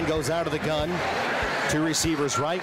Ryan goes out of the gun. Two receivers right,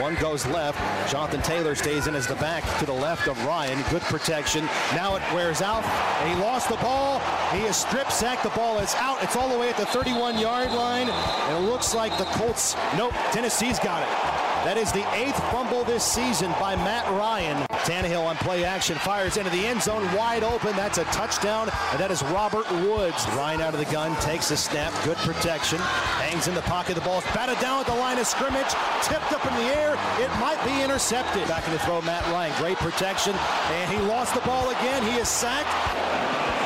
one goes left. Jonathan Taylor stays in as the back to the left of Ryan. Good protection. Now it wears out. He lost the ball. He is strip sacked. The ball is out. It's all the way at the 31 yard line. And it looks like the Colts. Nope, Tennessee's got it. That is the eighth fumble this season by Matt Ryan. Tannehill on play action fires into the end zone wide open. That's a touchdown, and that is Robert Woods. Ryan out of the gun, takes the snap, good protection, hangs in the pocket. The ball is batted down at the line of scrimmage, tipped up in the air. It might be intercepted. Back in the throw, Matt Ryan, great protection, and he lost the ball again. He is sacked.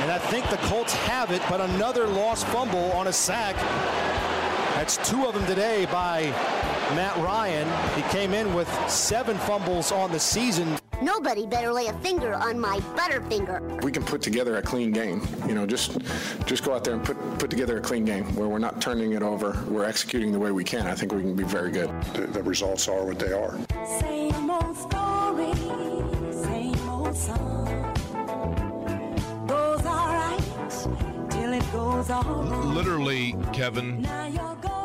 And I think the Colts have it, but another lost fumble on a sack. That's two of them today by Matt Ryan. He came in with seven fumbles on the season. Nobody better lay a finger on my butterfinger. We can put together a clean game. You know, just just go out there and put put together a clean game where we're not turning it over. We're executing the way we can. I think we can be very good. The, the results are what they are. Same old story, same old song. Goes all right till it goes all wrong. Literally, Kevin Now you're going.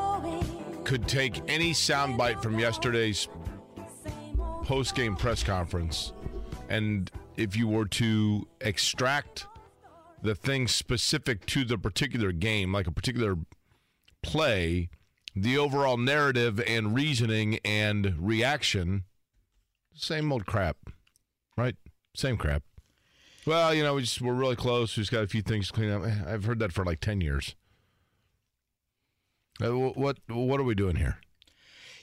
Could take any soundbite from yesterday's post game press conference, and if you were to extract the things specific to the particular game, like a particular play, the overall narrative and reasoning and reaction, same old crap, right? Same crap. Well, you know, we just we're really close. We just got a few things to clean up. Eh, I've heard that for like ten years. Uh, what what are we doing here?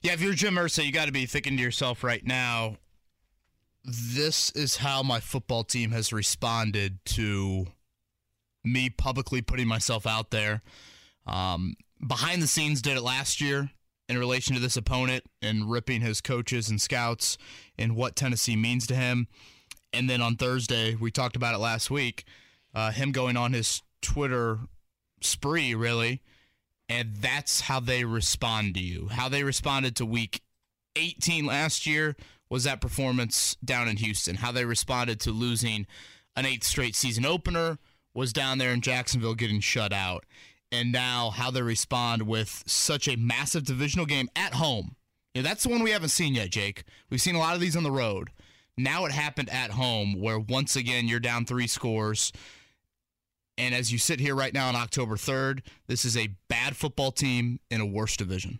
Yeah, if you're Jim Irsay, you got to be thinking to yourself right now, this is how my football team has responded to me publicly putting myself out there. Um, behind the scenes, did it last year in relation to this opponent and ripping his coaches and scouts and what Tennessee means to him. And then on Thursday, we talked about it last week, uh, him going on his Twitter spree, really. And that's how they respond to you. How they responded to week 18 last year was that performance down in Houston. How they responded to losing an eighth straight season opener was down there in Jacksonville getting shut out. And now how they respond with such a massive divisional game at home. Yeah, that's the one we haven't seen yet, Jake. We've seen a lot of these on the road. Now it happened at home where once again you're down three scores. And as you sit here right now on October 3rd, this is a bad football team in a worse division.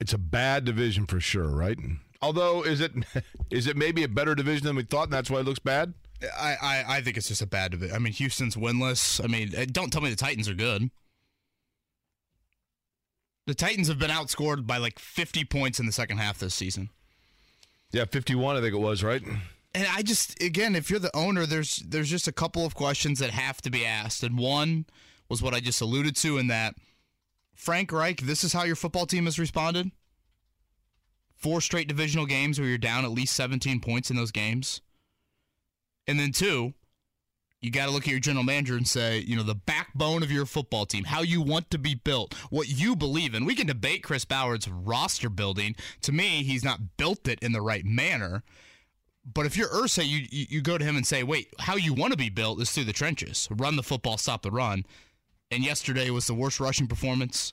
It's a bad division for sure, right? Although, is it is it maybe a better division than we thought, and that's why it looks bad? I, I, I think it's just a bad division. I mean, Houston's winless. I mean, eh, don't tell me the Titans are good. The Titans have been outscored by like 50 points in the second half this season. Yeah, fifty-one, I think it was, right? And I just again, if you're the owner, there's there's just a couple of questions that have to be asked. And one was what I just alluded to in that Frank Reich, this is how your football team has responded. Four straight divisional games where you're down at least 17 points in those games. And then two, you got to look at your general manager and say, you know, the backbone of your football team, how you want to be built, what you believe in. We can debate Chris Ballard's roster building. To me, he's not built it in the right manner. But if you're Irsay, you, you you go to him and say, wait, how you want to be built is through the trenches. Run the football, stop the run. And yesterday was the worst rushing performance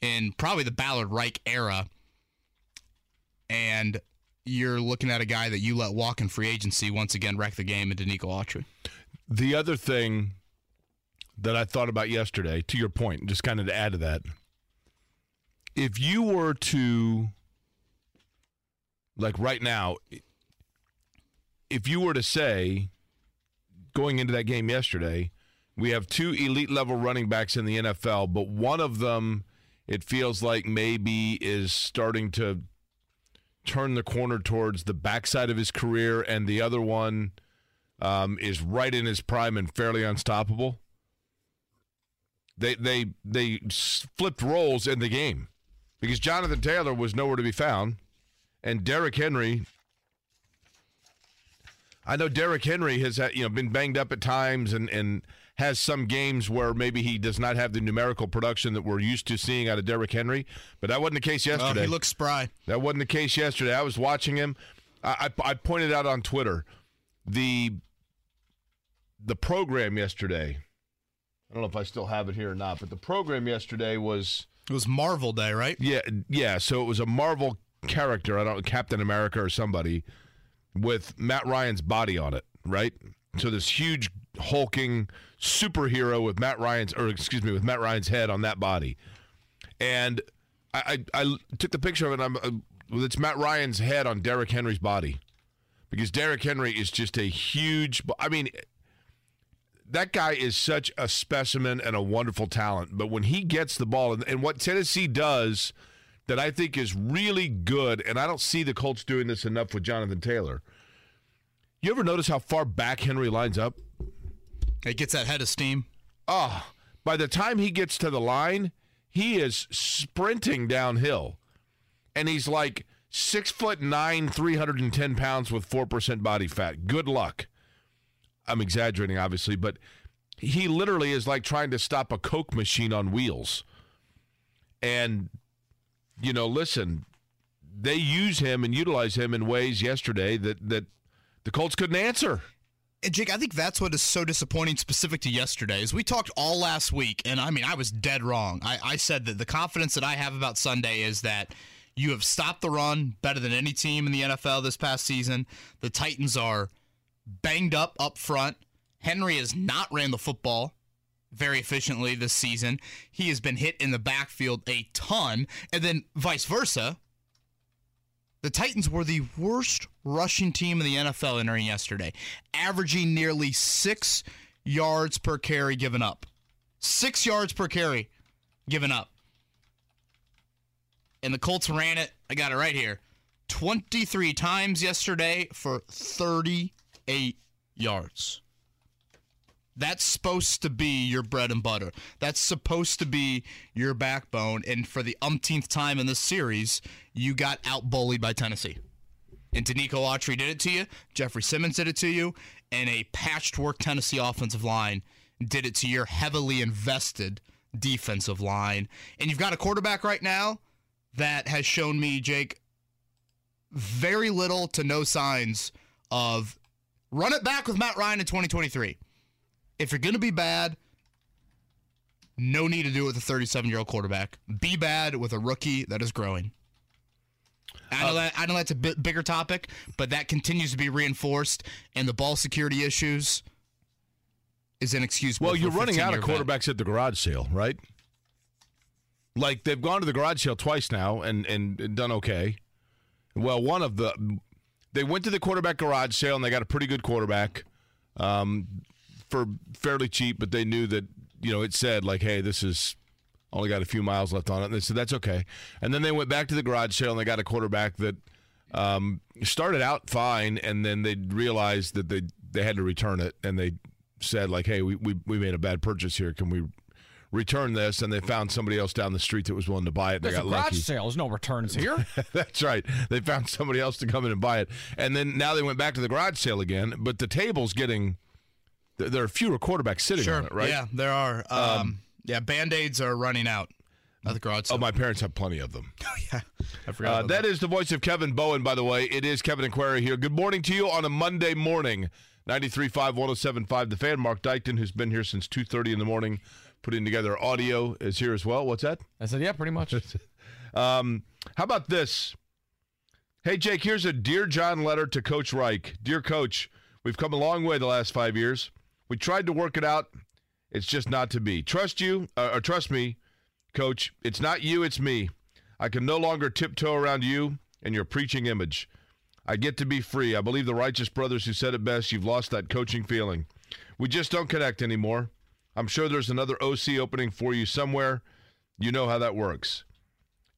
in probably the Ballard Reich era. And you're looking at a guy that you let walk in free agency once again wreck the game into Nico Autry. The other thing that I thought about yesterday, to your point, just kind of to add to that, if you were to, like right now, if you were to say, going into that game yesterday, we have two elite level running backs in the NFL, but one of them, it feels like maybe is starting to turn the corner towards the backside of his career, and the other one um, is right in his prime and fairly unstoppable. They they they flipped roles in the game because Jonathan Taylor was nowhere to be found, and Derrick Henry. I know Derrick Henry has you know been banged up at times and and has some games where maybe he does not have the numerical production that we're used to seeing out of Derrick Henry, but that wasn't the case yesterday. he looks spry. That wasn't the case yesterday. I was watching him. I, I, I pointed out on Twitter the the program yesterday I don't know if I still have it here or not, but the program yesterday was It was Marvel Day, right? yeah, yeah. So it was a Marvel character, I don't Captain America or somebody, with Matt Ryan's body on it, right? So this huge hulking superhero with Matt Ryan's, or excuse me, with Matt Ryan's head on that body, and I I, I took the picture of it. And I'm uh, it's Matt Ryan's head on Derrick Henry's body, because Derrick Henry is just a huge. I mean. That guy is such a specimen and a wonderful talent. But when he gets the ball, and, and what Tennessee does that I think is really good, and I don't see the Colts doing this enough with Jonathan Taylor. You ever notice how far back Henry lines up? It gets that head of steam. Oh, by the time he gets to the line, he is sprinting downhill. And he's like six foot nine, 310 pounds with 4% body fat. Good luck. I'm exaggerating, obviously, but he literally is like trying to stop a Coke machine on wheels. And, you know, listen, they use him and utilize him in ways yesterday that, that the Colts couldn't answer. And Jake, I think that's what is so disappointing specific to yesterday. Is we talked all last week, and I mean, I was dead wrong. I, I said that the confidence that I have about Sunday is that you have stopped the run better than any team in the NFL this past season. The Titans are banged up up front. Henry has not ran the football very efficiently this season. He has been hit in the backfield a ton, and then vice versa. The Titans were the worst rushing team in the NFL entering yesterday, averaging nearly six yards per carry given up. Six yards per carry given up. And the Colts ran it, I got it right here, 23 times yesterday for 38 yards. That's supposed to be your bread and butter. That's supposed to be your backbone. And for the umpteenth time in this series, you got outbullied by Tennessee. And Denico Autry did it to you. Jeffrey Simmons did it to you. And a patchwork Tennessee offensive line did it to your heavily invested defensive line. And you've got a quarterback right now that has shown me, Jake, very little to no signs of run it back with Matt Ryan in 2023 if you're going to be bad, no need to do it with a 37 year old quarterback. Be bad with a rookie that is growing. I know, that, I know that's a bit bigger topic, but that continues to be reinforced, and the ball security issues is inexcusable. Well, you're running out of 15-year vet. quarterbacks at the garage sale, right? Like they've gone to the garage sale twice now and and done okay. Well, one of the they went to the quarterback garage sale and they got a pretty good quarterback um, for fairly cheap, but they knew that you know it said like, hey, this is only got a few miles left on it. And they said that's okay. And then they went back to the garage sale and they got a quarterback that um, started out fine, and then they realized that they they had to return it, and they said like, hey, we we, we made a bad purchase here. Can we return this? And they found somebody else down the street that was willing to buy it. And they There's a got garage lucky. sale. There's no returns here. That's right. They found somebody else to come in and buy it, and then now they went back to the garage sale again. But the table's getting there there are fewer quarterbacks sitting Sure. on it, right? Yeah, there are. Um, yeah, band aids are running out at the garage. Oh, my parents have plenty of them. Oh, yeah, I forgot. Uh, about that is the voice of Kevin Bowen, by the way. It is Kevin and Query here. Good morning to you on a Monday morning. 93.5, 107.5. The fan, Mark Dykton, who's been here since 2.30 in the morning, putting together audio, is here as well. What's that? I said, yeah, pretty much. Um, how about this? Hey, Jake, here's a Dear John letter to Coach Reich. Dear Coach, we've come a long way the last five years. We tried to work it out. It's just not to be. Trust you, uh, or trust me, Coach. It's not you, it's me. I can no longer tiptoe around you and your preaching image. I get to be free. I believe the righteous brothers who said it best. You've lost that coaching feeling. We just don't connect anymore. I'm sure there's another OC opening for you somewhere. You know how that works.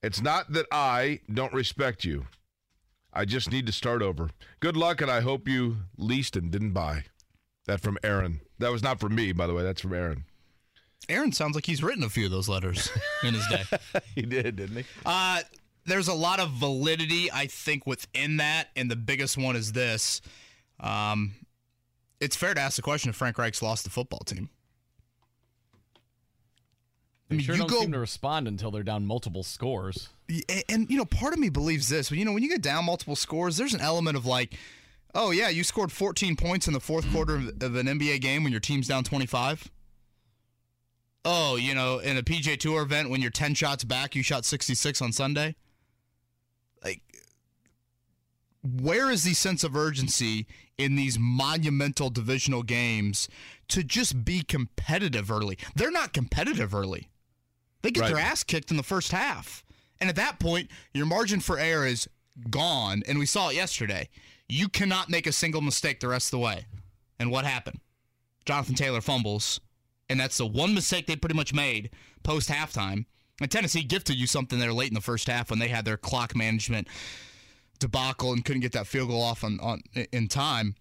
It's not that I don't respect you. I just need to start over. Good luck, and I hope you leased and didn't buy. That from Aaron. That was not from me, by the way. That's from Aaron. Aaron sounds like he's written a few of those letters in his day. he did, didn't he? Uh, there's a lot of validity, I think, within that, and the biggest one is this: um, it's fair to ask the question if Frank Reich's lost the football team. They mean, sure you don't go- seem to respond until they're down multiple scores. And, and you know, part of me believes this. You know, when you get down multiple scores, there's an element of like, oh yeah, you scored 14 points in the fourth quarter of, an NBA game when your team's down 25. oh, you know, in a PGA Tour event when you're 10 shots back, you shot 66 on Sunday. Like, where is the sense of urgency in these monumental divisional games to just be competitive early? They're not competitive early. They get their ass kicked in the first half. And at that point, your margin for error is gone. And we saw it yesterday. You cannot make a single mistake the rest of the way. And what happened? Jonathan Taylor fumbles. And that's the one mistake they pretty much made post halftime. And Tennessee gifted you something there late in the first half when they had their clock management debacle and couldn't get that field goal off on, on in time.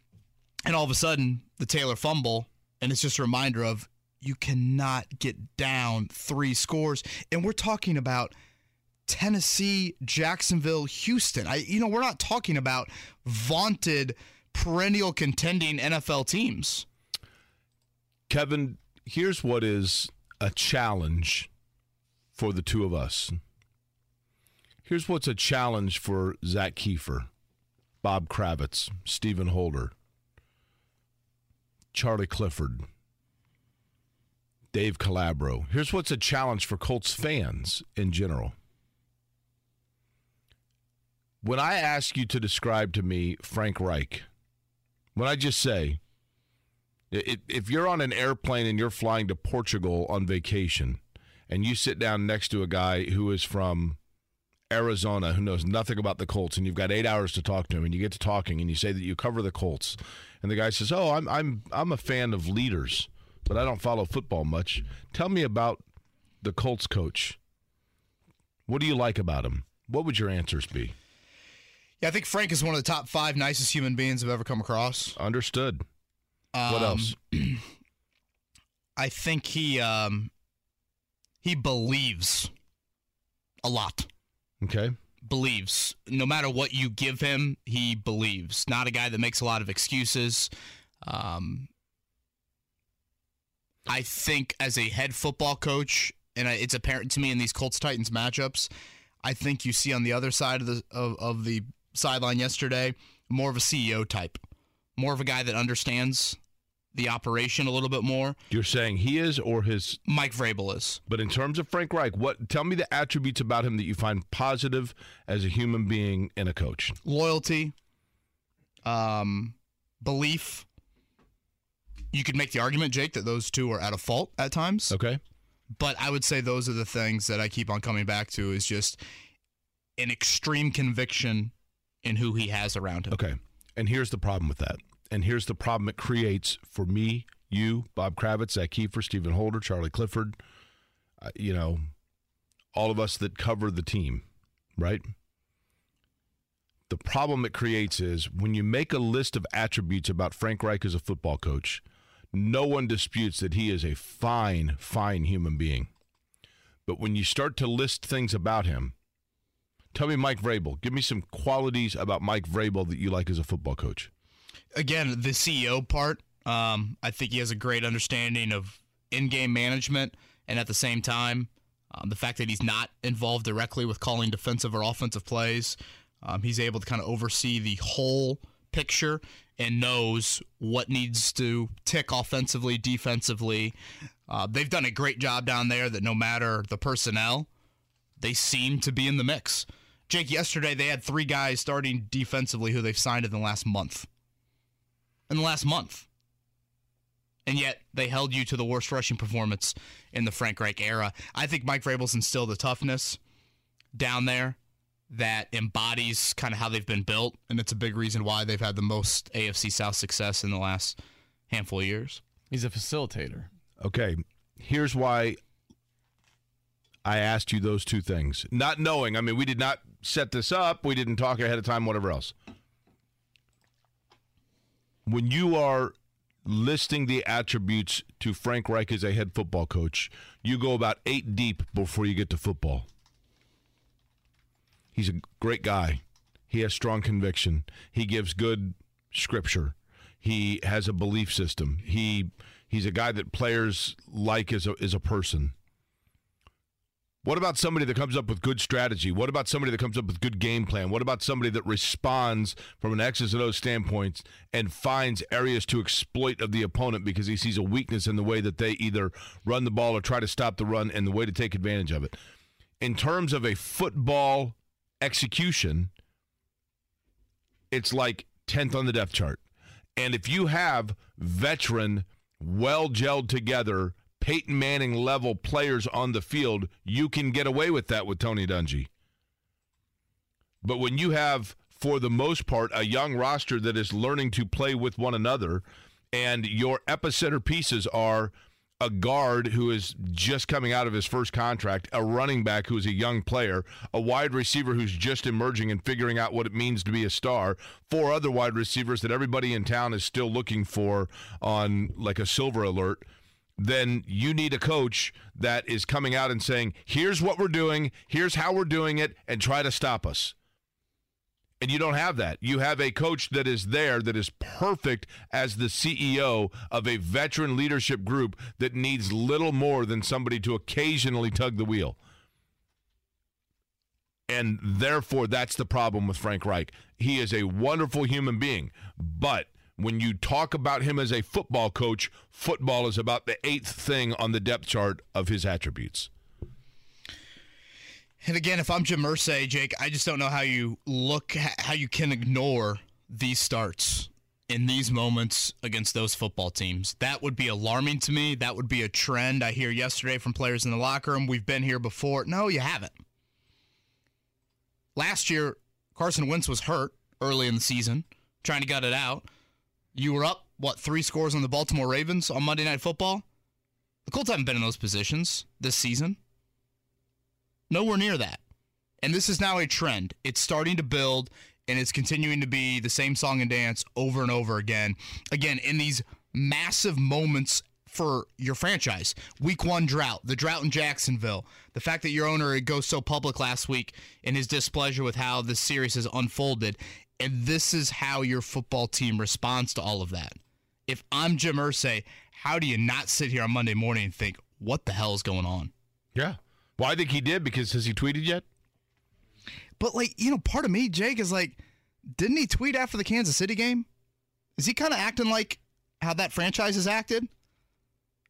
And all of a sudden, the Taylor fumble, and it's just a reminder of you cannot get down three scores. And we're talking about Tennessee, Jacksonville, Houston. I you know, we're not talking about vaunted perennial contending NFL teams. Kevin, here's what is a challenge for the two of us. Here's what's a challenge for Zak Keefer, Bob Kravitz, Stephen Holder, Charlie Clifford, Dave Calabro. Here's what's a challenge for Colts fans in general. When I ask you to describe to me Frank Reich, when I just say, if you're on an airplane and you're flying to Portugal on vacation and you sit down next to a guy who is from Arizona who knows nothing about the Colts and you've got 8 hours to talk to him and you get to talking and you say that you cover the Colts and the guy says, "Oh, I'm I'm I'm a fan of leaders, but I don't follow football much. Tell me about the Colts coach. What do you like about him?" What would your answers be? Yeah, I think Frank is one of the top five nicest human beings I've ever come across. Understood. what Um, else? I think he um, he believes a lot. Okay. Believes. No matter what you give him, he believes. Not a guy that makes a lot of excuses. Um, I think as a head football coach, and it's apparent to me in these Colts Titans matchups, I think you see on the other side of the of, of the sideline yesterday more of a CEO type, more of a guy that understands the operation a little bit more. You're saying he is or his Mike Vrabel is. But in terms of Frank Reich, what tell me the attributes about him that you find positive as a human being and a coach? loyalty, um, belief. You could make the argument, Jake, that those two are at a fault at times. Okay. But I would say those are the things that I keep on coming back to is just an extreme conviction in who he has around him. Okay. And here's the problem with that. And here's the problem it creates for me, you, Bob Kravitz, Zak Keefer, Stephen Holder, Charlie Clifford, uh, you know, all of us that cover the team, right? The problem it creates is when you make a list of attributes about Frank Reich as a football coach, no one disputes that he is a fine, fine human being. But when you start to list things about him, tell me Mike Vrabel. Give me some qualities about Mike Vrabel that you like as a football coach. Again, the CEO part, um, I think he has a great understanding of in-game management, and at the same time, um, the fact that he's not involved directly with calling defensive or offensive plays, um, he's able to kind of oversee the whole picture and knows what needs to tick offensively, defensively. Uh, they've done a great job down there. That no matter the personnel, they seem to be in the mix. Jake, yesterday they had three guys starting defensively who they've signed in the last month. In the last month. And yet they held you to the worst rushing performance in the Frank Reich era. I think Mike Vrabel's instilled a toughness down there that embodies kind of how they've been built, and it's a big reason why they've had the most AFC South success in the last handful of years. He's a facilitator. Okay, here's why I asked you those two things. Not knowing, I mean, we did not set this up, we didn't talk ahead of time, whatever else. When you are listing the attributes to Frank Reich as a head football coach, you go about eight deep before you get to football. He's a great guy. He has strong conviction. He gives good scripture. He has a belief system. He he's a guy that players like as a as a person. What about somebody that comes up with good strategy? What about somebody that comes up with good game plan? What about somebody that responds from an X's and O's standpoint and finds areas to exploit of the opponent because he sees a weakness in the way that they either run the ball or try to stop the run and the way to take advantage of it? In terms of a football execution, it's like 10th on the depth chart. And if you have veteran, well gelled together, Peyton Manning level players on the field, you can get away with that with Tony Dungy. But when you have, for the most part, a young roster that is learning to play with one another, and your epicenter pieces are a guard who is just coming out of his first contract, a running back who is a young player, a wide receiver who's just emerging and figuring out what it means to be a star, four other wide receivers that everybody in town is still looking for on like a silver alert. Then you need a coach that is coming out and saying, here's what we're doing, here's how we're doing it, and try to stop us. And you don't have that. You have a coach that is there that is perfect as the CEO of a veteran leadership group that needs little more than somebody to occasionally tug the wheel. And therefore, that's the problem with Frank Reich. He is a wonderful human being, but when you talk about him as a football coach, football is about the eighth thing on the depth chart of his attributes. And again, if I'm Jim Irsay, Jake, I just don't know how you look, how you can ignore these starts in these moments against those football teams. That would be alarming to me. That would be a trend I hear yesterday from players in the locker room. We've been here before. No, you haven't. Last year, Carson Wentz was hurt early in the season, trying to gut it out. You were up, what, three scores on the Baltimore Ravens on Monday Night Football? The Colts haven't been in those positions this season. Nowhere near that. And this is now a trend. It's starting to build and it's continuing to be the same song and dance over and over again. Again, in these massive moments for your franchise. Week one drought, the drought in Jacksonville, the fact that your owner goes so public last week in his displeasure with how this series has unfolded. And this is how your football team responds to all of that. If I'm Jim Irsay, how do you not sit here on Monday morning and think, what the hell is going on? Yeah. Well, I think he did because has he tweeted yet? But like, you know, part of me, Jake, is like, didn't he tweet after the Kansas City game? Is he kind of acting like how that franchise has acted?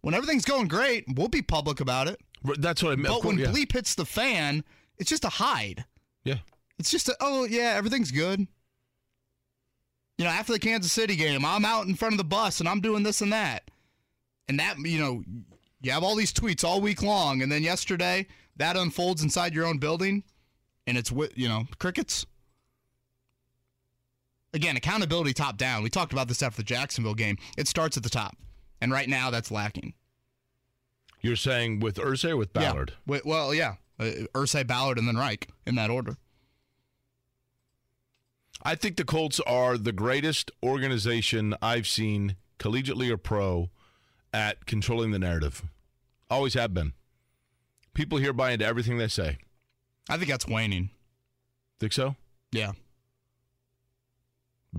When everything's going great, we'll be public about it. That's what I meant. But when yeah. bleep hits the fan, it's just a hide. yeah. It's just a, oh yeah, everything's good. You know, after the Kansas City game, I'm out in front of the bus and I'm doing this and that. And that, you know, you have all these tweets all week long, and then yesterday that unfolds inside your own building, and it's with you know crickets. Again, accountability top down. We talked about this after the Jacksonville game. It starts at the top, and right now that's lacking. You're saying with Irsay or with Ballard? Yeah. Wait, well, yeah, uh, Irsay, Ballard, and then Reich in that order. I think the Colts are the greatest organization I've seen, collegiately or pro, at controlling the narrative. Always have been. People here buy into everything they say. I think that's waning. Think so? Yeah.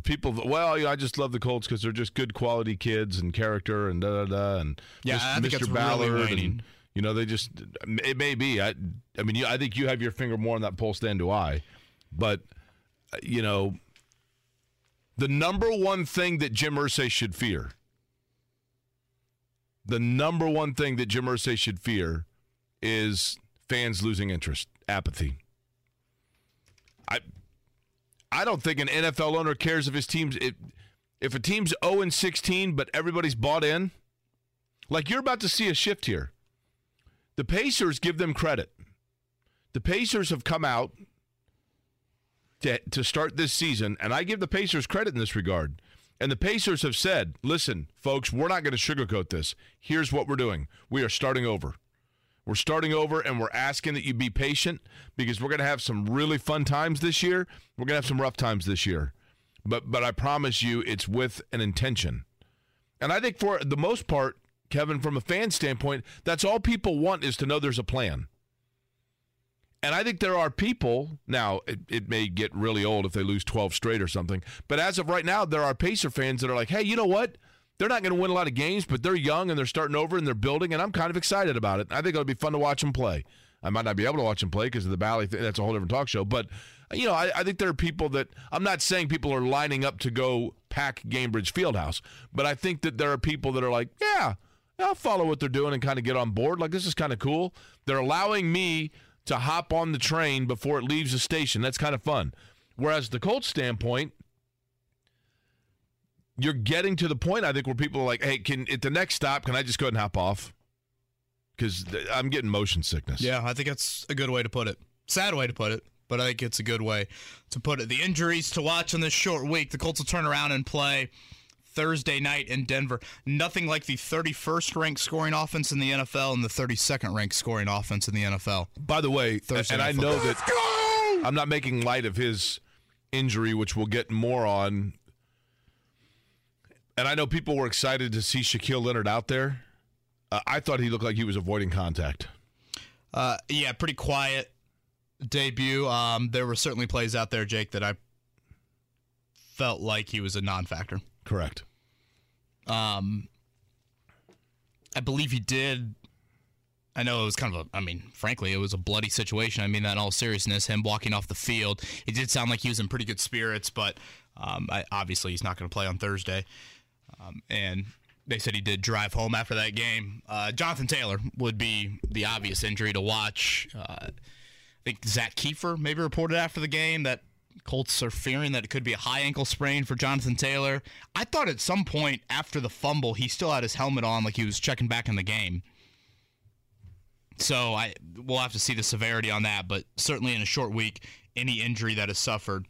People, well, I just love the Colts because they're just good quality kids and character and da da da and Yeah, think Mr. it's really Ballard and you know they just it may be. I, I mean, you, I think you have your finger more on that pulse than do I, but you know, the number one thing that Jim Irsay should fear, the number one thing that Jim Irsay should fear, is fans losing interest, apathy. I I don't think an NFL owner cares if his team's if, if a team's 0 and 16, but everybody's bought in. Like you're about to see a shift here. The Pacers give them credit. The Pacers have come out to, to start this season, and I give the Pacers credit in this regard. And the Pacers have said, listen, folks, we're not going to sugarcoat this. Here's what we're doing we are starting over. We're starting over and we're asking that you be patient because we're going to have some really fun times this year. We're going to have some rough times this year. But but I promise you it's with an intention. And I think for the most part, Kevin, from a fan standpoint, that's all people want is to know there's a plan. And I think there are people, now it, it may get really old if they lose 12 straight or something, but as of right now, there are Pacer fans that are like, hey, you know what? They're not going to win a lot of games, but they're young and they're starting over and they're building, and I'm kind of excited about it. I think it'll be fun to watch them play. I might not be able to watch them play because of the Bally thing. That's a whole different talk show. But, you know, I, I think there are people that I'm not saying people are lining up to go pack Gainbridge Fieldhouse, but I think that there are people that are like, yeah, I'll follow what they're doing and kind of get on board. Like, this is kind of cool. They're allowing me to hop on the train before it leaves the station. That's kind of fun. Whereas the Colts standpoint, you're getting to the point I think where people are like, "Hey, can at the next stop, can I just go ahead and hop off?" Because I'm getting motion sickness. Yeah, I think that's a good way to put it. Sad way to put it, but I think it's a good way to put it. The injuries to watch in this short week. The Colts will turn around and play Thursday night in Denver. Nothing like the 31st ranked scoring offense in the NFL and the 32nd ranked scoring offense in the NFL. By the way, Thursday and I know that I'm not making light of his injury, which we'll get more on. And I know people were excited to see Shaquille Leonard out there. Uh, I thought he looked like he was avoiding contact. Uh, yeah, pretty quiet debut. Um, there were certainly plays out there, Jake, that I felt like he was a non-factor. Correct. Um, I believe he did. I know it was kind of a. I mean, frankly, it was a bloody situation. I mean that in all seriousness. Him walking off the field, it did sound like he was in pretty good spirits, but um, I, obviously he's not going to play on Thursday. Um, and they said he did drive home after that game. Uh, Jonathan Taylor would be the obvious injury to watch. Uh, I think Zak Keefer maybe reported after the game that Colts are fearing that it could be a high ankle sprain for Jonathan Taylor. I thought at some point after the fumble, he still had his helmet on, like he was checking back in the game. So I we'll have to see the severity on that, but certainly in a short week, any injury that is suffered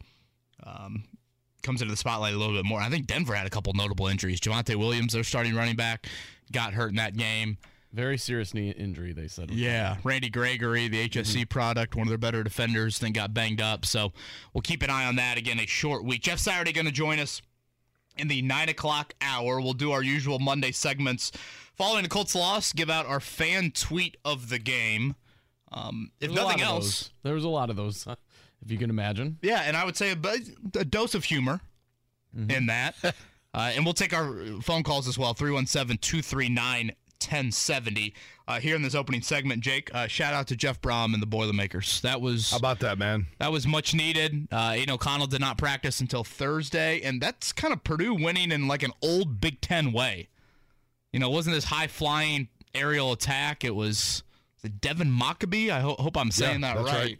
um, comes into the spotlight a little bit more. I think Denver had a couple notable injuries. Javonte Williams, their starting running back, got hurt in that game. Very serious knee injury, they said. Yeah, Randy Gregory, the HSC product, one of their better defenders, then got banged up. So we'll keep an eye on that. Again, a short week. Jeff Saturday going to join us in the nine o'clock hour. We'll do our usual Monday segments following the Colts loss. Give out our fan tweet of the game. Um, if There's a lot nothing else, there was a lot of those, if you can imagine. yeah, and I would say a, a dose of humor in that. uh, and we'll take our phone calls as well 317 239 1070. Uh, here in this opening segment, Jake, uh, shout out to Jeff Brohm and the Boilermakers. That was How about that, man? that was much needed. Uh, Aidan O'Connell did not practice until Thursday, and that's kind of Purdue winning in like an old Big Ten way. You know, it wasn't this high flying aerial attack. It was the Devin Mockobee. I ho- hope I'm saying Yeah, that that's right.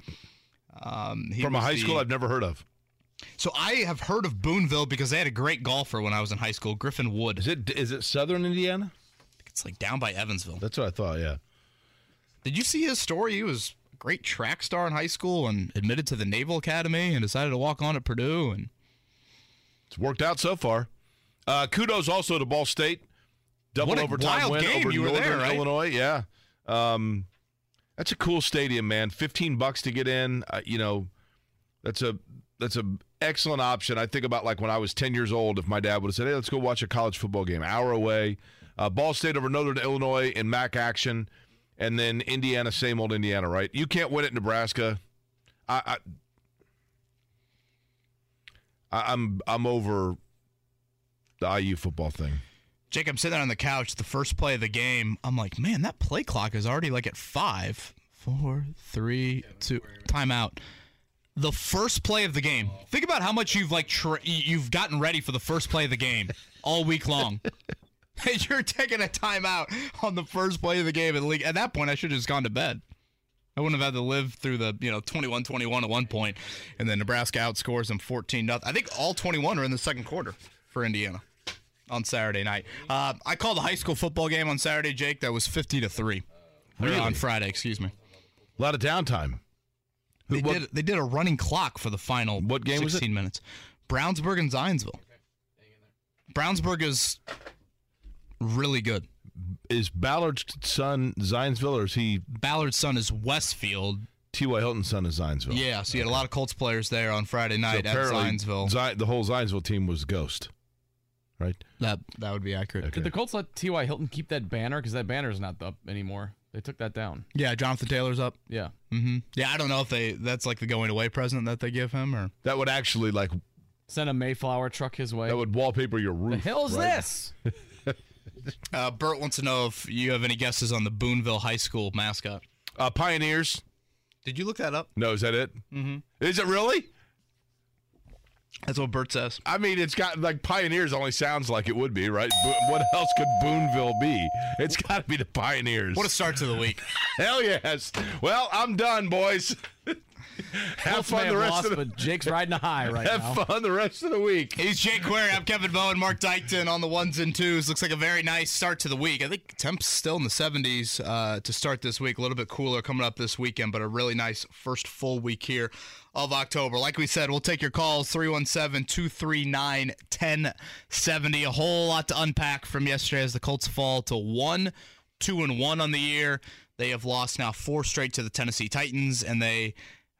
Um, From a high the- school I've never heard of. so I have heard of Boonville because they had a great golfer when I was in high school, Griffin Wood. Is it is it Southern Indiana? It's like down by Evansville. That's what I thought. Yeah. Did you see his story? He was a great track star in high school and admitted to the Naval Academy and decided to walk on at Purdue. And It's worked out so far. Uh, kudos also to Ball State. Double What a overtime wild win game. over You were there, right? Illinois. Yeah. Um, that's a cool stadium, man. 15 bucks to get in. Uh, you know, that's a that's a excellent option. I think about like when I was 10 years old, if my dad would have said, "Hey, let's go watch a college football game." Hour away. Uh, Ball State over Northern Illinois in MAC action, and then Indiana, same old Indiana, right? You can't win at Nebraska. I, I I'm I'm over the IU football thing. Jake, I'm sitting on the couch. The first play of the game, I'm like, man, that play clock is already like at five, four, three, two, timeout. The first play of the game. Think about how much you've like tra- you've gotten ready for the first play of the game all week long. And You're taking a timeout on the first play of the game in the league. At that point, I should have just gone to bed. I wouldn't have had to live through the, you know, 21-21 at one point, and then Nebraska outscores them 14 nothing. I think all 21 are in the second quarter for Indiana on Saturday night. Uh, I called a high school football game on Saturday, Jake. That was 50 to three. Really? on Friday, excuse me. A lot of downtime. They what- did they did a running clock for the final What game 16 was it? minutes. Brownsburg and Zionsville. Brownsburg is really good. Is Ballard's son Zionsville, or is he Ballard's son is Westfield. T.Y. Hilton's son is Zionsville? Yeah, so you had a lot of Colts players there on Friday So night at Zionsville. Zi- the whole Zionsville team was Ghost, right? that that would be accurate. Okay. Did the Colts let T.Y. Hilton keep that banner? Because that banner is not up anymore. They took that down. Yeah, Jonathan Taylor's up. Yeah. hmm Yeah, I don't know if they that's like the going away present that they give him or That would actually like Send a Mayflower truck his way. that would wallpaper your roof. the roof. hell's right? this? Uh, Bert wants to know if you have any guesses on the Boonville High School mascot. Uh, Pioneers. Did you look that up? No, is that it? Mm-hmm. Is it really? That's what Bert says. I mean, it's got like Pioneers only sounds like it would be, right? But what else could Boonville be? It's got to be the Pioneers. What a start to the week. Hell yes. Well, I'm done, boys. have Colts fun may the rest lost, of the but Jake's riding a high right have now. fun the rest of the week. He's Jake Query. I'm Kevin Bowen. Mark Dykton on the ones and twos. Looks like a very nice start to the week. I think temps still in the 70s uh, to start this week. A little bit cooler coming up this weekend, but a really nice first full week here of October. Like we said, we'll take your calls 317 239 1070. A whole lot to unpack from yesterday as the Colts fall to 1 2 and 1 on the year. They have lost now four straight to the Tennessee Titans, and they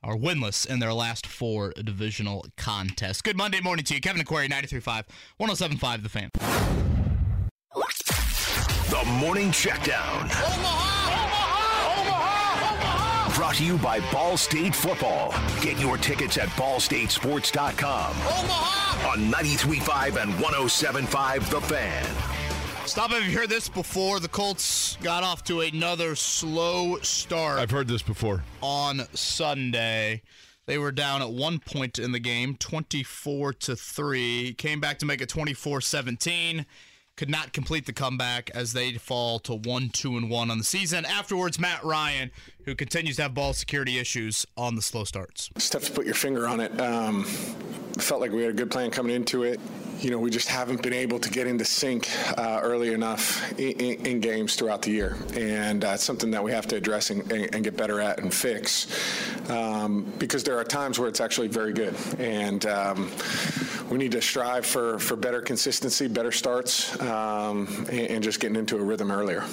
are winless in their last four divisional contests. Good Monday morning to you. Kevin Aquari, 93.5, 107.5 The Fan. The Morning Checkdown. Brought to you by Ball State Football. Get your tickets at ballstatesports.com. Omaha! On 93.5 and 107.5 The Fan. Stop if you heard this before. The Colts got off to another slow start I've heard this before. on Sunday. They were down at one point in the game, 24 to 3. Came back to make it 24 17. Could not complete the comeback as they fall to 1 2 and 1 on the season. Afterwards, Matt Ryan, who continues to have ball security issues on the slow starts. It's tough to put your finger on it. Um, felt like we had a good plan coming into it. You know, we just haven't been able to get into sync uh, early enough in, in, in games throughout the year, and uh, it's something that we have to address and, and, and get better at and fix. Um, because there are times where it's actually very good, and um, we need to strive for for better consistency, better starts, um, and, and just getting into a rhythm earlier.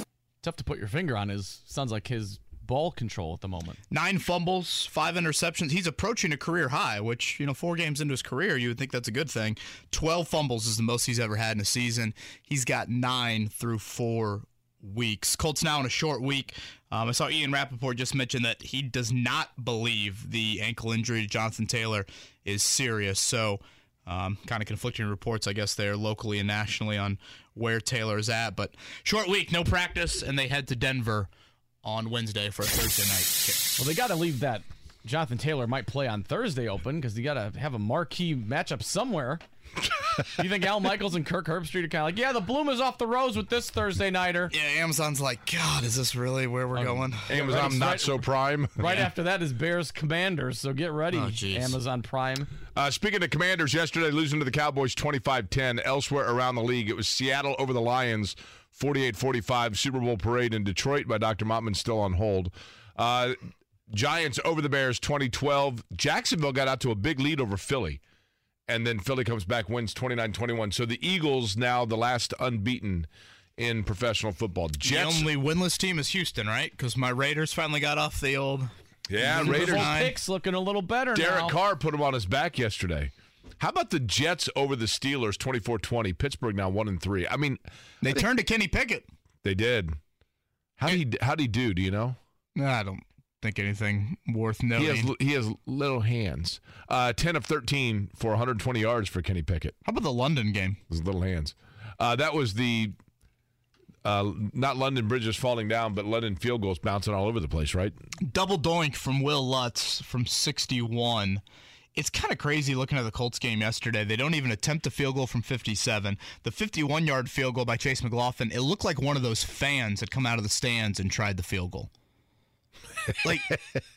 Tough to put your finger on his sounds like his ball control at the moment. Nine fumbles, five interceptions. He's approaching a career high, which, you know, four games into his career, you would think that's a good thing. 12 fumbles is the most he's ever had in a season. He's got nine through four weeks. Colts now in a short week. Um, I saw Ian Rapoport just mention that he does not believe the ankle injury to Jonathan Taylor is serious. So, um, kind of conflicting reports, I guess, there locally and nationally on where Taylor is at. But short week, no practice, and they head to Denver on Wednesday for a Thursday night kick. Well, they got to leave that. Jonathan Taylor might play on Thursday open because you got to have a marquee matchup somewhere. you think Al Michaels and Kirk Herbstreit are kind of like, yeah, the bloom is off the rose with this Thursday nighter. Yeah, Amazon's like, God, is this really where we're going? Amazon right, not right. so prime. Right after that is Bears Commanders, so get ready, Oh. Amazon Prime. Uh, speaking of Commanders, yesterday losing to the Cowboys 25-10. Elsewhere around the league, it was Seattle over the Lions 48-45. Super Bowl parade in Detroit by Dr. Mottman still on hold. Uh, Giants over the Bears 2012. Jacksonville got out to a big lead over Philly. And then Philly comes back, wins 29-21. So the Eagles now the last unbeaten in professional football. Jets, The only winless team is Houston, right? Because my Raiders finally got off the old. yeah, Super Raiders. Bowl picks looking a little better Derek now. Carr put him on his back yesterday. How about the Jets over the Steelers 24-20? Pittsburgh now 1 and 3. I mean, They turned to Kenny Pickett. they did. How did he how did he do, do you know? I don't think anything worth noting. He has he has little hands. Uh, 10 of 13 for 120 yards for Kenny Pickett. How about the London game? His little hands. Uh, that was the uh, not London bridges falling down, but London field goals bouncing all over the place, right? Double doink from Wil Lutz from 61. It's kind of crazy looking at the Colts game yesterday. They don't even attempt a field goal from 57. The 51 yard field goal by Chase McLaughlin, it looked like one of those fans had come out of the stands and tried the field goal. Like,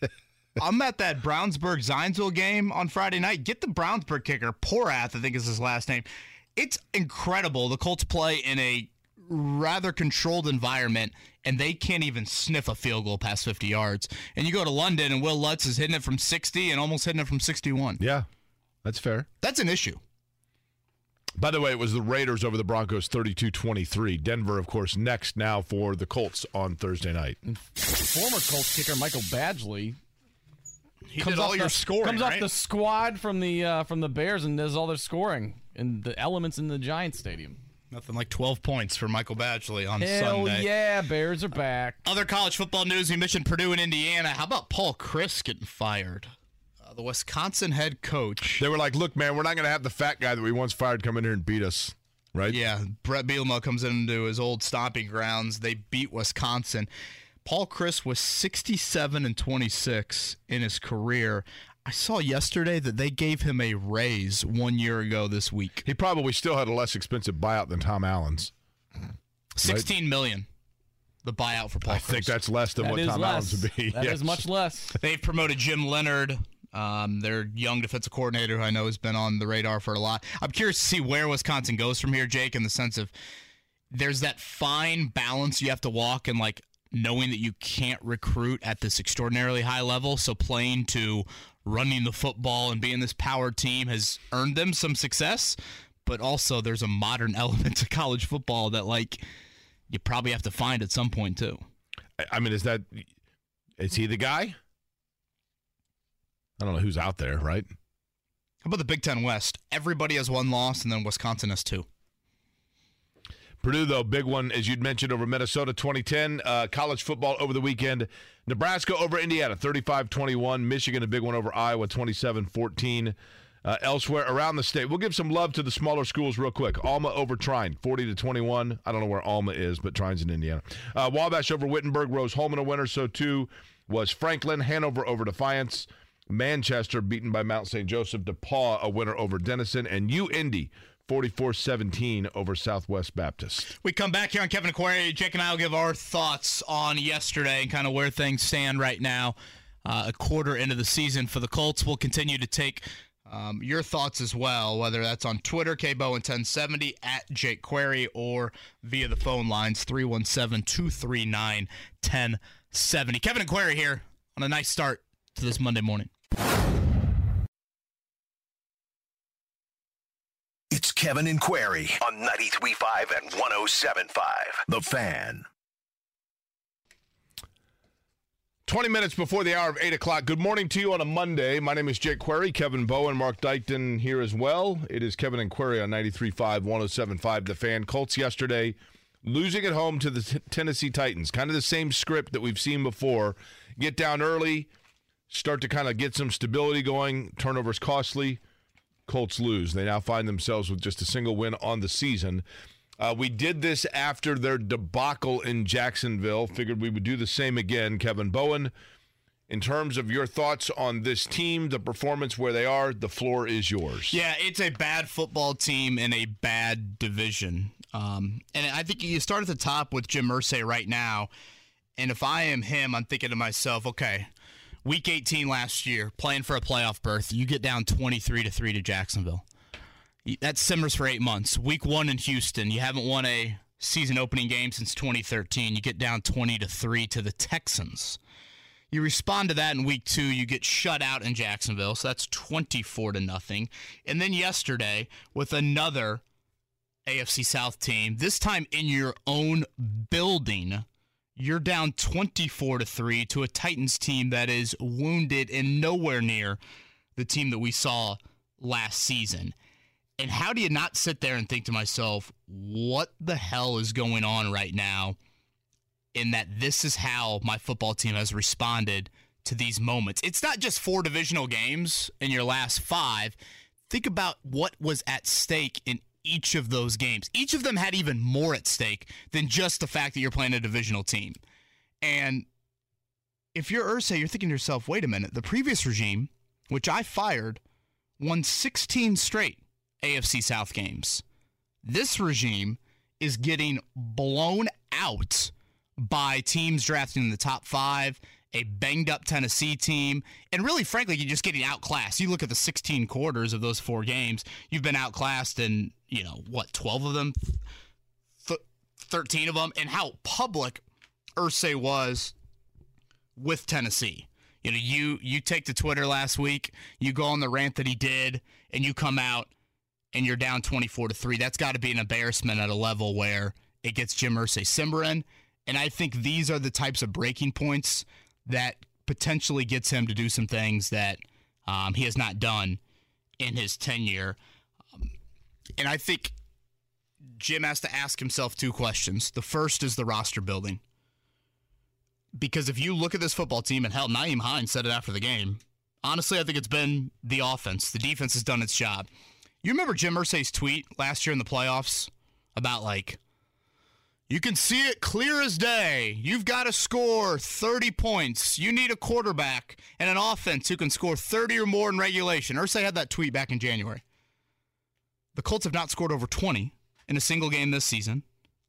I'm at that Brownsburg Zionsville game on Friday night. Get the Brownsburg kicker, Porath, I think is his last name. It's incredible. The Colts play in a rather controlled environment, and they can't even sniff a field goal past 50 yards. And you go to London, and Wil Lutz is hitting it from 60 and almost hitting it from 61. Yeah, that's fair. That's an issue. By the way, it was the Raiders over the Broncos 32-23. Denver, of course, next now for the Colts on Thursday night. Former Colts kicker Michael Badgley He comes did all off your the, scoring, comes right? off the squad from the uh, from the Bears and does all their scoring and the elements in the Giants stadium. Nothing like 12 points for Michael Badgley on Hell Sunday. yeah, Bears are back. Other college football news: we mentioned Purdue and Indiana. How about Paul Chryst getting fired? Uh, the Wisconsin head coach. They were like, "Look, man, we're not going to have the fat guy that we once fired come in here and beat us." Right? Yeah, Bret Bielema comes into his old stomping grounds. They beat Wisconsin. Paul Chryst was 67 and 26 in his career. I saw yesterday that they gave him a raise one year ago this week. He probably still had a less expensive buyout than Tom Allen's. 16 million. The buyout for Paul I Chryst. think that's less than That what is Tom less. Allen's would be. That is Yes. much less. They've promoted Jim Leonhard, um, their young defensive coordinator, who I know has been on the radar for a lot. I'm curious to see where Wisconsin goes from here, Jake, in the sense of there's that fine balance you have to walk and like knowing that you can't recruit at this extraordinarily high level. So playing to running the football and being this power team has earned them some success. But also, there's a modern element to college football that like you probably have to find at some point too. I- mean, is that is he the guy? I don't know who's out there, right? How about the Big Ten West? Everybody has one loss, and then Wisconsin has two. Purdue, though, big one, as you'd mentioned, over Minnesota 2010. Uh, college football over the weekend. Nebraska over Indiana 35 21. Michigan, a big one over Iowa 27 14. Uh, elsewhere around the state, we'll give some love to the smaller schools real quick. Alma over Trine, 40 to 21. I don't know where Alma is, but Trine's in Indiana. Uh, Wabash over Wittenberg, Rose-Hulman a winner. So too was Franklin. Hanover over Defiance. Manchester beaten by Mount St. Joseph. DePaul a winner over Denison. And U Indy 44 17 over Southwest Baptist. We come back here on Kevin and Query. Jake and I will give our thoughts on yesterday and kind of where things stand right now. Uh, a quarter into the season for the Colts. We'll continue to take um, your thoughts as well, whether that's on Twitter, KBowen1070, at Jake Query, or via the phone lines 317 239 1070. Kevin and here on a nice start to this Monday morning. Kevin and Query on 93.5 and 107.5. The Fan. 20 minutes before the hour of 8 o'clock. Good morning to you on a Monday. My name is Jake Query. Kevin Bowen, Mark Dykton here as well. It is Kevin and Query on 93.5, 107.5. The fan. Colts yesterday losing at home to the T- Tennessee Titans. Kind of the same script that we've seen before. Get down early, start to kind of get some stability going. Turnovers costly. Colts lose. They now find themselves with just a single win on the season. Uh, we did this after their debacle in Jacksonville. Figured we would do the same again. Kevin Bowen, in terms of your thoughts on this team, the performance where they are, the floor is yours. Yeah, it's a bad football team in a bad division. Um, and I think you start at the top with Jim Irsay right now. And if I am him, I'm thinking to myself, okay, week 18 last year, playing for a playoff berth, you get down 23 to 3 to Jacksonville. That simmers for eight months. Week one in Houston, you haven't won a season opening game since 2013. You get down 20 to 3 to the Texans. You respond to that in week two, you get shut out in Jacksonville, so that's 24 to nothing. And then yesterday, with another AFC South team, this time in your own building, you're down 24 to 3 to a Titans team that is wounded and nowhere near the team that we saw last season. And how do you not sit there and think to myself, what the hell is going on right now? In that this is how my football team has responded to these moments. It's not just four divisional games in your last five. Think about what was at stake in each of those games. Each of them had even more at stake than just the fact that you're playing a divisional team. And if you're Irsay, you're thinking to yourself, wait a minute, the previous regime, which I fired, won 16 straight AFC South games. This regime is getting blown out by teams drafting in the top five, a banged up Tennessee team, and really, frankly, you're just getting outclassed. You look at the 16 quarters of those four games, you've been outclassed in, you know, what, 12 of them? Th- 13 of them, and how public Irsay was with Tennessee. You know, you you take to Twitter last week, you go on the rant that he did, and you come out and you're down 24 to 3. That's got to be an embarrassment at a level where it gets Jim Irsay simmering. And I think these are the types of breaking points that potentially gets him to do some things that um, he has not done in his tenure. And I think Jim has to ask himself two questions. The first is the roster building. Because if you look at this football team, and hell, Nyheim Hines said it after the game. Honestly, I think it's been the offense. The defense has done its job. You remember Jim Irsay's tweet last year in the playoffs about like, You can see it clear as day. You've got to score 30 points. You need a quarterback and an offense who can score 30 or more in regulation. Irsay had that tweet back in January. The Colts have not scored over 20 in a single game this season.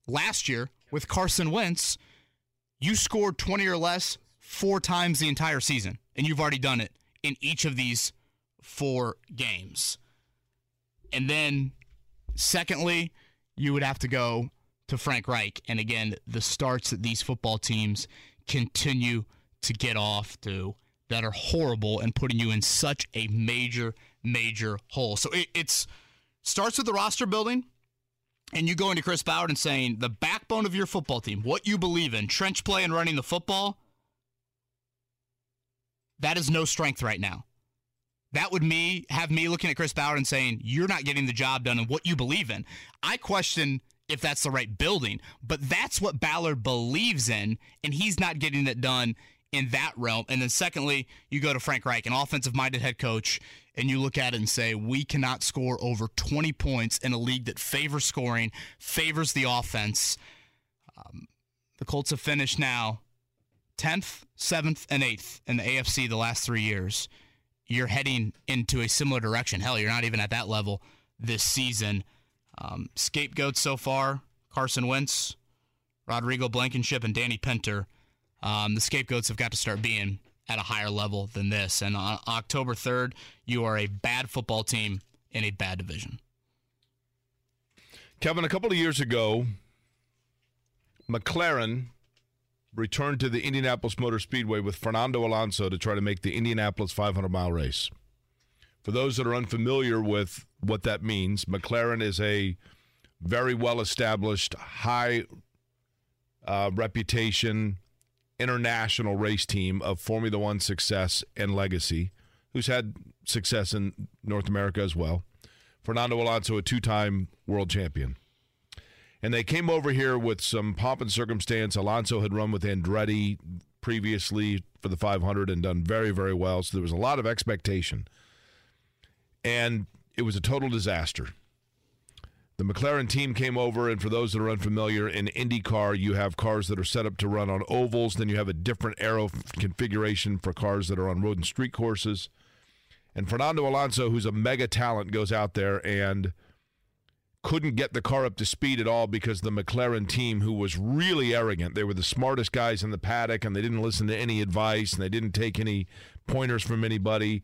Last year, with Carson Wentz, you scored 20 or less four times the entire season, and you've already done it in each of these four games. And then, secondly, you would have to go to Frank Reich. And again, the starts that these football teams continue to get off to that are horrible and putting you in such a major, major hole. So it, it's starts with the roster building. And you go into Chris Ballard and saying the backbone of your football team, what you believe in, trench play and running the football, that is no strength right now. That would me have me looking at Chris Ballard and saying, You're not getting the job done in what you believe in. I question if that's the right building. But that's what Ballard believes in, and he's not getting it done in that realm. And then, secondly, you go to Frank Reich, an offensive minded head coach, and you look at it and say, we cannot score over 20 points in a league that favors scoring, favors the offense. Um, the Colts have finished now 10th, 7th, and 8th in the AFC the last three years. You're heading into a similar direction. Hell, you're not even at that level this season. Um, scapegoats so far Carson Wentz, Rodrigo Blankenship, and Danny Pinter. Um, the scapegoats have got to start being at a higher level than this. And on October 3rd, you are a bad football team in a bad division. Kevin, a couple of years ago, McLaren returned to the Indianapolis Motor Speedway with Fernando Alonso to try to make the Indianapolis 500 mile race. For those that are unfamiliar with what that means, McLaren is a very well established, high uh, reputation, international race team of Formula One success and legacy, who's had success in North America as well. Fernando Alonso, a two time world champion. And they came over here with some pomp and circumstance. Alonso had run with Andretti previously for the 500 and done very, very well. So there was a lot of expectation and it was a total disaster. The McLaren team came over, and for those that are unfamiliar, in IndyCar, you have cars that are set up to run on ovals. Then you have a different aero configuration for cars that are on road and street courses. And Fernando Alonso, who's a mega talent, goes out there and couldn't get the car up to speed at all because the McLaren team, who was really arrogant, they were the smartest guys in the paddock and they didn't listen to any advice and they didn't take any pointers from anybody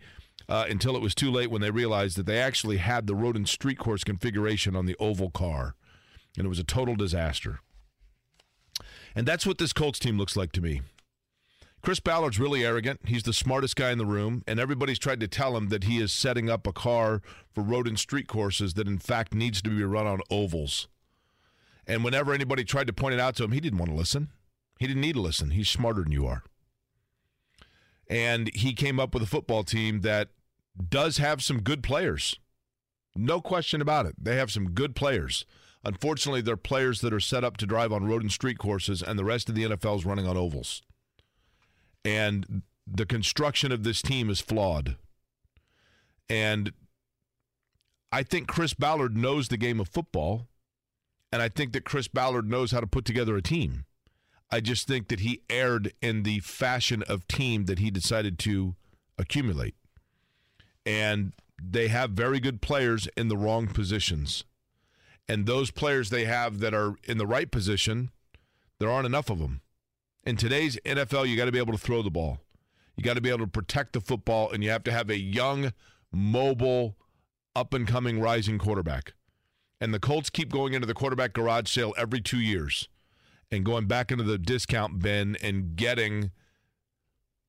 uh, until it was too late when they realized that they actually had the road and street course configuration on the oval car. And it was a total disaster. And that's what this Colts team looks like to me. Chris Ballard's really arrogant. He's the smartest guy in the room, and everybody's tried to tell him that he is setting up a car for road and street courses that, in fact, needs to be run on ovals. And whenever anybody tried to point it out to him, he didn't want to listen. He didn't need to listen. He's smarter than you are. And he came up with a football team that does have some good players. No question about it. They have some good players. Unfortunately, they're players that are set up to drive on road and street courses, and the rest of the NFL is running on ovals. And the construction of this team is flawed. And I think Chris Ballard knows the game of football, and I think that Chris Ballard knows how to put together a team. I just think that he erred in the fashion of team that he decided to accumulate and they have very good players in the wrong positions. And those players they have that are in the right position, there aren't enough of them. In today's NFL, you got to be able to throw the ball. You got to be able to protect the football, and you have to have a young, mobile, up and coming, rising quarterback. And the Colts keep going into the quarterback garage sale every two years and going back into the discount bin and getting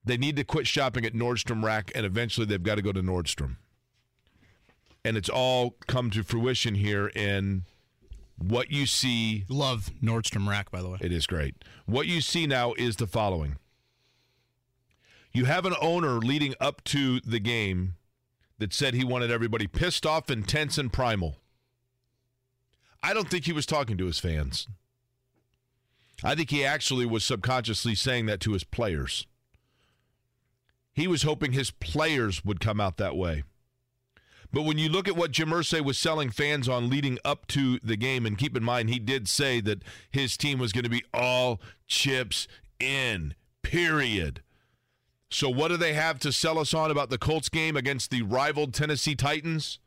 they need to quit shopping at Nordstrom Rack, and eventually they've got to go to Nordstrom. And it's all come to fruition here in what you see. Love Nordstrom Rack, by the way. It is great. What you see now is the following you have an owner leading up to the game that said he wanted everybody pissed off, intense, and primal. I don't think he was talking to his fans. I think he actually was subconsciously saying that to his players. He was hoping his players would come out that way. But when you look at what Jim Irsay was selling fans on leading up to the game, and keep in mind he did say that his team was going to be all chips in, period. So what do they have to sell us on about the Colts game against the rival Tennessee Titans?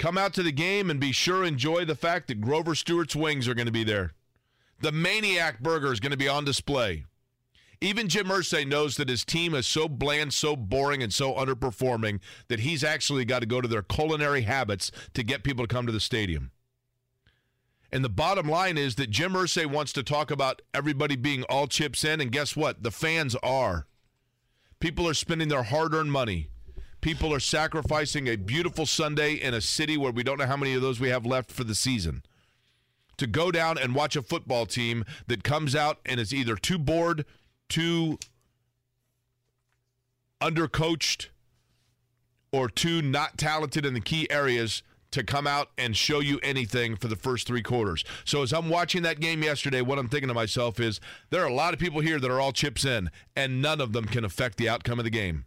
Come out to the game and be sure enjoy the fact that Grover Stewart's wings are going to be there. The Maniac Burger is going to be on display. Even Jim Irsay knows that his team is so bland, so boring, and so underperforming that he's actually got to go to their culinary habits to get people to come to the stadium. And the bottom line is that Jim Irsay wants to talk about everybody being all chips in, and guess what? The fans are. People are spending their hard earned money. People are sacrificing a beautiful Sunday in a city where we don't know how many of those we have left for the season to go down and watch a football team that comes out and is either too bored, too undercoached, or too not talented in the key areas to come out and show you anything for the first three quarters. So as I'm watching that game yesterday, what I'm thinking to myself is there are a lot of people here that are all chips in, and none of them can affect the outcome of the game.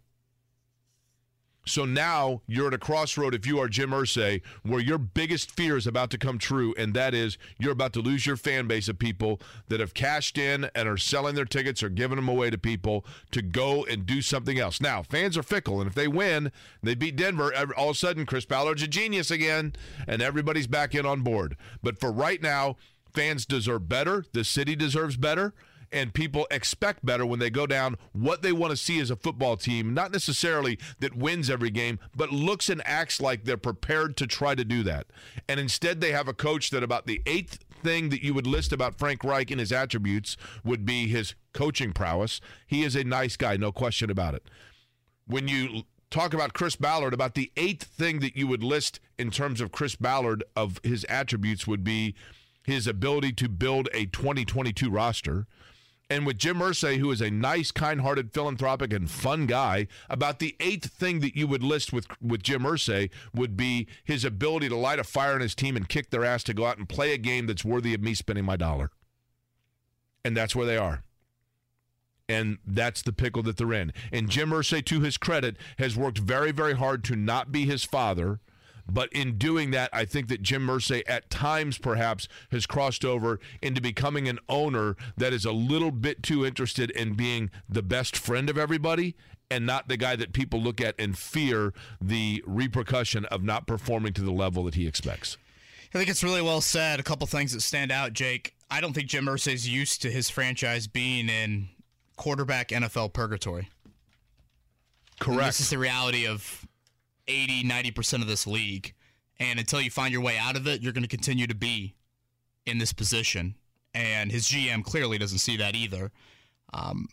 So now you're at a crossroad if you are Jim Irsay, where your biggest fear is about to come true, and that is you're about to lose your fan base of people that have cashed in and are selling their tickets or giving them away to people to go and do something else. Now, fans are fickle, and if they win, they beat Denver, all of a sudden Chris Ballard's a genius again, and everybody's back in on board. But for right now, fans deserve better. The city deserves better and people expect better when they go down what they want to see as a football team, not necessarily that wins every game, but looks and acts like they're prepared to try to do that. And instead, they have a coach that about the eighth thing that you would list about Frank Reich and his attributes would be his coaching prowess. He is a nice guy, no question about it. When you talk about Chris Ballard, about the eighth thing that you would list in terms of Chris Ballard of his attributes would be his ability to build a 2022 roster and with Jim Irsay, who is a nice, kind-hearted, philanthropic, and fun guy, about the eighth thing that you would list with with Jim Irsay would be his ability to light a fire in his team and kick their ass to go out and play a game that's worthy of me spending my dollar. And that's where they are. And that's the pickle that they're in. And Jim Irsay, to his credit, has worked very, very hard to not be his father – but in doing that, I think that Jim Irsay at times perhaps has crossed over into becoming an owner that is a little bit too interested in being the best friend of everybody and not the guy that people look at and fear the repercussion of not performing to the level that he expects. I think it's really well said. A couple things that stand out, Jake. I don't think Jim Irsay's used to his franchise being in quarterback NFL purgatory. Correct. And this is the reality of 80, 90% of this league. And until you find your way out of it, you're going to continue to be in this position. And his GM clearly doesn't see that either. Um,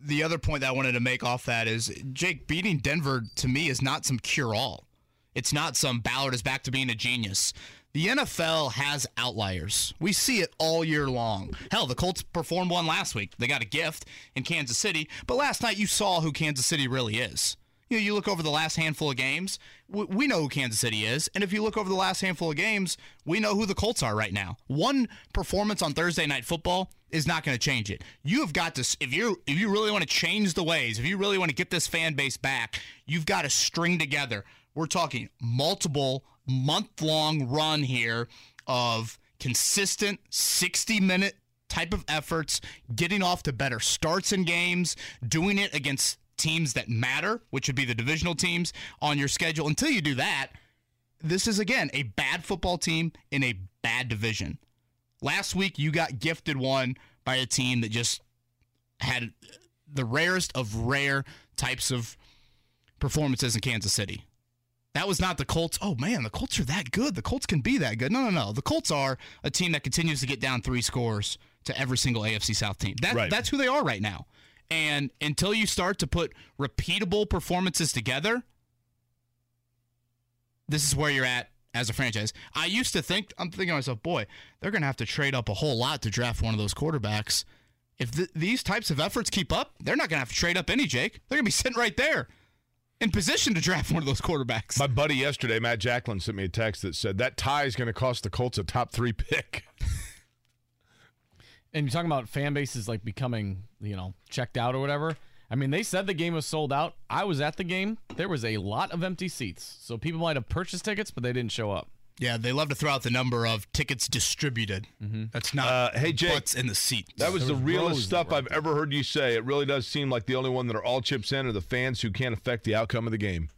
the other point that I wanted to make off that is Jake beating Denver to me is not some cure all. It's not some Ballard is back to being a genius. The NFL has outliers. We see it all year long. Hell, the Colts performed one last week. They got a gift in Kansas City, but last night you saw who Kansas City really is you know, you look over the last handful of games, we know who Kansas City is, and if you look over the last handful of games, we know who the Colts are right now. One performance on Thursday Night Football is not going to change it. You have got to if you if you really want to change the ways, if you really want to get this fan base back, you've got to string together. We're talking multiple month long run here of consistent 60 minute type of efforts, getting off to better starts in games, doing it against teams that matter, which would be the divisional teams on your schedule. Until you do that, this is again a bad football team in a bad division. Last week you got gifted one by a team that just had the rarest of rare types of performances in Kansas City. That was not the Colts. Oh man, the Colts are that good. The Colts can be that good. No, no, no. The Colts are a team that continues to get down three scores to every single AFC South team. That, right. That's who they are right now. And until you start to put repeatable performances together, this is where you're at as a franchise. I used to think, I'm thinking to myself, boy, they're going to have to trade up a whole lot to draft one of those quarterbacks. If th- these types of efforts keep up, they're not going to have to trade up any, Jake. They're going to be sitting right there in position to draft one of those quarterbacks. My buddy yesterday, Matt Jacklin, sent me a text that said that tie is going to cost the Colts a top three pick. And you're talking about fan bases like becoming, you know, checked out or whatever. I mean, they said the game was sold out. I was at the game. There was a lot of empty seats. So people might have purchased tickets, but they didn't show up. Yeah, they love to throw out the number of tickets distributed. That's not Uh, hey, Jake, butts in the seat. That was There the was realest stuff that I've ever heard you say. It really does seem like the only one that are all chips in are the fans who can't affect the outcome of the game.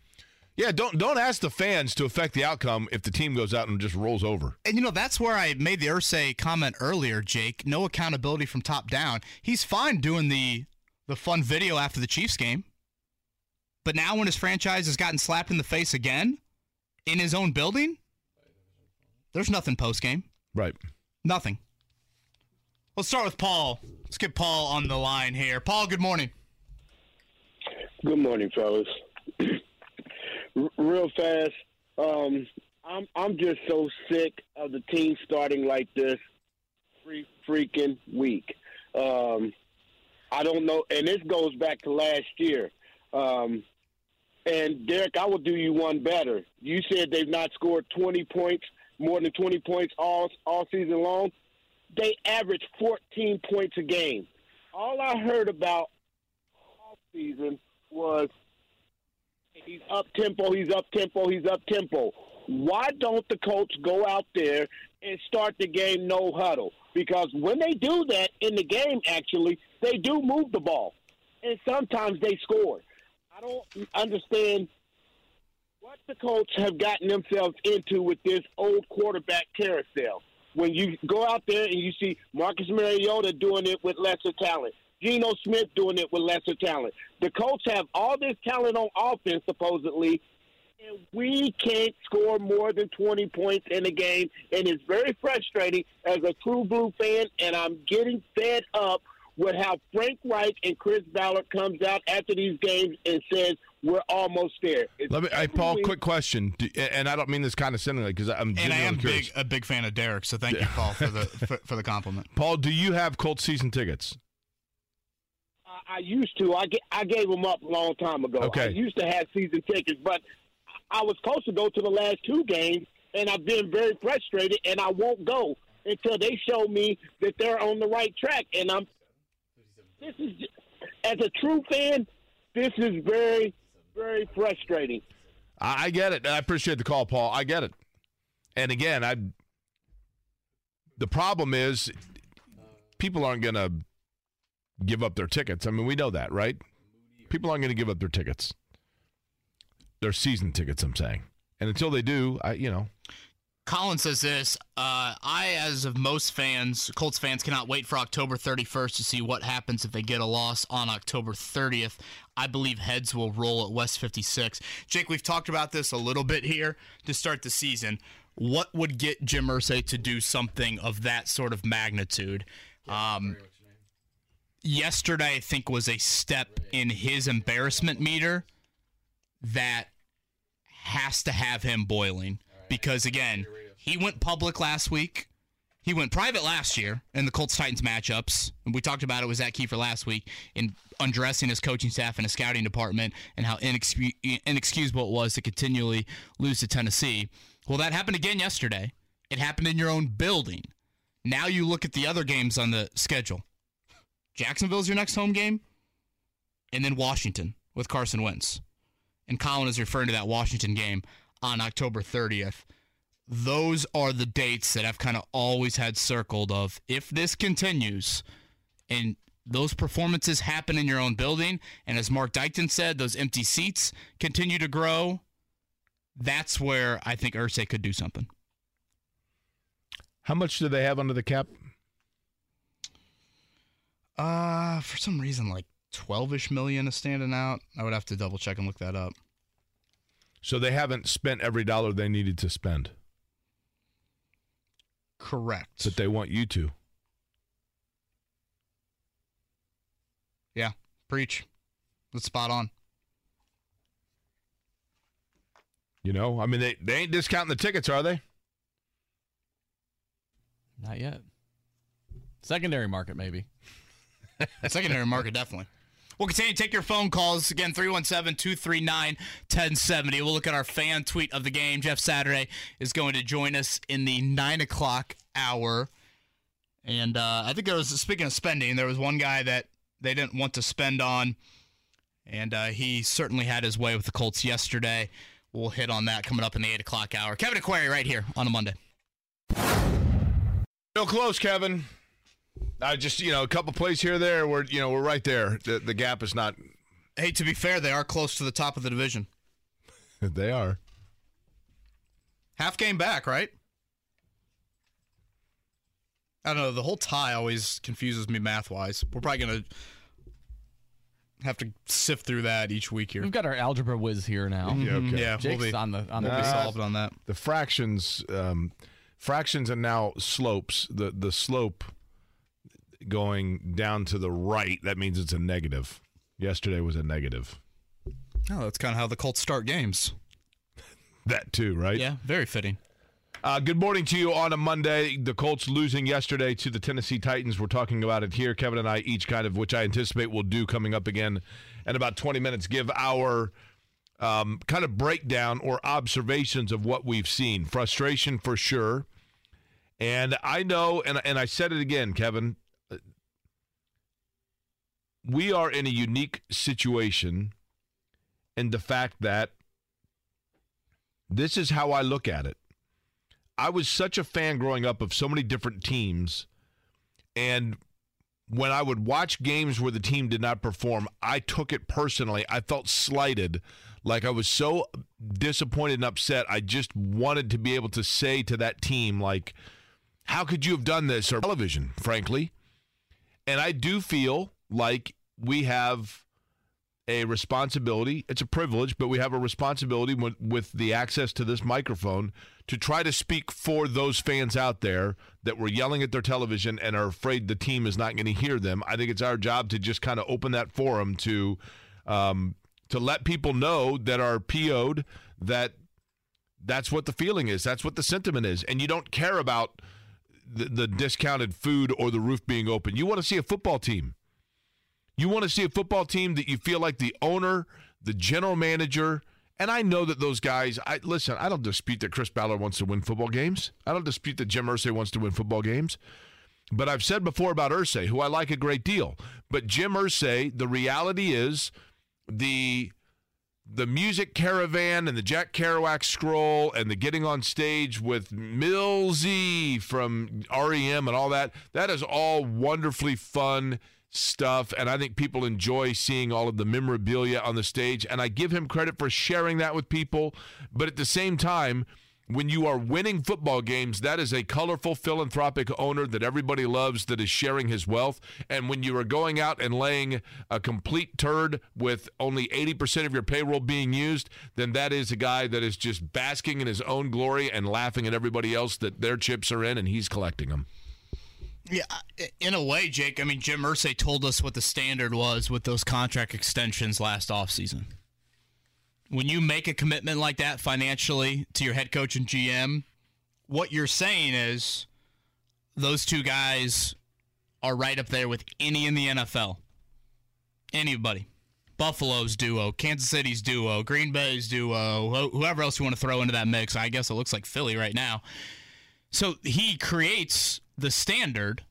Yeah, don't don't ask the fans to affect the outcome if the team goes out and just rolls over. And you know, that's where I made the Irsay comment earlier, Jake. No accountability from top down. He's fine doing the the fun video after the Chiefs game. But now when his franchise has gotten slapped in the face again in his own building, there's nothing post game. Right. Nothing. Let's start with Paul. Let's get Paul on the line here. Paul, good morning. Good morning, fellas. R- Real fast, um, I'm I'm just so sick of the team starting like this freaking week. Um, I don't know, and this goes back to last year. Um, and Derek, I will do you one better. You said they've not scored 20 points, more than 20 points all all season long. They average 14 points a game. All I heard about all season was he's up tempo, he's up tempo, he's up tempo. Why don't the coach go out there and start the game no huddle? Because when they do that in the game, actually, they do move the ball, and sometimes they score. I don't understand what the coach have gotten themselves into with this old quarterback carousel. When you go out there and you see Marcus Mariota doing it with lesser talent, Geno Smith doing it with lesser talent. The Colts have all this talent on offense, supposedly, and we can't score more than 20 points in a game. And it's very frustrating as a true blue fan, and I'm getting fed up with how Frank Reich and Chris Ballard comes out after these games and says, we're almost there. It's Let me, hey, Paul, week- quick question, Do- and I don't mean this condescendingly because I'm And I am curious. big a big fan of Derek, so thank you, Paul, for the for, for the compliment. Paul, do you have Colts season tickets? I, I used to. I, ga- I gave them up a long time ago. Okay. I used to have season tickets, but I was supposed to go to the last two games, and I've been very frustrated, and I won't go until they show me that they're on the right track. And I'm. This is, as a true fan, this is very, very frustrating. I, I get it. I appreciate the call, Paul. I get it. And again, I. The problem is, people aren't going to give up their tickets. I mean, we know that, right? People aren't going to give up their tickets. Their season tickets, I'm saying. And until they do, I, you know, Colin says this. Uh, I, as of most fans, Colts fans, cannot wait for October 31st to see what happens if they get a loss on October 30th. I believe heads will roll at West 56. Jake, we've talked about this a little bit here to start the season. What would get Jim Irsay to do something of that sort of magnitude? Um, yesterday, I think, was a step in his embarrassment meter that has to have him boiling because again, he went public last week. He went private last year in the Colts Titans matchups. And we talked about it was that key for last week in undressing his coaching staff and his scouting department and how inexcu- inexcusable it was to continually lose to Tennessee. Well, that happened again yesterday. It happened in your own building. Now you look at the other games on the schedule. Jacksonville's your next home game, and then Washington with Carson Wentz and Colin is referring to that Washington game on October 30th. Those are the dates that I've kind of always had circled of if this continues and those performances happen in your own building, and as Mark Dykton said, those empty seats continue to grow, that's where I think Irsay could do something. how much do they have under the cap? Uh, for some reason, like 12-ish million is standing out. I would have to double check and look that up. So they haven't spent every dollar they needed to spend, Correct. but they want you to. yeah, preach. That's spot on. You know, I mean, they, they ain't discounting the tickets, are they? Not yet. Secondary market, maybe. Secondary market, definitely. We'll continue to take your phone calls. Again, 317 239 1070. We'll look at our fan tweet of the game. Jeff Saturday is going to join us in the 9 o'clock hour. And uh, I think there was, speaking of spending, there was one guy that they didn't want to spend on And uh, he certainly had his way with the Colts yesterday. We'll hit on that coming up in the 8 o'clock hour. Kevin and Query right here on a Monday. Real close, Kevin. I just, you know, a couple plays here, there. We're, you know, we're right there. The, the gap is not. Hey, to be fair, they are close to the top of the division. they are. Half game back, right? I don't know. The whole tie always confuses me math wise. We're probably going to have to sift through that each week here. We've got our algebra whiz here now. Yeah, okay. Yeah, Jake's we'll be, on the on the we'll be solved on that. The fractions, um, fractions, and now slopes. The the slope going down to the right. That means it's a negative. Yesterday was a negative. Oh, that's kind of how the Colts start games. That too, right? Yeah, very fitting. Uh, good morning to you on a Monday. The Colts losing yesterday to the Tennessee Titans. We're talking about it here. Kevin and I each kind of, which I anticipate we'll do coming up again in about 20 minutes, give our um, kind of breakdown or observations of what we've seen. Frustration for sure. And I know, and, and I said it again, Kevin, we are in a unique situation in the fact that this is how I look at it. I was such a fan growing up of so many different teams. And when I would watch games where the team did not perform, I took it personally. I felt slighted. Like I was so disappointed and upset. I just wanted to be able to say to that team, like, how could you have done this? Or television, frankly. And I do feel like we have a responsibility. It's a privilege, but we have a responsibility with, with the access to this microphone to try to speak for those fans out there that were yelling at their television and are afraid the team is not going to hear them. I think it's our job to just kind of open that forum to um, to let people know that are PO'd that that's what the feeling is. That's what the sentiment is. And you don't care about the, the discounted food or the roof being open. You want to see a football team. You want to see a football team that you feel like the owner, the general manager, and I know that those guys. I listen. I don't dispute that Chris Ballard wants to win football games. I don't dispute that Jim Irsay wants to win football games. But I've said before about Irsay, who I like a great deal. But Jim Irsay, the reality is the the music caravan and the Jack Kerouac scroll and the getting on stage with Millsy from REM and all that. That is all wonderfully fun stuff and I think people enjoy seeing all of the memorabilia on the stage and I give him credit for sharing that with people but at the same time when you are winning football games that is a colorful philanthropic owner that everybody loves that is sharing his wealth and when you are going out and laying a complete turd with only 80% of your payroll being used then that is a guy that is just basking in his own glory and laughing at everybody else that their chips are in and he's collecting them Yeah, in a way, Jake. I mean, Jim Irsay told us what the standard was with those contract extensions last offseason. When you make a commitment like that financially to your head coach and GM, what you're saying is those two guys are right up there with any in the NFL. Anybody. Buffalo's duo, Kansas City's duo, Green Bay's duo, whoever else you want to throw into that mix. I guess it looks like Philly right now. So he creates the standard,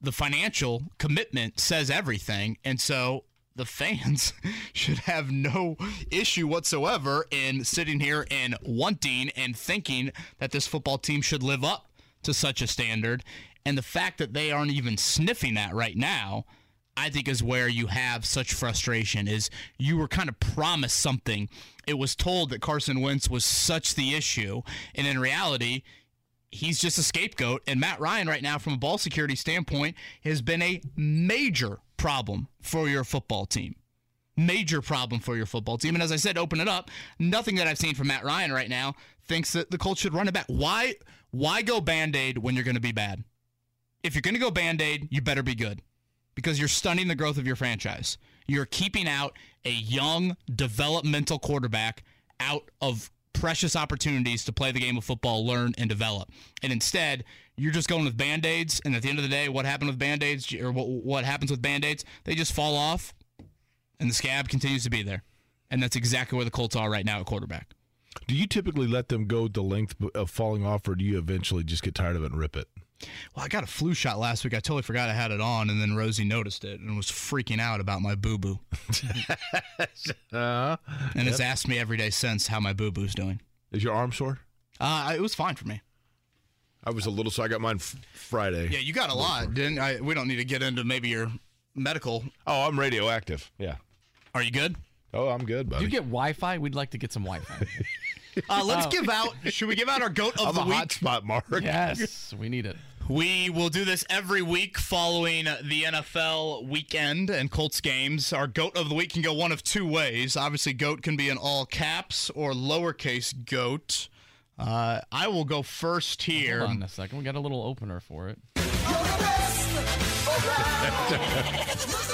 the financial commitment says everything. And so the fans should have no issue whatsoever in sitting here and wanting and thinking that this football team should live up to such a standard. And the fact that they aren't even sniffing that right now, I think is where you have such frustration is you were kind of promised something. It was told that Carson Wentz was such the issue. And in reality, he's just a scapegoat. And Matt Ryan, right now, from a ball security standpoint, has been a major problem for your football team. Major problem for your football team. And as I said, open it up. Nothing that I've seen from Matt Ryan right now thinks that the Colts should run it back. Why? Why go band aid when you're going to be bad? If you're going to go band aid, you better be good because you're stunning the growth of your franchise. You're keeping out a young, developmental quarterback out of precious opportunities to play the game of football, learn, and develop. And instead, you're just going with band aids. And at the end of the day, what happened with band aids, or what, what happens with band aids, they just fall off, and the scab continues to be there. And that's exactly where the Colts are right now at quarterback. Do you typically let them go the length of falling off, or do you eventually just get tired of it and rip it? Well, I got a flu shot last week. I totally forgot I had it on, and then Rosie noticed it and was freaking out about my boo boo. Uh, and has asked me every day since how my boo boo's doing. is your arm sore? Uh, it was fine for me. I was a little, so I got mine f- Friday. Yeah, you got a lot, didn't I? We don't need to get into maybe your medical. Oh, I'm radioactive. Yeah. Are you good? Oh, I'm good, buddy. Do buddy. you get Wi-Fi? We'd like to get some Wi-Fi. Uh, let's give out. Should we give out our goat of I'm the a week? hotspot, Mark. yes, we need it. We will do this every week following the NFL weekend and Colts games. Our goat of the week can go one of two ways. Obviously, goat can be in all caps or lowercase goat. Uh, I will go first here. Hold on a second. We got a little opener for it.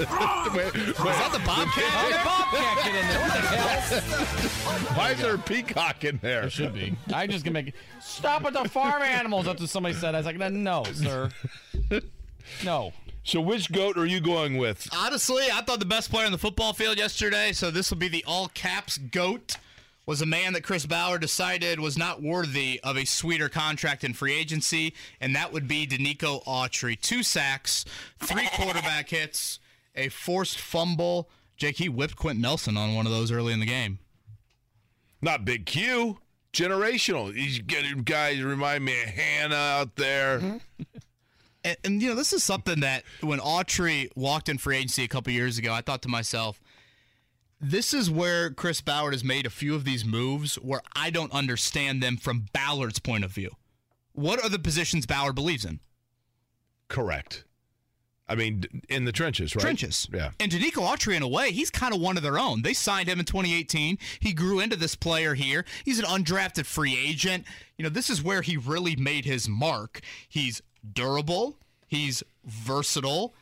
Wait, wait, Is that the Bobcat? How did Bobcat get in there? What the hell? why is there a peacock in there? There should be. I just gonna make stop at the farm animals. That's what somebody said. I was like, no, sir. No. So, which goat are you going with? Honestly, I thought the best player on the football field yesterday, so this will be the all caps goat, was a man that Chris Ballard decided was not worthy of a sweeter contract in free agency, and that would be Denico Autry. Two sacks, three quarterback hits, a forced fumble. Jake, he whipped Quenton Nelson on one of those early in the game. Not Big Q. Generational. These good guys remind me of Hannah out there. Mm-hmm. And, and you know, this is something that when Autry walked in free agency a couple years ago, I thought to myself, this is where Chris Ballard has made a few of these moves where I don't understand them from Ballard's point of view. What are the positions Ballard believes in? Correct. I mean, in the trenches, right? Trenches. Yeah. And Denico Autry, in a way, he's kind of one of their own. They signed him in 2018. He grew into this player here. He's an undrafted free agent. You know, this is where he really made his mark. He's durable, he's versatile.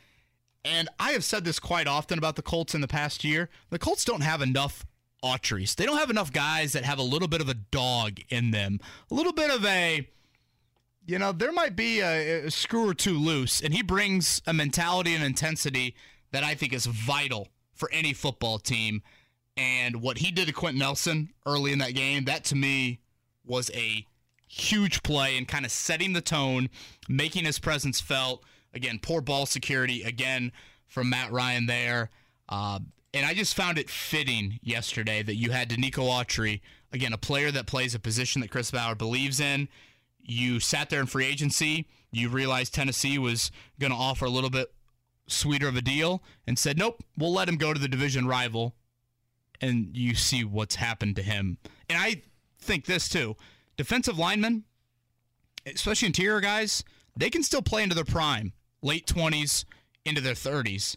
And I have said this quite often about the Colts in the past year. The Colts don't have enough Autrys. They don't have enough guys that have a little bit of a dog in them, a little bit of a you know, there might be a, a screw or two loose, and he brings a mentality and intensity that I think is vital for any football team. And what he did to Quenton Nelson early in that game, that to me was a huge play and kind of setting the tone, making his presence felt. Again, poor ball security again from Matt Ryan there. Uh, and I just found it fitting yesterday that you had Denico Autry, again, a player that plays a position that Chris Ballard believes in. You sat there in free agency. You realized Tennessee was going to offer a little bit sweeter of a deal and said, nope, we'll let him go to the division rival. And you see what's happened to him. And I think this too defensive linemen, especially interior guys, they can still play into their prime, late 20s, into their 30s.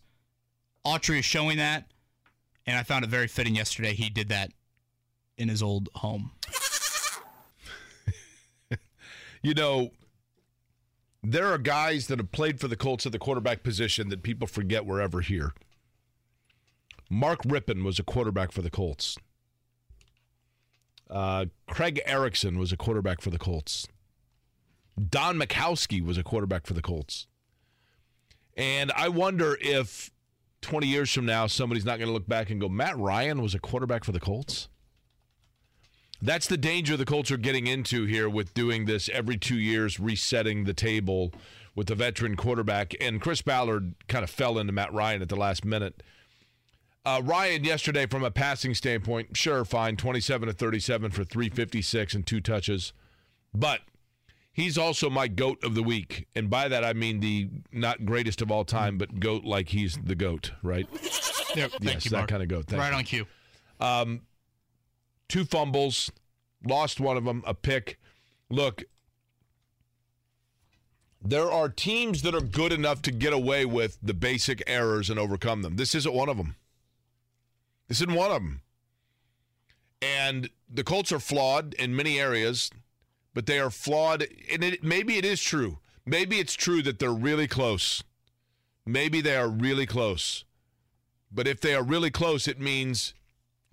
Autry is showing that. And I found it very fitting yesterday. He did that in his old home. You know, there are guys that have played for the Colts at the quarterback position that people forget were ever here. Mark Rypien was a quarterback for the Colts. Uh, Craig Erickson was a quarterback for the Colts. Don Majkowski was a quarterback for the Colts. And I wonder if 20 years from now, somebody's not going to look back and go, Matt Ryan was a quarterback for the Colts? That's the danger the Colts are getting into here with doing this every two years, resetting the table with the veteran quarterback. And Chris Ballard kind of fell into Matt Ryan at the last minute. Uh, Ryan yesterday, from a passing standpoint, sure, fine, 27 to 37 for 356 and two touches. But he's also my goat of the week. And by that, I mean the not greatest of all time, but goat like he's the goat, right? Yep, thank yes, you, that kind of goat. Thank right you. on cue. Um, two fumbles, lost one of them, a pick. Look, there are teams that are good enough to get away with the basic errors and overcome them. This isn't one of them. This isn't one of them. And the Colts are flawed in many areas, but they are flawed. And it, maybe it is true. Maybe it's true that they're really close. Maybe they are really close. But if they are really close, it means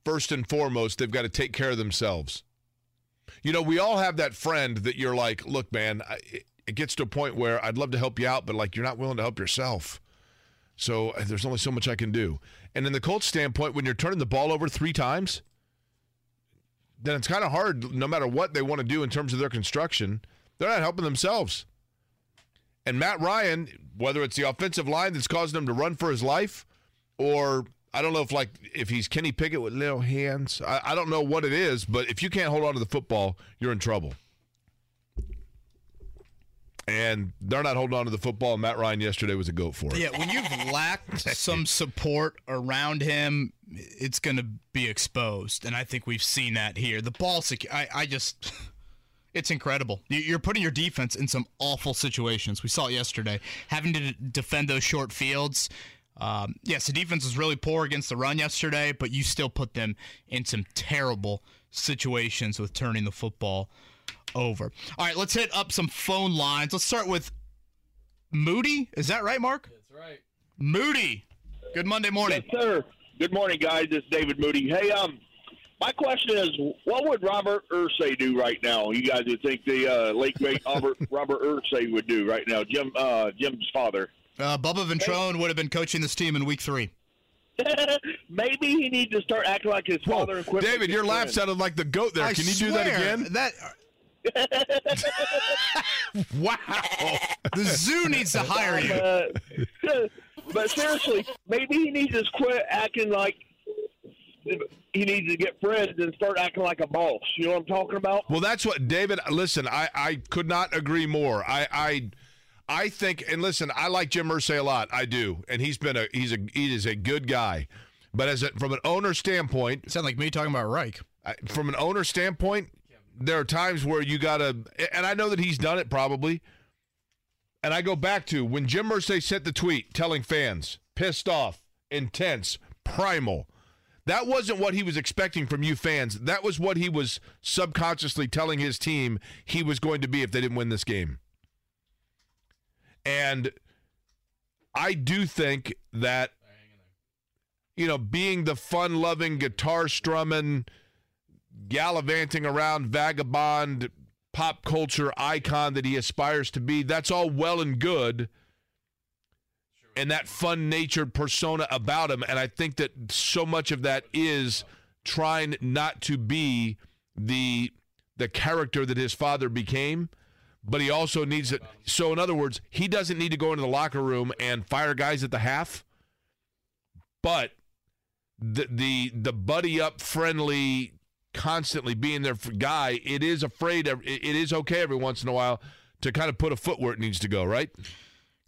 first and foremost, they've got to take care of themselves. You know, we all have that friend that you're like, look, man, I, it- gets to a point where I'd love to help you out, but like you're not willing to help yourself. So uh, there's only so much I can do. And in the Colts standpoint, when you're turning the ball over three times, then it's kind of hard. No matter what they want to do in terms of their construction, they're not helping themselves. And Matt Ryan, whether it's the offensive line that's causing him to run for his life, or I don't know if like if he's Kenny Pickett with little hands. I, I don't know what it is, but if you can't hold on to the football, you're in trouble. And they're not holding on to the football. Matt Ryan yesterday was a goat for it. Yeah, when you've lacked some support around him, it's going to be exposed, and I think we've seen that here. The ball, secu- I, I just, it's incredible. You- You're putting your defense in some awful situations. We saw it yesterday, having to defend those short fields. Um, yes, the defense was really poor against the run yesterday, but you still put them in some terrible situations with turning the football over. All right, let's hit up some phone lines. Let's start with Moody. Is that right, Mark? That's right. Moody. Good Monday morning. Yes, sir. Good morning, guys. This is David Moody. Hey, um, my question is, what would Robert Irsay do right now? You guys would think the uh, late great Robert Robert Irsay would do right now. Jim, uh, Jim's father. Uh, Bubba Ventrone would have been coaching this team in week three. Maybe he needs to start acting like his father. and David, your laugh sounded like the goat there. I Can you do that again? That wow. the zoo needs to hire you. Uh, but seriously, maybe he needs to quit acting like he needs to get friends and start acting like a boss. You know what I'm talking about? Well, that's what David. Listen, I, I could not agree more. I, I I think, and listen, I like Jim Irsay a lot. I do, and he's been a he's a he is a good guy. But as a, from an owner standpoint, sound like me talking about Reich. I, from an owner standpoint, there are times where you gotta, and I know that he's done it probably. And I go back to when Jim Irsay sent the tweet telling fans, pissed off, intense, primal. That wasn't what he was expecting from you fans. That was what he was subconsciously telling his team he was going to be if they didn't win this game. And I do think that, you know, being the fun loving, guitar strumming, gallivanting around vagabond pop culture icon that he aspires to be, that's all well and good. And that fun natured persona about him. And I think that so much of that is trying not to be the the character that his father became but he also needs it. So, in other words, he doesn't need to go into the locker room and fire guys at the half. But the the the buddy up, friendly, constantly being there for guy, it is afraid. It it is okay every once in a while to kind of put a foot where it needs to go. Right?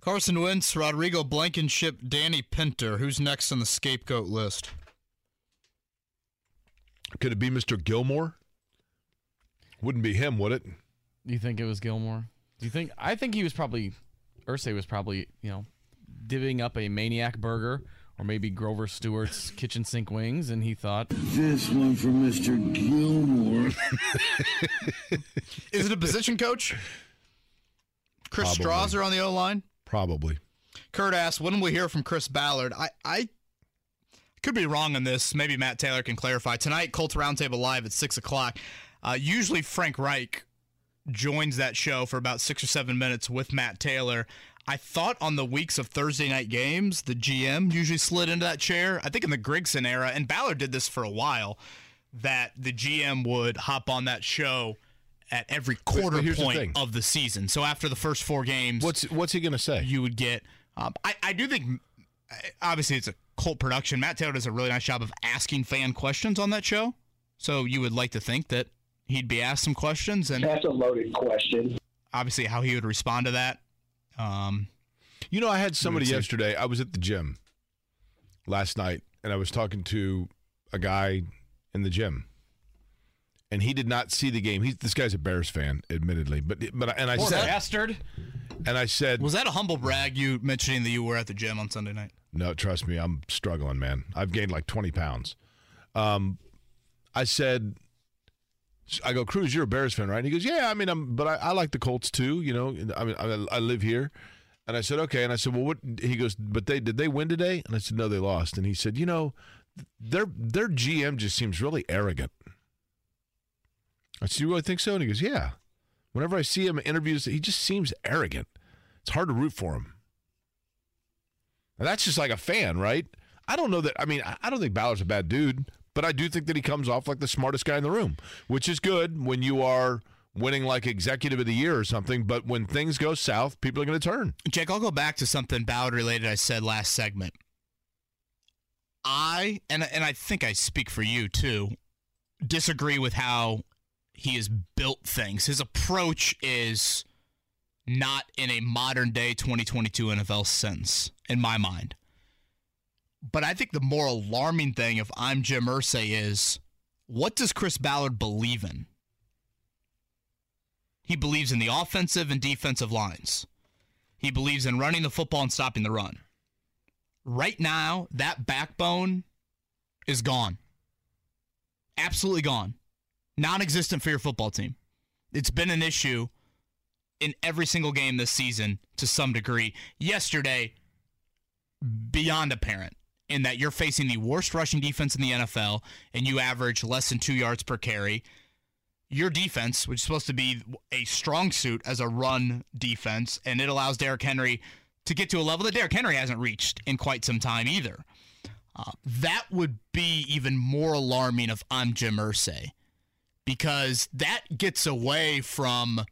Carson Wentz, Rodrigo Blankenship, Danny Pinter. Who's next on the scapegoat list? Could it be Mr. Gilmore? Wouldn't be him, would it? Do you think it was Gilmore? Do you think? I think he was probably, Irsay was probably, you know, divvying up a maniac burger or maybe Grover Stewart's kitchen sink wings, and he thought, This one for Mr. Gilmore. Is it a position coach? Chris Probably. Strausser on the O line. Probably. Kurt asked, when will we hear from Chris Ballard? I, I could be wrong on this. Maybe Matt Taylor can clarify. Tonight, Colts Roundtable Live at 6 o'clock. Uh, usually, Frank Reich joins that show for about six or seven minutes with Matt Taylor. I thought on the weeks of Thursday night games, the GM usually slid into that chair. I think in the Grigson era, and Ballard did this for a while, that the GM would hop on that show at every quarter the point thing. of the season. So after the first four games, What's what's he going to say? you would get. Um, I, I do think, obviously, it's a cult production. Matt Taylor does a really nice job of asking fan questions on that show. So you would like to think that he'd be asked some questions and That's a loaded question. obviously how he would respond to that. Um, You know, I had somebody yesterday. I was at the gym last night, and I was talking to a guy in the gym, and he did not see the game. He's this guy's a Bears fan, admittedly, but but and I "Poor said, bastard." and I said, was that a humble brag you mentioning that you were at the gym on Sunday night? No, trust me, I'm struggling, man. I've gained like 20 pounds. Um, I said, I go, Cruz, you're a Bears fan, right? And he goes, Yeah, I mean, I'm, but I, I like the Colts too. You know, I mean, I, I live here. And I said, Okay. And I said, Well, what? He goes, But they did they win today? And I said, No, they lost. And he said, You know, their their GM just seems really arrogant. I said, You really think so? And he goes, Yeah. Whenever I see him in interviews, he just seems arrogant. It's hard to root for him. And that's just like a fan, right? I don't know that. I mean, I don't think Ballard's a bad dude, But I do think that he comes off like the smartest guy in the room, which is good when you are winning like executive of the year or something. But when things go south, people are going to turn. Jake, I'll go back to something Ballard related I said last segment. I and and I think I speak for you too. Disagree with how he has built things. His approach is not in a modern day 2022 NFL sense, in my mind. But I think the more alarming thing, if I'm Jim Irsay, is what does Chris Ballard believe in? He believes in the offensive and defensive lines. He believes in running the football and stopping the run. Right now, that backbone is gone. Absolutely gone. Non existent for your football team. It's been an issue in every single game this season to some degree. Yesterday, beyond apparent in that you're facing the worst rushing defense in the NFL and you average less than two yards per carry. Your defense, which is supposed to be a strong suit as a run defense, and it allows Derrick Henry to get to a level that Derrick Henry hasn't reached in quite some time either. Uh, that would be even more alarming if I'm Jim Irsay, because that gets away from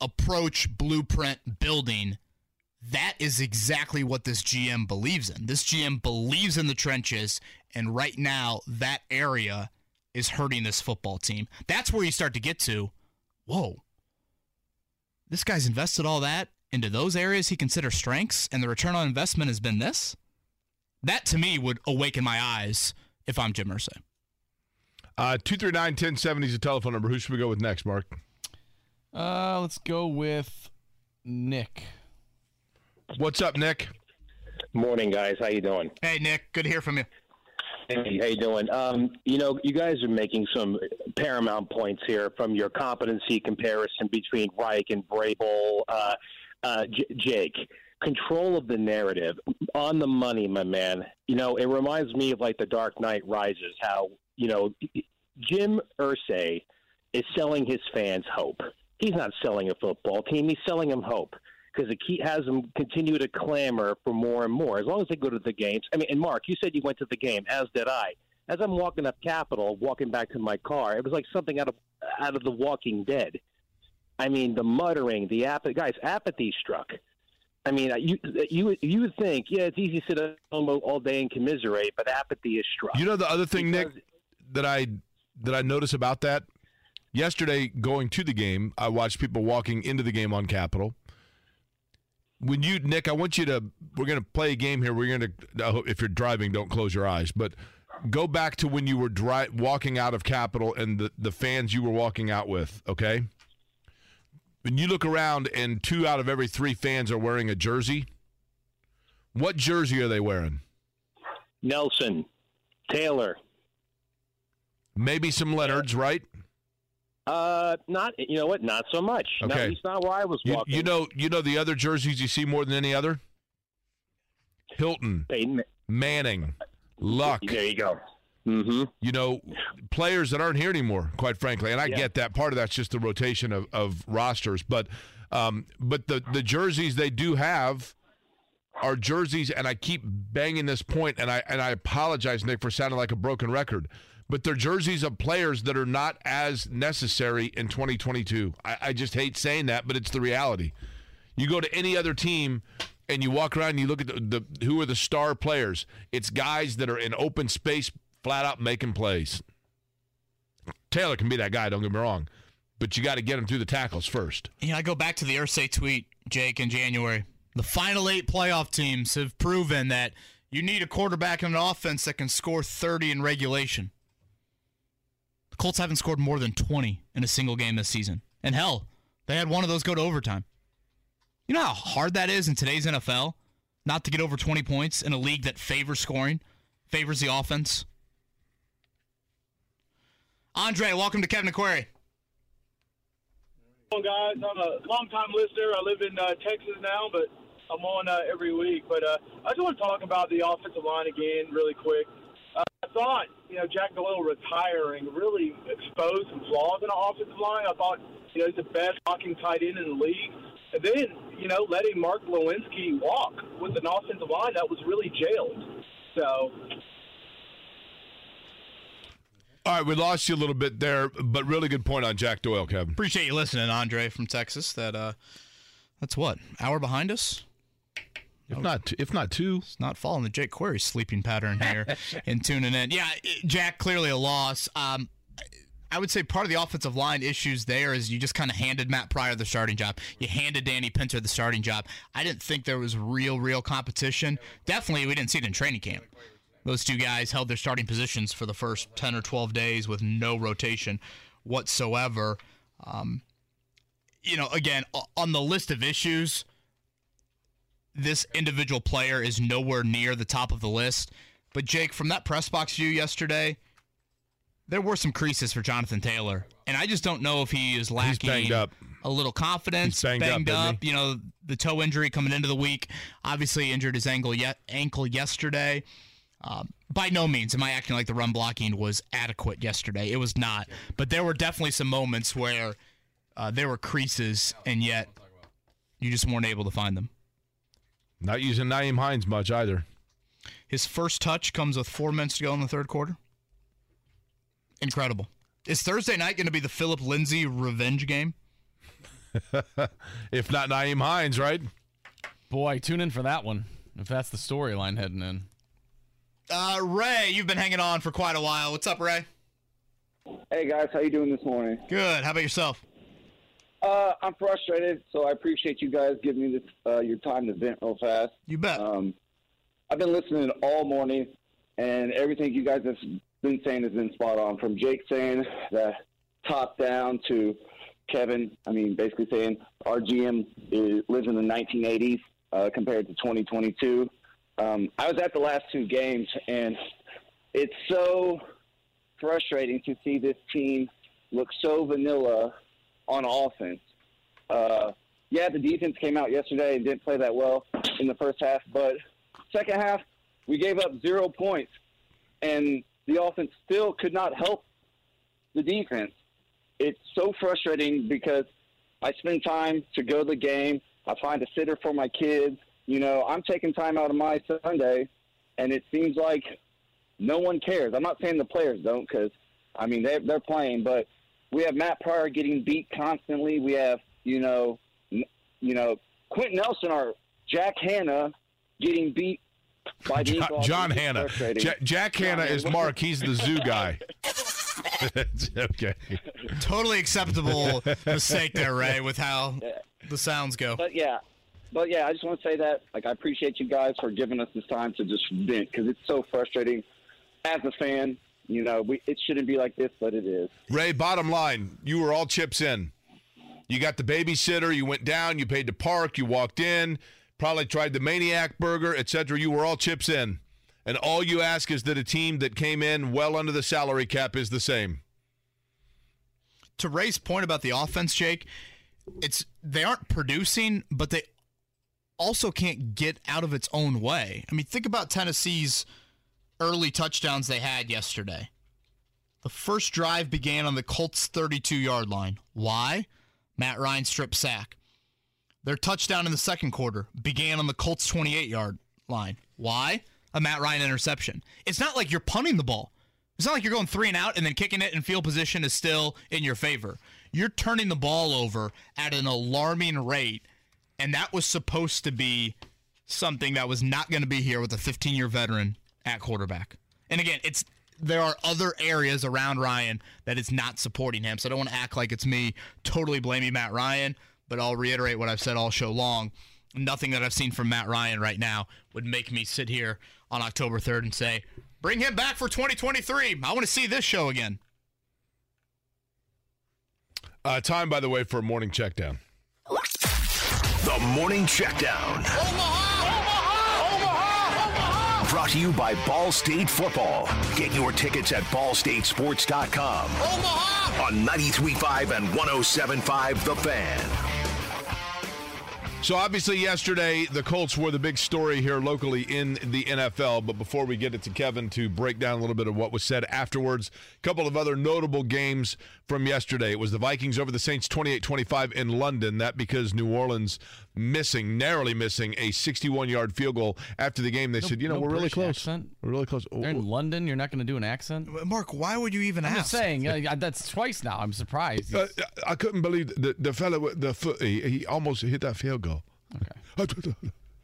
approach, blueprint, building. That is exactly what this GM believes in. This GM believes in the trenches, and right now, that area is hurting this football team. That's where you start to get to whoa, this guy's invested all that into those areas he considers strengths, and the return on investment has been this. That to me would awaken my eyes if I'm Jim Irsay. Uh, 239 1070 is the telephone number. Who should we go with next, Mark? Uh, let's go with Nick. What's up, Nick? Morning, guys. How you doing? Hey, Nick. Good to hear from you. Hey, how you doing? Um, you know, you guys are making some paramount points here from your competency comparison between Reich and Vrabel. Uh, uh, J- Jake, control of the narrative on the money, my man. You know, it reminds me of like The Dark Knight Rises. How you know Jim Irsay is selling his fans hope. He's not selling a football team. He's selling them hope because it keep, has them continue to clamor for more and more. As long as they go to the games. I mean, and Mark, you said you went to the game, as did I. As I'm walking up Capitol, walking back to my car, it was like something out of out of The Walking Dead. I mean, the muttering, the apathy, guys, apathy struck. I mean, uh, you uh, you you would think, yeah, it's easy to sit at home all day and commiserate, but apathy is struck. You know the other thing, Because- Nick, that I that I notice about that. Yesterday, going to the game, I watched people walking into the game on Capitol. When you, Nick, I want you to. We're going to play a game here. We're going to. If you're driving, don't close your eyes. But go back to when you were dri- walking out of Capitol and the the fans you were walking out with. Okay. When you look around and two out of every three fans are wearing a jersey, what jersey are they wearing? Nelson, Taylor, Maybe some Leonards, right? Uh, not you know what? Not so much. Not, Okay. at least not where I was You, walking. you know, you know the other jerseys you see more than any other. Hilton, Peyton, Manning, Luck. There you go. Mm-hmm. You know, players that aren't here anymore. Quite frankly, and I Yeah. get that. Part of that's just the rotation of, of rosters, but um, but the the jerseys they do have are jerseys, and I keep banging this point, and I and I apologize, Nick, for sounding like a broken record. But they're jerseys of players that are not as necessary in 2022. I, I just hate saying that, but it's the reality. You go to any other team and you walk around and you look at the, the who are the star players. It's guys that are in open space, flat out making plays. Taylor can be that guy. Don't get me wrong, but you got to get him through the tackles first. Yeah, I go back to the Irsay tweet, Jake, in January. The final eight playoff teams have proven that you need a quarterback and an offense that can score 30 in regulation. Colts haven't scored more than 20 in a single game this season. And hell, they had one of those go to overtime. You know how hard that is in today's NFL not to get over 20 points in a league that favors scoring, favors the offense? Andre, welcome to Kevin and Query. Well, guys, I'm a long-time listener. I live in uh, Texas now, but I'm on uh, every week. But uh, I just want to talk about the offensive line again, really quick. Uh, I thought, you know, Jack Doyle retiring really exposed some flaws in the offensive line. I thought, you know, he's the best blocking tight end in the league. And then, you know, letting Mark Glowinski walk with an offensive line that was really jailed. So, All right, we lost you a little bit there, but really good point on Jack Doyle, Kevin. Appreciate you listening, Andre from Texas. That uh, that's what hour behind us. If not, if not two, it's not following the Jake Query sleeping pattern here and tuning in. Yeah, Jack clearly a loss. Um, I would say part of the offensive line issues there is you just kind of handed Matt Pryor the starting job. You handed Danny Pinter the starting job. I didn't think there was real, real competition. Definitely, we didn't see it in training camp. Those two guys held their starting positions for the first 10 or 12 days with no rotation whatsoever. Um, you know, again, on the list of issues, this individual player is nowhere near the top of the list. But Jake, from that press box view yesterday, there were some creases for Jonathan Taylor, and I just don't know if he is lacking banged up. a little confidence. He's banged up, isn't? You know, the toe injury coming into the week. Obviously, injured his ankle yet ankle yesterday. Um, by no means am I acting like the run blocking was adequate yesterday. It was not, but there were definitely some moments where uh, there were creases, and yet you just weren't able to find them. Not using Nyheim Hines much either. His first touch comes with four minutes to go in the third quarter. Incredible. Is Thursday night going to be the Phillip Lindsay revenge game? if not Nyheim Hines, right? Boy, tune in for that one. If that's the storyline heading in. Uh, Ray, you've been hanging on for quite a while. What's up, Ray? Hey guys, how you doing this morning? Good. How about yourself? Uh, I'm frustrated, so I appreciate you guys giving me this, uh, your time to vent real fast. You bet. Um, I've been listening all morning, and everything you guys have been saying has been spot on. From Jake saying the top down to Kevin, I mean, basically saying our GM is, lives in the 1980s uh, compared to 2022. Um, I was at the last two games, and it's so frustrating to see this team look so vanilla on offense. Uh, yeah, the defense came out yesterday and didn't play that well in the first half, but second half we gave up zero points, and the offense still could not help the defense. It's so frustrating because I spend time to go to the game. I find a sitter for my kids. You know, I'm taking time out of my Sunday, and it seems like no one cares. I'm not saying the players don't, because I mean they're they're playing, but we have Matt Pryor getting beat constantly. We have you know, you know Quenton Nelson or Jack Hanna getting beat by the John, Eagles. John Hanna. frustrating. Ja- Jack Hanna is Mark. He's the zoo guy. okay. Totally acceptable mistake there, Ray, with how the sounds go. But yeah, but yeah, I just want to say that like I appreciate you guys for giving us this time to just vent because it's so frustrating as a fan. You know, we it shouldn't be like this, but it is. Ray, bottom line, you were all chips in. You got the babysitter, you went down, you paid to park, you walked in, probably tried the maniac burger, etc. You were all chips in. And all you ask is that a team that came in well under the salary cap is the same. to Ray's point about the offense, Jake, it's they aren't producing, but they also can't get out of its own way. I mean, think about Tennessee's early touchdowns they had yesterday. The first drive began on the Colts 32 yard line. Why? Matt Ryan strip sack. Their touchdown in the second quarter began on the Colts 28 yard line. Why? A Matt Ryan interception. It's not like you're punting the ball. It's not like you're going three and out and then kicking it and field position is still in your favor. You're turning the ball over at an alarming rate, and that was supposed to be something that was not going to be here with a 15 year veteran at quarterback. And again, it's there are other areas around Ryan that is not supporting him. So I don't want to act like it's me totally blaming Matt Ryan, but I'll reiterate what I've said all show long. Nothing that I've seen from Matt Ryan right now would make me sit here on October 3rd and say, bring him back for 2023. I want to see this show again. Uh, time, by the way, for a morning check down. The Morning Checkdown. Brought to you by Ball State Football. Get your tickets at ballstatesports.com. Omaha! On 93.5 and 107.5 The Fan. So obviously yesterday the Colts were the big story here locally in the NFL. But before we get it to Kevin to break down a little bit of what was said afterwards, a couple of other notable games from yesterday. It was the Vikings over the Saints 28-25 in London. That because New Orleans missing, narrowly missing a 61-yard field goal after the game. They No- said, you know, no we're really close. accent? We're really close. They're in London. You're not going to do an accent. Mark, why would you even ask? I'm ask? just saying. uh, that's twice now. I'm surprised. Uh, I couldn't believe the the fellow with the foot. He, he almost hit that field goal. Okay.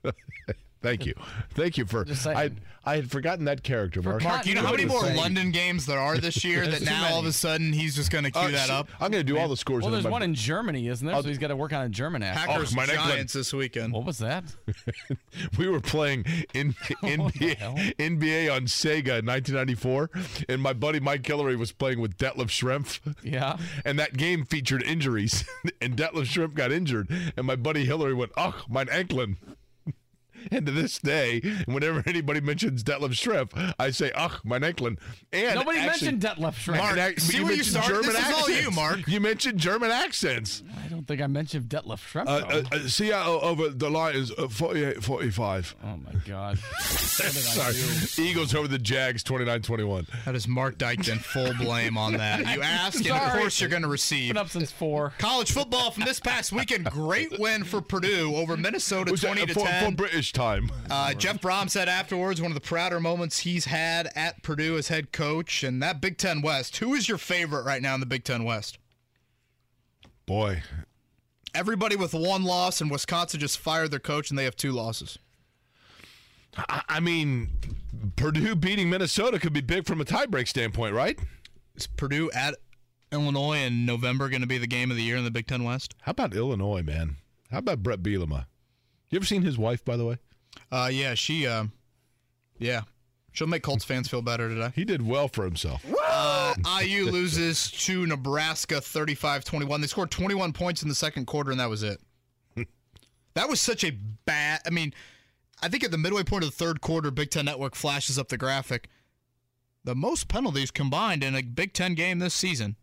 Thank you, thank you for. I I had forgotten that character, Mark. Mark, you know how many more London games there are this year that There's too now all of a sudden he's just going to cue Uh, that up? I'm going to do all the scores. Well, there's my- one in Germany, isn't there? so he's got to work on a German accent. Packers Oh, my neck went- Giants this weekend. What was that? we were playing in, NBA, NBA on Sega in 1994, and my buddy Mike Hillary was playing with Detlef Schrempf. Yeah. And that game featured injuries, and Detlef Schrempf got injured, and my buddy Hillary went, "Oh, mein Enkelin." And to this day, whenever anybody mentions Detlef Schrempf, I say, "Ach, mein Enkelin." And Nobody actually- mentioned Detlef Schrempf. Mark, Mark, see you where you mentioned started? German This is all you, accents. Mark. You mentioned German accents. I don't think I mentioned Detlef Schrempf. Uh, though. uh, uh, Seattle over the line is uh, 48 45. oh my God. Sorry. Eagles over the Jags 29 21. That is Mark Dykton full blame on that. You ask, and of course you're going to receive. Been up since four. College football from this past weekend. Great win for Purdue over Minnesota, 20 to for, 10. for British time. Uh, Jeff Brohm said afterwards, one of the prouder moments he's had at Purdue as head coach. And that Big Ten West, who is your favorite right now in the Big Ten West? Boy, Everybody with one loss, and Wisconsin just fired their coach, and they have two losses. I, I mean, Purdue beating Minnesota could be big from a tiebreak standpoint, right? Is Purdue at Illinois in November going to be the game of the year in the Big Ten West? How about Illinois, man? How about Bret Bielema? You ever seen his wife, by the way? Uh, yeah, she, uh, yeah, she'll make Colts fans feel better today. He did well for himself. Uh, IU loses to Nebraska 35-21. They scored 21 points in the second quarter, and that was it. that was such a bad. I mean, I think at the midway point of the third quarter, Big Ten Network flashes up the graphic. The most penalties combined in a Big Ten game this season.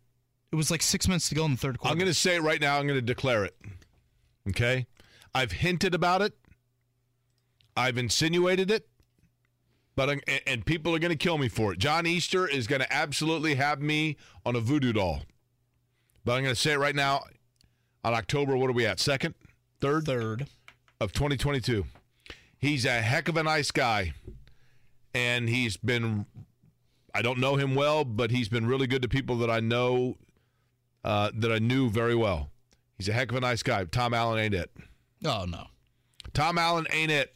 It was like six minutes to go in the third quarter. I'm going to say it right now. I'm going to declare it. Okay? I've hinted about it. I've insinuated it. But I'm, and- and people are going to kill me for it. John Easter is going to absolutely have me on a voodoo doll. But I'm going to say it right now. On October, what are we at? Second, third, third of 2022. He's a heck of a nice guy, and he's been. I don't know him well, but he's been really good to people that I know, uh, that I knew very well. He's a heck of a nice guy. Tom Allen ain't it. Oh no. Tom Allen ain't it.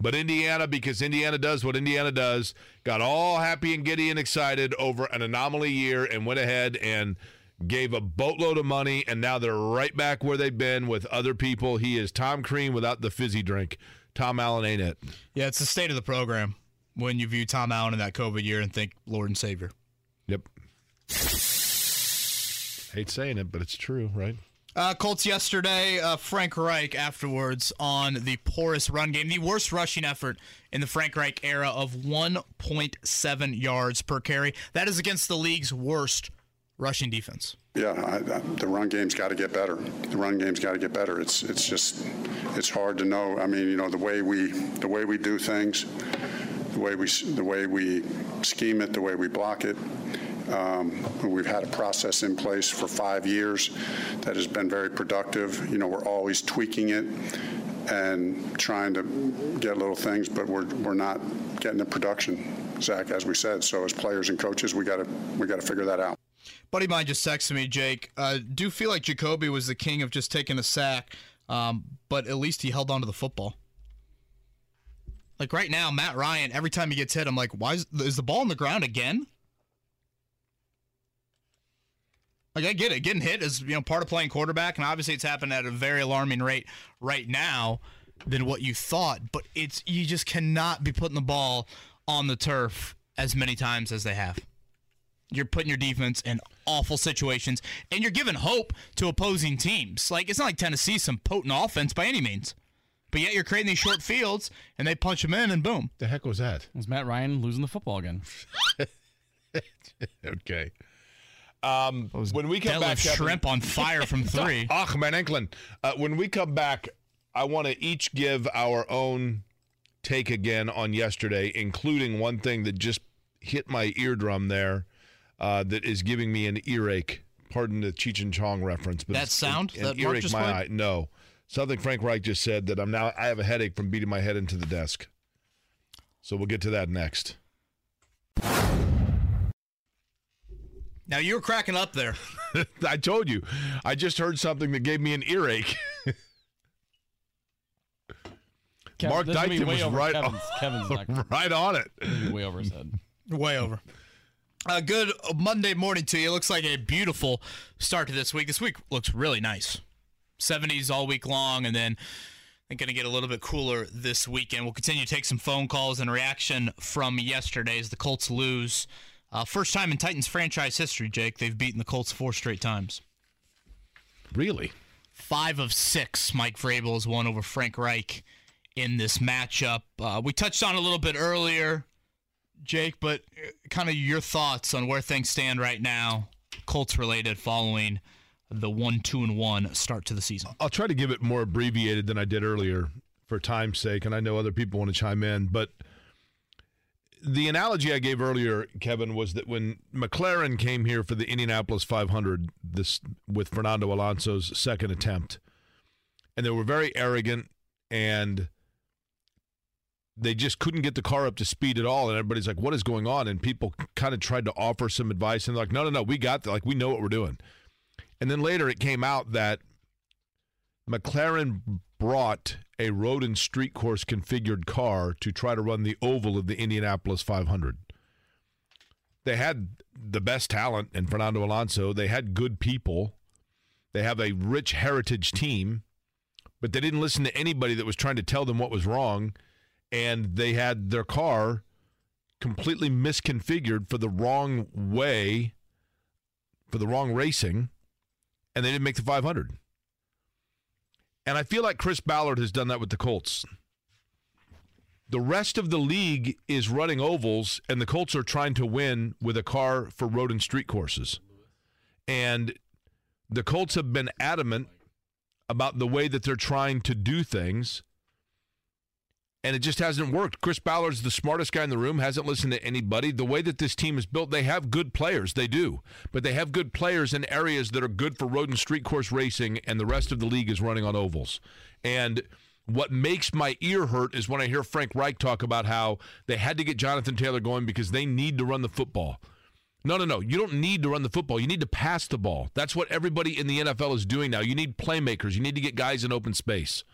But Indiana, because Indiana does what Indiana does, got all happy and giddy and excited over an anomaly year and went ahead and gave a boatload of money, and now they're right back where they've been with other people. He is Tom Crean without the fizzy drink. Tom Allen ain't it. Yeah, it's the state of the program when you view Tom Allen in that COVID year and think Lord and Savior. Yep. Hate saying it, but it's true, right? Uh, Colts yesterday, uh, Frank Reich afterwards on the poorest run game, the worst rushing effort in the Frank Reich era of 1.7 yards per carry. That is against the league's worst rushing defense. Yeah, I, I, the run game's got to get better. The run game's got to get better. It's it's just it's hard to know. I mean, you know, the way we the way we do things, the way we the way we scheme it, the way we block it. Um, we've had a process in place for five years that has been very productive. You know, we're always tweaking it and trying to get little things, but we're we're not getting the production, Zach, as we said. So as players and coaches, we got to we got to figure that out. Buddy mine just texted me, Jake. Uh, do feel like Jacoby was the king of just taking a sack, um, but at least he held on to the football. Like right now, Matt Ryan, every time he gets hit, I'm like, why is, is the ball on the ground again? Like I get it, getting hit is you know part of playing quarterback, and obviously it's happened at a very alarming rate right now than what you thought. But it's you just cannot be putting the ball on the turf as many times as they have. You're putting your defense in awful situations, and you're giving hope to opposing teams. Like it's not like Tennessee's some potent offense by any means, but yet you're creating these short fields, and they punch them in, and boom. The heck was that? Was Matt Ryan losing the football again? okay. Um, when we come deadlift back, Kevin- shrimp on fire from three. Ach, man, Enklin. Uh, when we come back, I want to each give our own take again on yesterday, including one thing that just hit my eardrum there uh, that is giving me an earache. Pardon the Cheech and Chong reference, but That sound an, that an Mark earache just my played? eye. No, something Frank Reich just said that I'm now I have a headache from beating my head into the desk. So we'll get to that next. Now you're cracking up there. I told you, I just heard something that gave me an earache. Kevin, Mark this will be Dykton was right, Kevin's- Kevin's not- right on it. This will way over his head. Way over. Uh, good Monday morning to you. Looks like a beautiful start to this week. This week looks really nice. 70s all week long, and then I think going to get a little bit cooler this weekend. We'll continue to take some phone calls and reaction from yesterday as the Colts lose. Uh, first time in Titans franchise history, Jake. They've beaten the Colts four straight times. Really? Five of six. Mike Vrabel has won over Frank Reich in this matchup. Uh, we touched on a little bit earlier, Jake, but kind of your thoughts on where things stand right now, Colts related, following the one, two, and one start to the season. I'll try to give it more abbreviated than I did earlier for time's sake, and I know other people want to chime in, but the analogy I gave earlier, Kevin, was that when McLaren came here for the Indianapolis 500, this with Fernando Alonso's second attempt, and they were very arrogant and they just couldn't get the car up to speed at all. And everybody's like, "What is going on?" And people kind of tried to offer some advice, and they're like, "No, no, no, we got that. Like, we know what we're doing." And then later, it came out that McLaren brought a road and street course configured car to try to run the oval of the Indianapolis 500. They had the best talent in Fernando Alonso. They had good people. They have a rich heritage team, but they didn't listen to anybody that was trying to tell them what was wrong. And they had their car completely misconfigured for the wrong way, for the wrong racing, and they didn't make the 500. And I feel like Chris Ballard has done that with the Colts. The rest of the league is running ovals, and the Colts are trying to win with a car for road and street courses. And the Colts have been adamant about the way that they're trying to do things, and it just hasn't worked. Chris Ballard's the smartest guy in the room, hasn't listened to anybody. The way that this team is built, they have good players, they do, but they have good players in areas that are good for road and street course racing, and the rest of the league is running on ovals. And what makes my ear hurt is when I hear Frank Reich talk about how they had to get Jonathan Taylor going because they need to run the football. No, no, no. You don't need to run the football. You need to pass the ball. That's what everybody in the NFL is doing now. You need playmakers. You need to get guys in open space.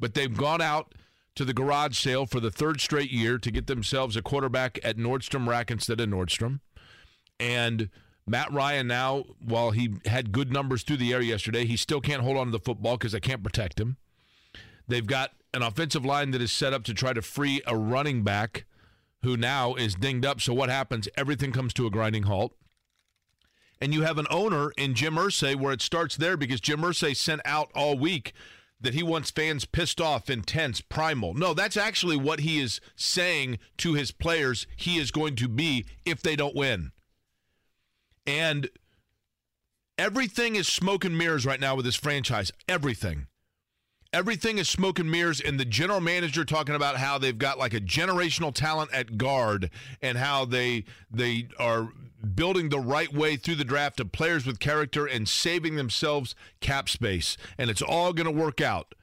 But they've gone out to the garage sale for the third straight year to get themselves a quarterback at Nordstrom Rack instead of Nordstrom. And Matt Ryan now, while he had good numbers through the air yesterday, he still can't hold on to the football because they can't protect him. They've got an offensive line that is set up to try to free a running back who now is dinged up. So what happens? Everything comes to a grinding halt. And you have an owner in Jim Irsay where it starts there because Jim Irsay sent out all week that he wants fans pissed off, intense, primal. No, that's actually what he is saying to his players he is going to be if they don't win. And everything is smoke and mirrors right now with this franchise. Everything. Everything is smoke and mirrors, and the general manager talking about how they've got like a generational talent at guard, and how they they are building the right way through the draft of players with character and saving themselves cap space, and it's all going to work out.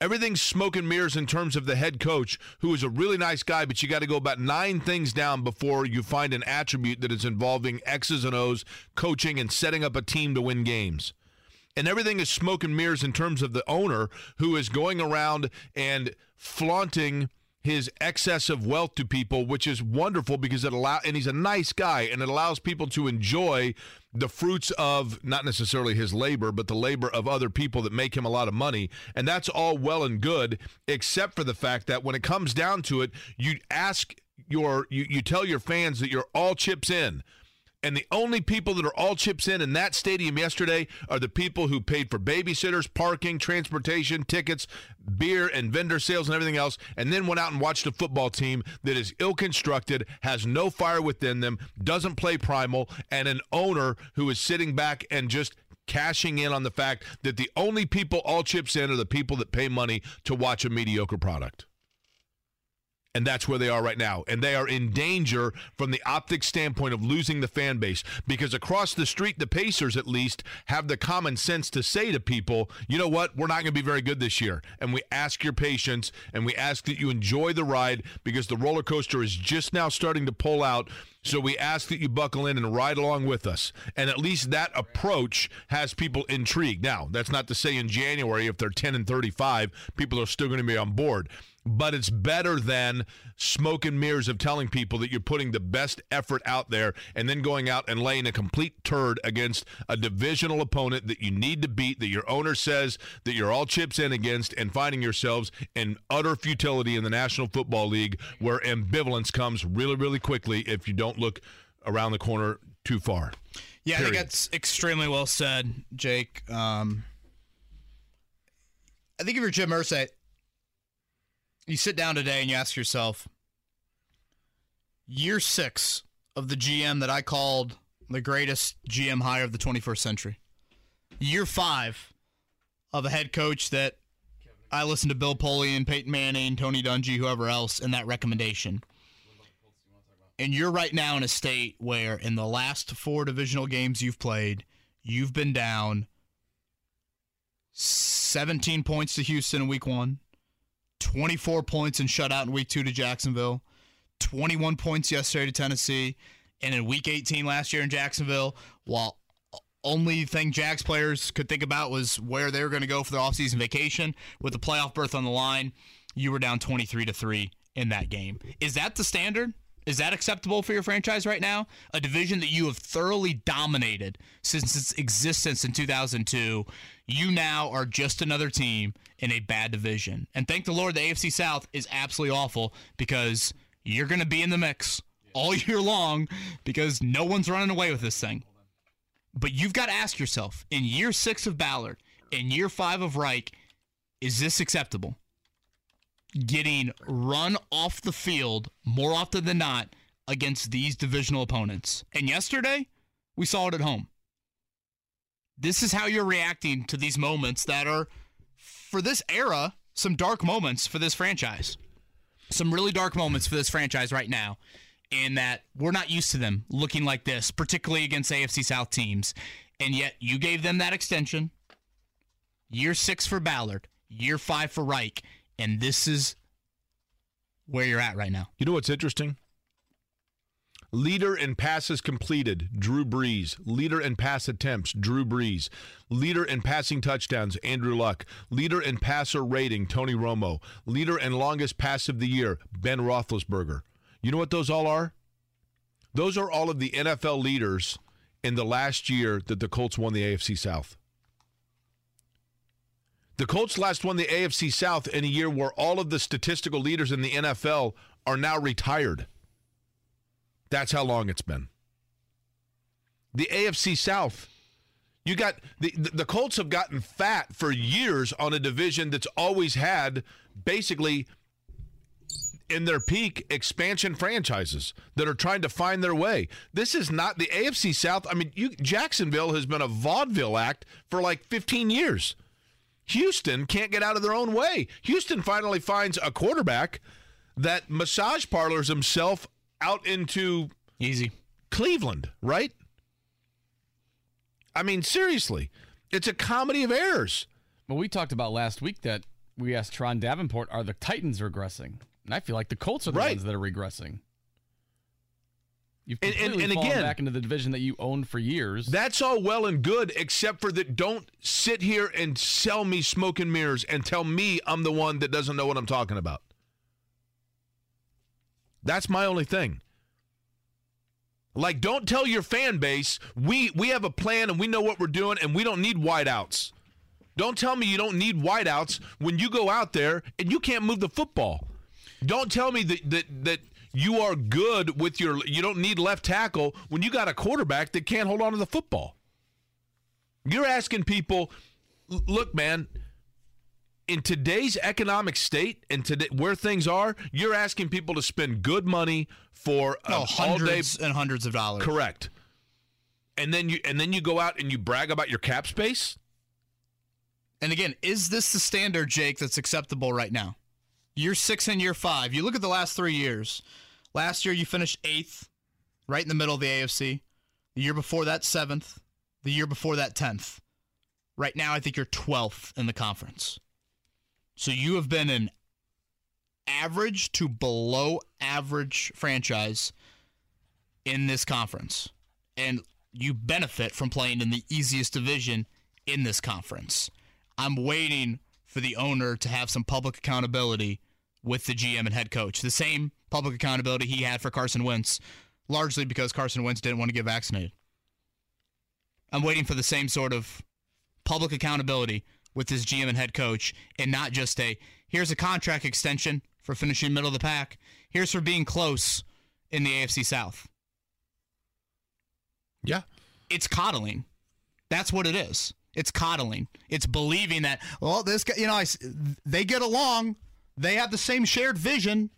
Everything's smoke and mirrors in terms of the head coach, who is a really nice guy, but you got to go about nine things down before you find an attribute that is involving X's and O's, coaching, and setting up a team to win games and everything is smoke and mirrors in terms of the owner who is going around and flaunting his excess of wealth to people, which is wonderful because it allow and he's a nice guy and it allows people to enjoy the fruits of not necessarily his labor, but the labor of other people that make him a lot of money. And that's all well and good, except for the fact that when it comes down to it, you ask your you, you tell your fans that you're all chips in And the only people that are all chips in in that stadium yesterday are the people who paid for babysitters, parking, transportation, tickets, beer, and vendor sales and everything else, and then went out and watched a football team that is ill constructed, has no fire within them, doesn't play primal, and an owner who is sitting back and just cashing in on the fact that the only people all chips in are the people that pay money to watch a mediocre product. And that's where they are right now. And they are in danger from the optic standpoint of losing the fan base because across the street, the Pacers at least have the common sense to say to people, you know what, we're not going to be very good this year. And we ask your patience and we ask that you enjoy the ride because the roller coaster is just now starting to pull out. So we ask that you buckle in and ride along with us. And at least that approach has people intrigued. Now, that's not to say in January, if they're 10 and 35, people are still going to be on board but it's better than smoke and mirrors of telling people that you're putting the best effort out there and then going out and laying a complete turd against a divisional opponent that you need to beat, that your owner says that you're all chips in against, and finding yourselves in utter futility in the National Football League where ambivalence comes really, really quickly if you don't look around the corner too far. Yeah, I think that's extremely well said, Jake. Um, I think if you're Jim Irsay, you sit down today and you ask yourself, year six of the GM that I called the greatest GM hire of the 21st century, year five of a head coach that I listened to Bill Polian, Peyton Manning, Tony Dungy, whoever else in that recommendation. And you're right now in a state where, in the last four divisional games you've played, you've been down 17 points to Houston in week one, 24 points and shutout in week two to Jacksonville, 21 points yesterday to Tennessee, and in week 18 last year in Jacksonville, while only thing Jags players could think about was where they were going to go for their offseason vacation with the playoff berth on the line, you were down 23 to 3 in that game. Is that the standard? Is that acceptable for your franchise right now? A division that you have thoroughly dominated since its existence in 2002. You now are just another team in a bad division. And thank the Lord, the AFC South is absolutely awful because you're going to be in the mix all year long because no one's running away with this thing. But you've got to ask yourself in year six of Ballard, in year five of Reich, is this acceptable? Getting run off the field more often than not against these divisional opponents. And yesterday, we saw it at home. This is how you're reacting to these moments that are, for this era, some dark moments for this franchise. Some really dark moments for this franchise right now in that we're not used to them looking like this, particularly against AFC South teams. And yet you gave them that extension. Year six for Ballard, year five for Reich, and this is where you're at right now. You know what's interesting? Leader in passes completed, Drew Brees. Leader in pass attempts, Drew Brees. Leader in passing touchdowns, Andrew Luck. Leader in passer rating, Tony Romo. Leader in longest pass of the year, Ben Roethlisberger. You know what those all are? Those are all of the NFL leaders in the last year that the Colts won the AFC South. The Colts last won the AFC South in a year where all of the statistical leaders in the NFL are now retired. That's how long it's been. The AFC South, you got the the Colts have gotten fat for years on a division that's always had basically in their peak expansion franchises that are trying to find their way. This is not the AFC South. I mean, you, Jacksonville has been a vaudeville act for like 15 years. Houston can't get out of their own way. Houston finally finds a quarterback that massage parlors himself out into easy Cleveland, right? I mean, seriously, it's a comedy of errors. Well, we talked about last week that we asked Tron Davenport, are the Titans regressing? And I feel like the Colts are the Right. ones that are regressing. You've And- and- and fallen again- back into the division that you owned for years. That's all well and good, except for that don't sit here and sell me smoke and mirrors and tell me I'm the one that doesn't know what I'm talking about. That's my only thing. Like, don't tell your fan base we we have a plan and we know what we're doing and we don't need wideouts. Don't tell me you don't need wideouts when you go out there and you can't move the football. Don't tell me that that that You are good with your. You don't need left tackle when you got a quarterback that can't hold on to the football. You're asking people, look, man. In today's economic state and today where things are, you're asking people to spend good money for No, an all day hundreds and hundreds of dollars. Correct. And then you and then you go out and you brag about your cap space. And again, is this the standard, Jake, that's acceptable right now? Year six and year five. You look at the last three years. Last year, you finished eighth, right in the middle of the AFC. The year before that, seventh. The year before that, 10th. Right now, I think you're 12th in the conference. So you have been an average to below average franchise in this conference. And you benefit from playing in the easiest division in this conference. I'm waiting for the owner to have some public accountability with the GM and head coach. The same public accountability he had for Carson Wentz, largely because Carson Wentz didn't want to get vaccinated. I'm waiting for the same sort of public accountability with this GM and head coach and not just a here's a contract extension for finishing middle of the pack. Here's for being close in the AFC South. Yeah. It's coddling. That's what it is. It's coddling. It's believing that, well, this guy, you know, I they get along. They have the same shared vision.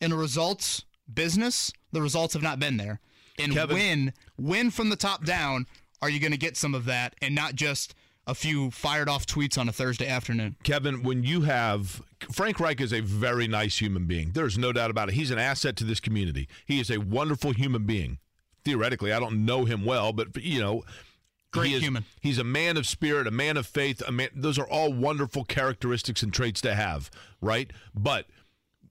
And the results, business, the results have not been there. And Kevin- when, when from the top down, are you going to get some of that and not just a few fired off tweets on a Thursday afternoon? Kevin, when you have Frank Reich is a very nice human being. There's no doubt about it. He's an asset to this community. He is a wonderful human being. Theoretically, I don't know him well, but you know, Great he is- human. He's a man of spirit, a man of faith. A man, those are all wonderful characteristics and traits to have, right? But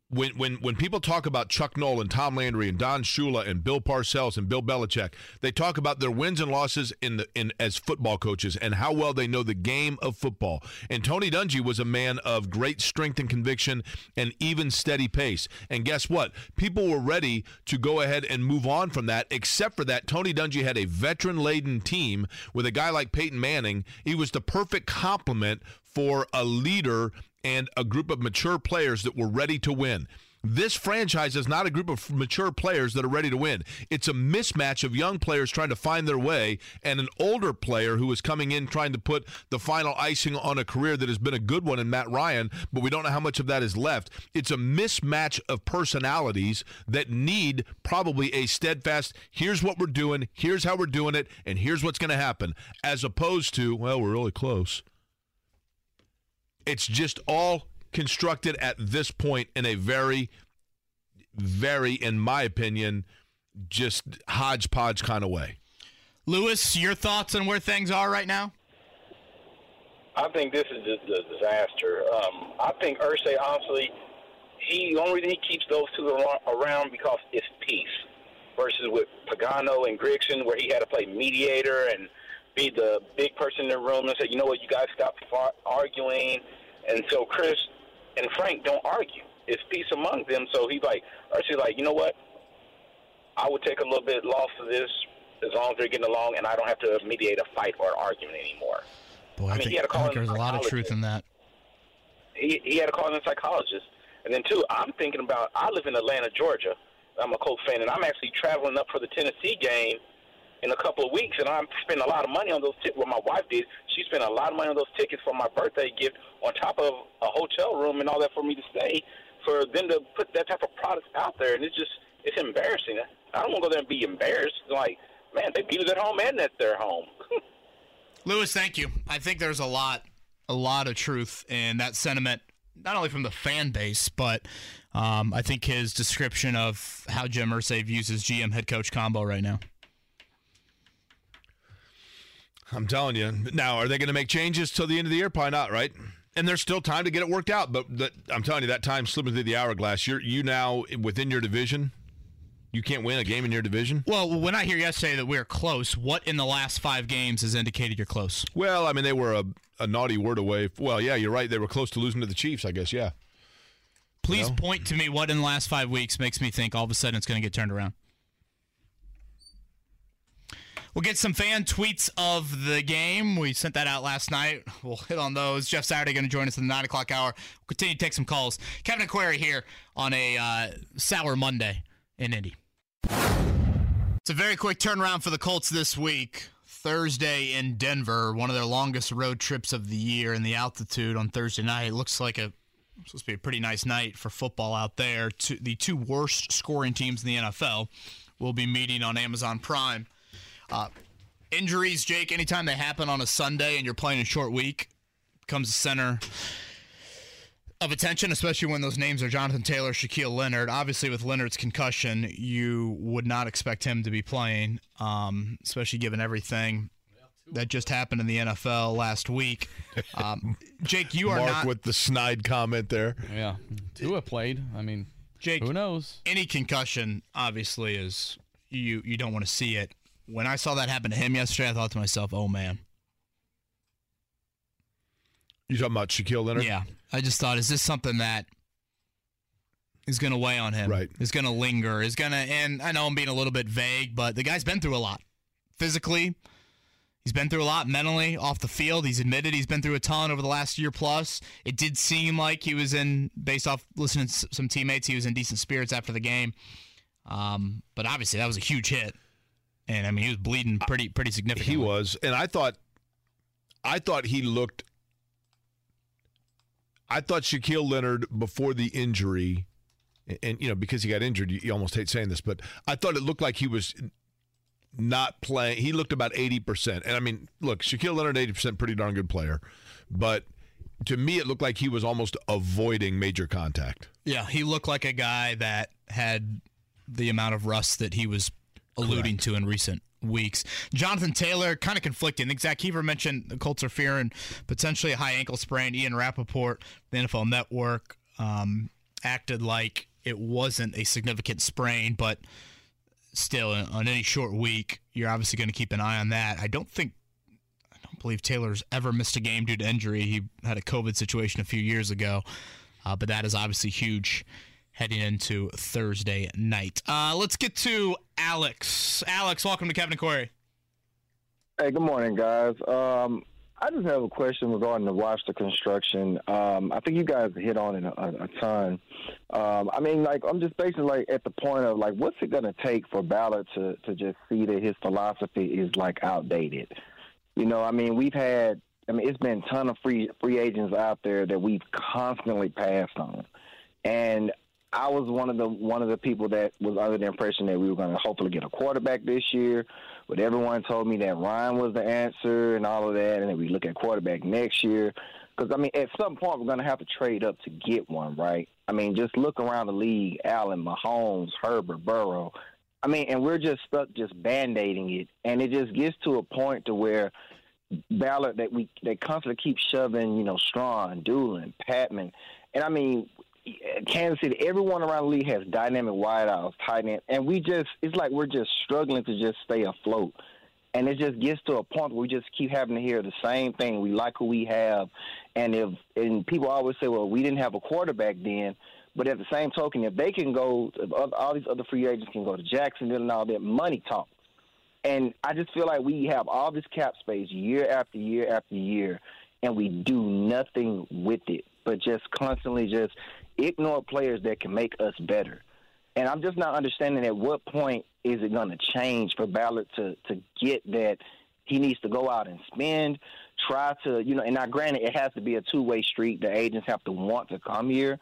when when when people talk about Chuck Noll and Tom Landry and Don Shula and Bill Parcells and Bill Belichick, they talk about their wins and losses in the in as football coaches and how well they know the game of football. And Tony Dungy was a man of great strength and conviction and even steady pace. And guess what? People were ready to go ahead and move on from that. Except for that, Tony Dungy had a veteran-laden team with a guy like Peyton Manning. He was the perfect complement for a leader and a group of mature players that were ready to win. This franchise is not a group of mature players that are ready to win. It's a mismatch of young players trying to find their way and an older player who is coming in trying to put the final icing on a career that has been a good one in Matt Ryan, but we don't know how much of that is left. It's a mismatch of personalities that need probably a steadfast, here's what we're doing, here's how we're doing it, and here's what's going to happen, as opposed to, well, we're really close. It's just all constructed at this point in a very, very, in my opinion, just hodgepodge kind of way. Lewis, your thoughts on where things are right now? I think this is just a disaster. Um, I think Irsay, honestly, he the only reason he keeps those two around because it's peace. Versus with Pagano and Grigson, where he had to play mediator and be the big person in the room and say, you know what, you guys stop arguing. And so Chris and Frank don't argue. It's peace among them. So he's like, or she's like, you know what? I would take a little bit loss of this as long as they're getting along, and I don't have to mediate a fight or an argument anymore. Boy, I, I mean, think, he had call I think there's a lot of truth in that. he, he had to call in a psychologist. And then, too, I'm thinking about I live in Atlanta, Georgia. I'm a Colts fan, and I'm actually traveling up for the Tennessee game in a couple of weeks, and I'm spending a lot of money on those tickets. Well, my wife did. She spent a lot of money on those tickets for my birthday gift on top of a hotel room and all that for me to stay. For them to put that type of product out there, and it's just it's embarrassing. I don't want to go there and be embarrassed. Like, man, they beat us at home and at their home. Lewis, thank you. I think there's a lot, a lot of truth in that sentiment, not only from the fan base, but um, I think his description of how Jim Irsay views his GM head coach combo right now. I'm telling you. Now, are they going to make changes till the end of the year? Probably not, right? And there's still time to get it worked out. But that, I'm telling you, that time's slipping through the hourglass. You're you now within your division. You can't win a game in your division. Well, when I hear yesterday that we're close, what in the last five games has indicated you're close? Well, I mean, they were a, a naughty word away. Well, yeah, you're right. They were close to losing to the Chiefs, I guess. Yeah. Please No? point to me what in the last five weeks makes me think all of a sudden it's going to get turned around. We'll get some fan tweets of the game. We sent that out last night. We'll hit on those. Jeff Saturday going to join us in the 9 o'clock hour. We'll continue to take some calls. Kevin and Query here on a uh, sour Monday in Indy. It's a very quick turnaround for the Colts this week. Thursday in Denver, one of their longest road trips of the year, and the altitude on Thursday night it looks like a supposed to be a pretty nice night for football out there. The two worst scoring teams in the NFL will be meeting on Amazon Prime. Uh, injuries, Jake, anytime they happen on a Sunday and you're playing a short week, becomes the center of attention, especially when those names are Jonathan Taylor, Shaquille Leonard. Obviously, with Leonard's concussion, you would not expect him to be playing, um, especially given everything that just happened in the NFL last week. Um, Jake, you are Mark not with the snide comment there. Yeah, Tua played. I mean, Jake. Who knows? Any concussion, obviously, is you you don't want to see it. When I saw that happen to him yesterday, I thought to myself, "Oh man." You talking about Shaquille Leonard? Yeah, I just thought, is this something that is going to weigh on him? Right. Is going to linger? Is going to? And I know I'm being a little bit vague, but the guy's been through a lot, physically. He's been through a lot mentally, off the field. He's admitted he's been through a ton over the last year plus. It did seem like he was in, based off listening to some teammates, he was in decent spirits after the game. Um, but obviously, that was a huge hit, and I mean, he was bleeding pretty, pretty significantly. He was, and I thought, I thought he looked. I thought Shaquille Leonard before the injury, and, and you know because he got injured, you, you almost hate saying this, but I thought it looked like he was not playing. He looked about eighty percent, and I mean, look, Shaquille Leonard, eighty percent, pretty darn good player, but to me, it looked like he was almost avoiding major contact. Yeah, he looked like a guy that had the amount of rust that he was alluding to in recent weeks. Jonathan Taylor, kind of conflicting. I think Zak Keefer mentioned the Colts are fearing potentially a high ankle sprain. Ian Rapoport, the NFL Network, um, acted like it wasn't a significant sprain, but still, on any short week, you're obviously going to keep an eye on that. I don't think I don't believe Taylor's ever missed a game due to injury. He had a COVID situation a few years ago, uh, but that is obviously huge heading into Thursday night. Uh, let's get to Alex. Alex, welcome to Kevin and Query. Hey, good morning, guys. Um, I just have a question regarding the roster construction. Um, I think you guys hit on it a, a ton. Um, I mean, like, I'm just basically like at the point of like, what's it going to take for Ballard to to just see that his philosophy is like outdated? You know, I mean, we've had, I mean, it's been a ton of free free agents out there that we've constantly passed on, and I was one of the one of the people that was under the impression that we were going to hopefully get a quarterback this year, but everyone told me that Ryan was the answer and all of that, and that we look at quarterback next year. Because I mean, at some point we're going to have to trade up to get one, right? I mean, just look around the league: Allen, Mahomes, Herbert, Burrow. I mean, and we're just stuck just band-aiding it, and it just gets to a point to where Ballard that we they constantly keep shoving, you know, Strachan, Dulin, Patmon, and I mean, Kansas City, everyone around the league has dynamic wideouts, tight end, and we just it's like we're just struggling to just stay afloat. And it just gets to a point where we just keep having to hear the same thing. We like who we have, and if and people always say, "Well, we didn't have a quarterback then," but at the same token, if they can go, all these other free agents can go to Jacksonville and all that, money talk. And I just feel like we have all this cap space year after year after year, and we do nothing with it, but just constantly just ignore players that can make us better. And I'm just not understanding at what point is it going to change for Ballard to to get that he needs to go out and spend, try to you know. And now, granted, it has to be a two way street. The agents have to want to come here,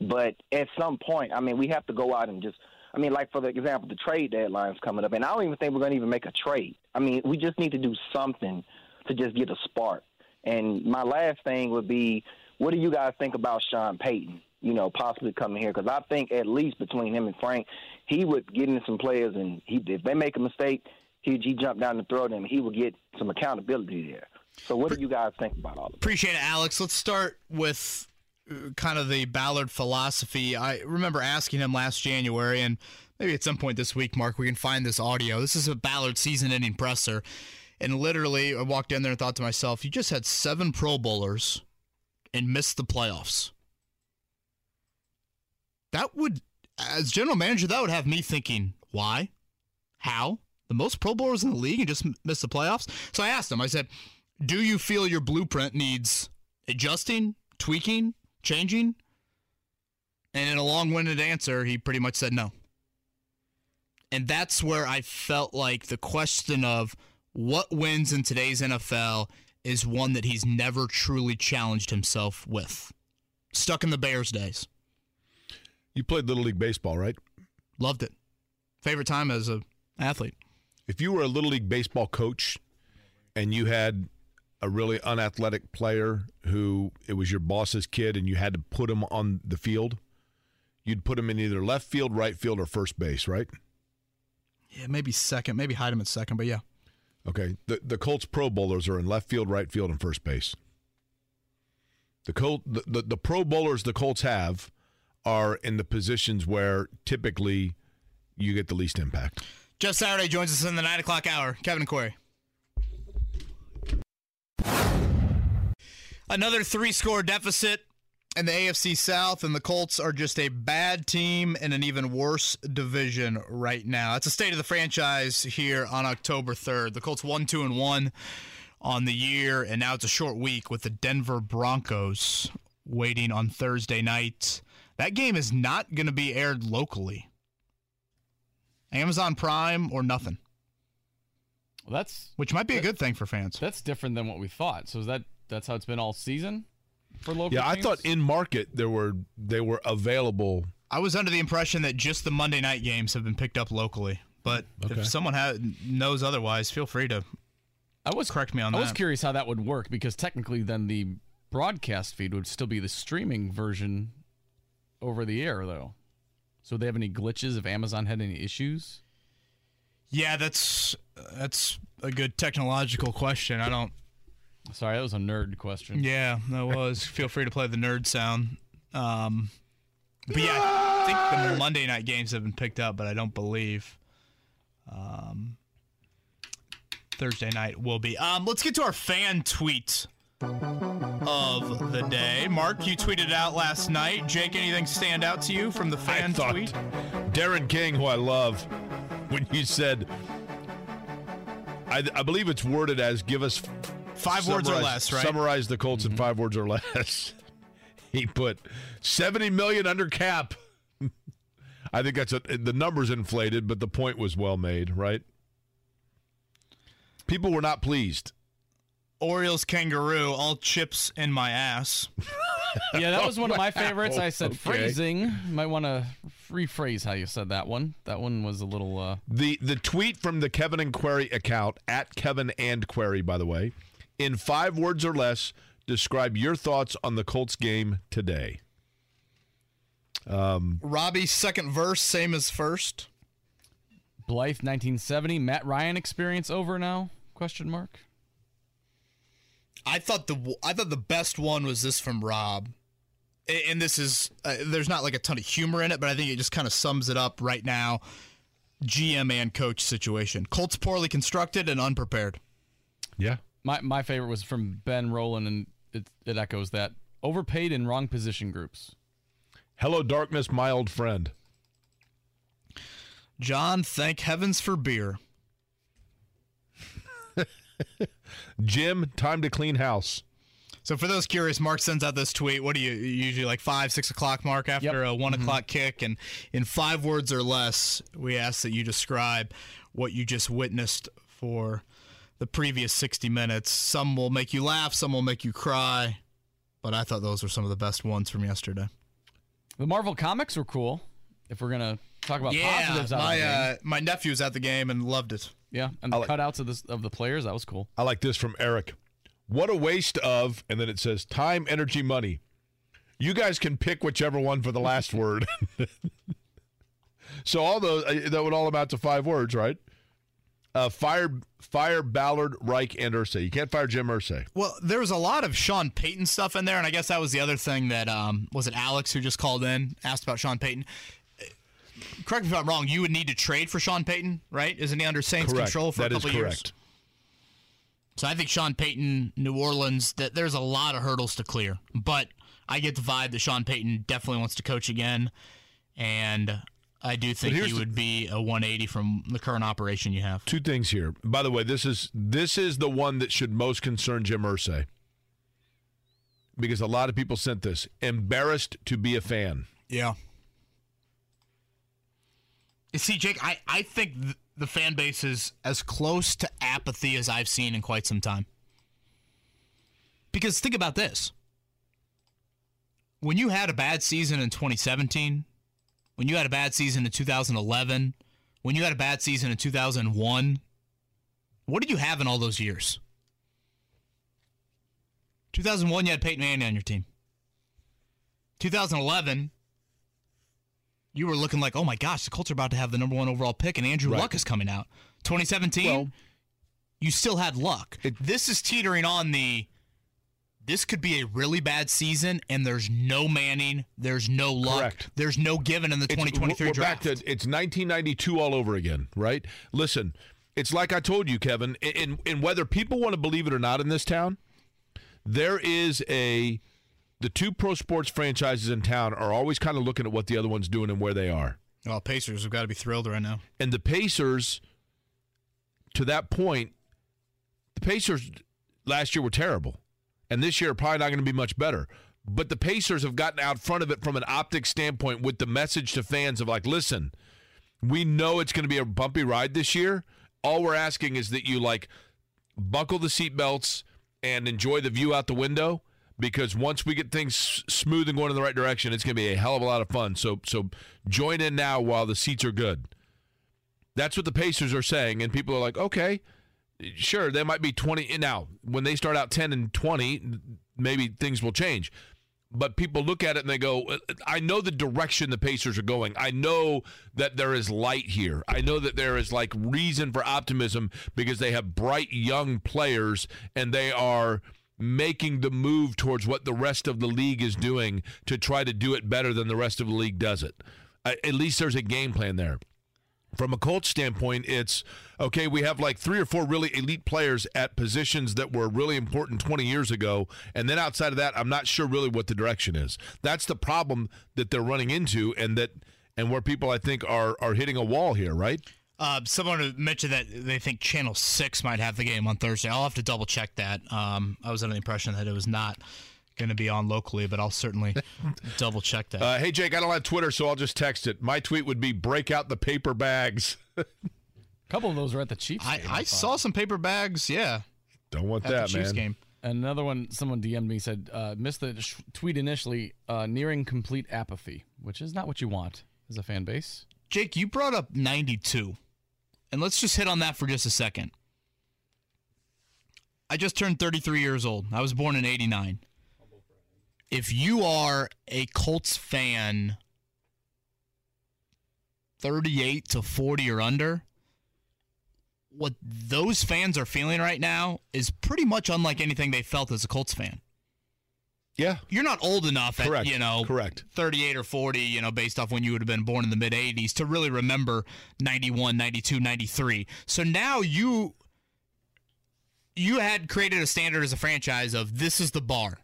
but at some point, I mean, we have to go out and just. I mean, like for the example, the trade deadline's coming up, and I don't even think we're going to even make a trade. I mean, we just need to do something to just get a spark. And my last thing would be, what do you guys think about Sean Payton? You know, possibly coming here because I think at least between him and Frank, he would get in some players, and he if they make a mistake, he he jump down and throw them. He would get some accountability there. So, what do you guys think about all of Appreciate it, Alex. Let's start with uh, kind of the Ballard philosophy. I remember asking him last January, and maybe at some point this week, Mark, we can find this audio. This is a Ballard season-ending presser, and literally, I walked in there and thought to myself, "You just had seven Pro Bowlers and missed the playoffs." That would, as general manager, that would have me thinking, why, how, the most Pro Bowlers in the league and just missed the playoffs. So I asked him. I said, "Do you feel your blueprint needs adjusting, tweaking, changing?" And in a long-winded answer, he pretty much said no. And that's where I felt like the question of what wins in today's NFL is one that he's never truly challenged himself with. Stuck in the Bears days. You played Little League Baseball, right? Loved it. Favorite time as a athlete. If you were a Little League Baseball coach and you had a really unathletic player who it was your boss's kid and you had to put him on the field, you'd put him in either left field, right field, or first base, right? Yeah, maybe second, maybe hide him at second, but yeah. Okay. The the Colts Pro Bowlers are in left field, right field, and first base. The Colt the, the, the Pro Bowlers the Colts have are in the positions where typically you get the least impact. Jeff Saturday joins us in the nine o'clock hour. Kevin and Query. Another three score deficit in the AFC South, and the Colts are just a bad team in an even worse division right now. That's a state of the franchise here on October 3rd. The Colts 1 2 and 1 on the year, and now it's a short week with the Denver Broncos waiting on Thursday night. That game is not going to be aired locally. Amazon Prime or nothing. Well, that's which might be a good thing for fans. That's different than what we thought. So is that that's how it's been all season for local? Yeah, I thought in market there were they were available. I was under the impression that just the Monday night games have been picked up locally, but Okay. if someone ha- knows otherwise, feel free to. I was correct me on I that. was curious how that would work because technically, then the broadcast feed would still be the streaming version over the air, though. So, they have any glitches if Amazon had any issues? Yeah, that's that's a good technological question. I don't. Sorry, that was a nerd question. Yeah, that was. Feel free to play the nerd sound. Um, but yeah, I think the Monday night games have been picked up, but I don't believe um, Thursday night will be. Um, let's get to our fan tweet of the day. Mark, you tweeted out last night. Jake, anything stand out to you from the fan I thought tweet? Darren King, who I love, when you said, I, I believe it's worded as give us Five words or less, right? Mm-hmm. Summarize the Colts in five words or less. he put 70 million under cap. I think that's a, the numbers inflated, but the point was well made, right? People were not pleased. Orioles kangaroo, all chips in my ass. Yeah, that was one of my favorites. I said Okay. phrasing. You might want to rephrase how you said that one. That one was a little. Uh, The the tweet from the Kevin and Query account at Kevin and Query, by the way, in five words or less, describe your thoughts on the Colts game today. Um, Robbie's second verse, same as first. Blythe, 1970. Matt Ryan experience over now? Question mark. I thought the I thought the best one was this from Rob, and this is uh, there's not like a ton of humor in it, but I think it just kind of sums it up right now. GM and coach situation. Colts poorly constructed and unprepared. Yeah. My my favorite was from Ben Rowland, and it, it echoes that overpaid in wrong position groups. Hello, darkness, my old friend. John, thank heavens for beer. Jim, time to clean house. So for those curious, Mark sends out this tweet. What do you usually like five, six o'clock mark after a one mm-hmm. o'clock kick? And in five words or less, we ask that you describe what you just witnessed for the previous 60 minutes. Some will make you laugh, some will make you cry. But I thought those were some of the best ones from yesterday. The Marvel comics were cool. If we're gonna talk about yeah, positives, out my of the game. uh, my nephew was at the game and loved it. yeah, and the cutouts of this of the players that was cool. I like this from Eric. What a waste of, and then it says time, energy, money. You guys can pick whichever one for the last word. so all those uh, that would all amount to five words, right? Uh, fire, fire Ballard, Reich, and Irsay. You can't fire Jim Irsay. Well, there was a lot of Sean Payton stuff in there, and I guess that was the other thing that um, was it Alex who just called in asked about Sean Payton. Correct me if I'm wrong. You would need to trade for Sean Payton, right? Isn't he under Saints Correct. control for That a couple years? correct. So I think Sean Payton, New Orleans, that there's a lot of hurdles to clear. But I get the vibe that Sean Payton definitely wants to coach again, and I do think he the- would be a 180 from the current operation you have. Two things here. By the way, this is this is the one that should most concern Jim Irsay. Because a lot of people sent this. Embarrassed to be a fan. Yeah. See, Jake, I, I think th- the fan base is as close to apathy as I've seen in quite some time. Because think about this. When you had a bad season in 2017, when you had a bad season in 2011, when you had a bad season in 2001, what did you have in all those years? 2001, you had Peyton Manning on your team. 2011, you were looking like, oh my gosh, the Colts are about to have the number one overall pick, and Andrew Right. Luck is coming out. 2017, you still had Luck. this is teetering on the. This could be a really bad season, and there's no Manning, there's no Luck, Correct. there's no given in the It's- 2023 we're draft. back to it's 1992 all over again, right? Listen, it's like I told you, Kevin. In in whether people want to believe it or not in this town, there is a the two pro sports franchises in town are always kind of looking at what the other one's doing and where they are. Well, Pacers have got to be thrilled right now. And the Pacers, to that point, the Pacers last year were terrible. And this year are probably not going to be much better. But the Pacers have gotten out front of it from an optics standpoint with the message to fans of like, listen, we know it's going to be a bumpy ride this year. All we're asking is that you like buckle the seatbelts and enjoy the view out the window because once we get things smooth and going in the right direction, it's going to be a hell of a lot of fun. So so join in now while the seats are good. That's what the Pacers are saying, and people are like, okay, sure, they might be 20. Now, when they start out 10 and 20, maybe things will change. But people look at it and they go, uh, I know the direction the Pacers are going. I know that there is light here. I know that there is like reason for optimism because they have bright young players and they are making the move towards what the rest of the league is doing to try to do it better than the rest of the league does it. At least there's a game plan there from a Colts standpoint, it's okay. We have like three or four really elite players at positions that were really important 20 years ago. And then outside of that, I'm not sure really what the direction is. That's the problem that they're running into, and that and where people I think are are hitting a wall here, right? Uh, someone mentioned that they think Channel Six might have the game on Thursday. I'll have to double check that. Um, I was under the impression that it was not going to be on locally, but I'll certainly double check that. Uh, hey Jake, I don't have Twitter, so I'll just text it. My tweet would be break out the paper bags. A couple of those are at the Chiefs. I, game, I thought. saw some paper bags. Yeah, don't want at the that, Chiefs man. game. Another one, someone DM'd me said, uh, missed the sh- tweet initially, uh, nearing complete apathy, which is not what you want as a fan base. Jake, you brought up 92. And let's just hit on that for just a second. I just turned 33 years old. I was born in 89. If you are a Colts fan 38 to 40 or under, what those fans are feeling right now is pretty much unlike anything they felt as a Colts fan. Yeah. You're not old enough Correct. at, you know, Correct. 38 or 40, you know, based off when you would have been born in the mid 80s to really remember 91, 92, 93. So now you you had created a standard as a franchise of this is the bar.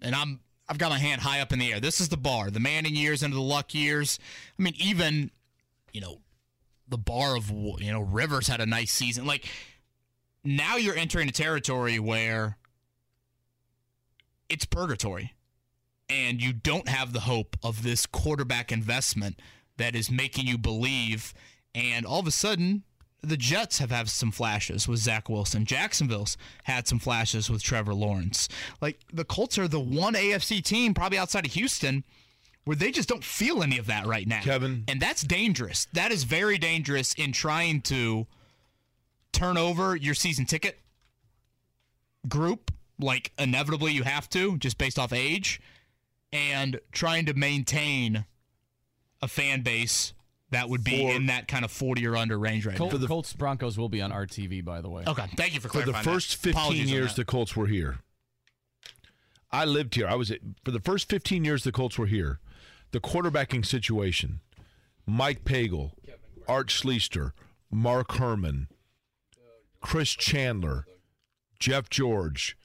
And I'm I've got my hand high up in the air. This is the bar. The Manning years into the Luck years. I mean, even you know, the bar of you know Rivers had a nice season. Like now you're entering a territory where it's purgatory and you don't have the hope of this quarterback investment that is making you believe and all of a sudden the Jets have had some flashes with Zach Wilson. Jacksonville's had some flashes with Trevor Lawrence. Like the Colts are the one AFC team, probably outside of Houston, where they just don't feel any of that right now. Kevin. And that's dangerous. That is very dangerous in trying to turn over your season ticket group, like inevitably you have to, just based off age, and trying to maintain a fan base that would be in that kind of 40 or under range right Col- now. Colts Broncos will be on RTV, by the way. Okay, thank you for clarifying. for the first that. 15 Apologies years the Colts were here. I lived here. I was at, for the first 15 years the Colts were here. The quarterbacking situation, Mike Pagel, Art Schlichter, Mark Herrmann, Chris Chandler, Jeff George,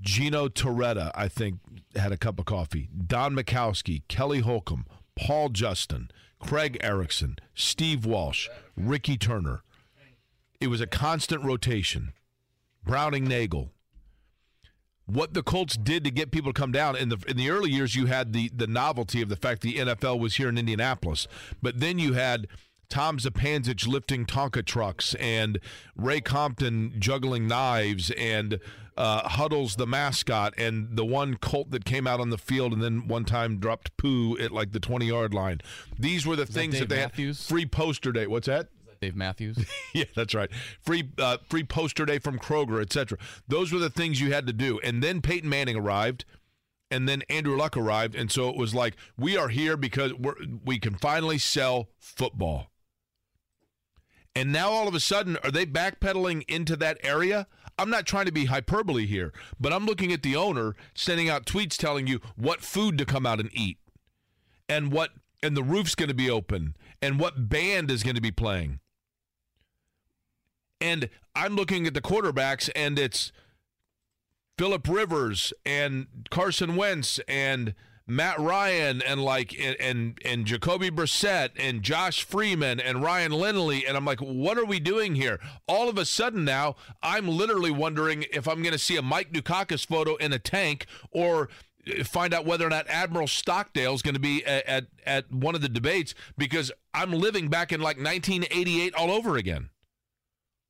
Gino Torretta, I think had a cup of coffee. Don Majkowski, Kelly Holcomb, Paul Justin, Craig Erickson, Steve Walsh, Ricky Turner. It was a constant rotation. Browning Nagel. What the Colts did to get people to come down in the in the early years, you had the the novelty of the fact the NFL was here in Indianapolis, but then you had Tom Zupancic lifting Tonka trucks and Ray Compton juggling knives and uh, Huddles the mascot and the one Colt that came out on the field and then one time dropped poo at like the 20 yard line. These were the that things Dave that they Matthews? had. Free poster day. What's that? Dave Matthews. yeah, that's right. Free uh, free poster day from Kroger, etc. Those were the things you had to do. And then Peyton Manning arrived, and then Andrew Luck arrived, and so it was like we are here because we can finally sell football. And now all of a sudden, are they backpedaling into that area? I'm not trying to be hyperbole here, but I'm looking at the owner sending out tweets telling you what food to come out and eat, and what and the roof's going to be open, and what band is going to be playing. And I'm looking at the quarterbacks, and it's Philip Rivers and Carson Wentz and Matt Ryan and like and and, and Jacoby Brissett and Josh Freeman and Ryan Lindley and I'm like, what are we doing here? All of a sudden now, I'm literally wondering if I'm going to see a Mike Dukakis photo in a tank or find out whether or not Admiral Stockdale is going to be at, at at one of the debates because I'm living back in like 1988 all over again.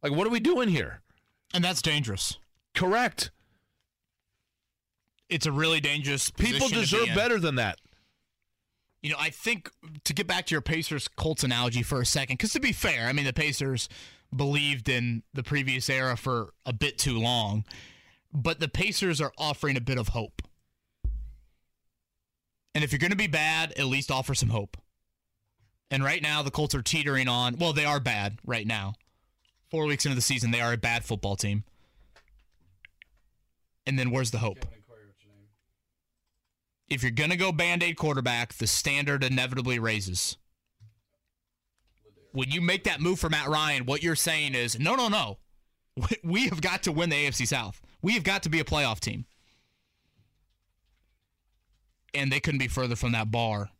Like, what are we doing here? And that's dangerous. Correct. It's a really dangerous. People be deserve in. better than that. You know, I think to get back to your Pacers Colts analogy for a second, because to be fair, I mean the Pacers believed in the previous era for a bit too long, but the Pacers are offering a bit of hope. And if you're going to be bad, at least offer some hope. And right now, the Colts are teetering on. Well, they are bad right now. Four weeks into the season, they are a bad football team. And then where's the hope? If you're going to go band aid quarterback, the standard inevitably raises. When you make that move for Matt Ryan, what you're saying is no, no, no. We have got to win the AFC South. We have got to be a playoff team. And they couldn't be further from that bar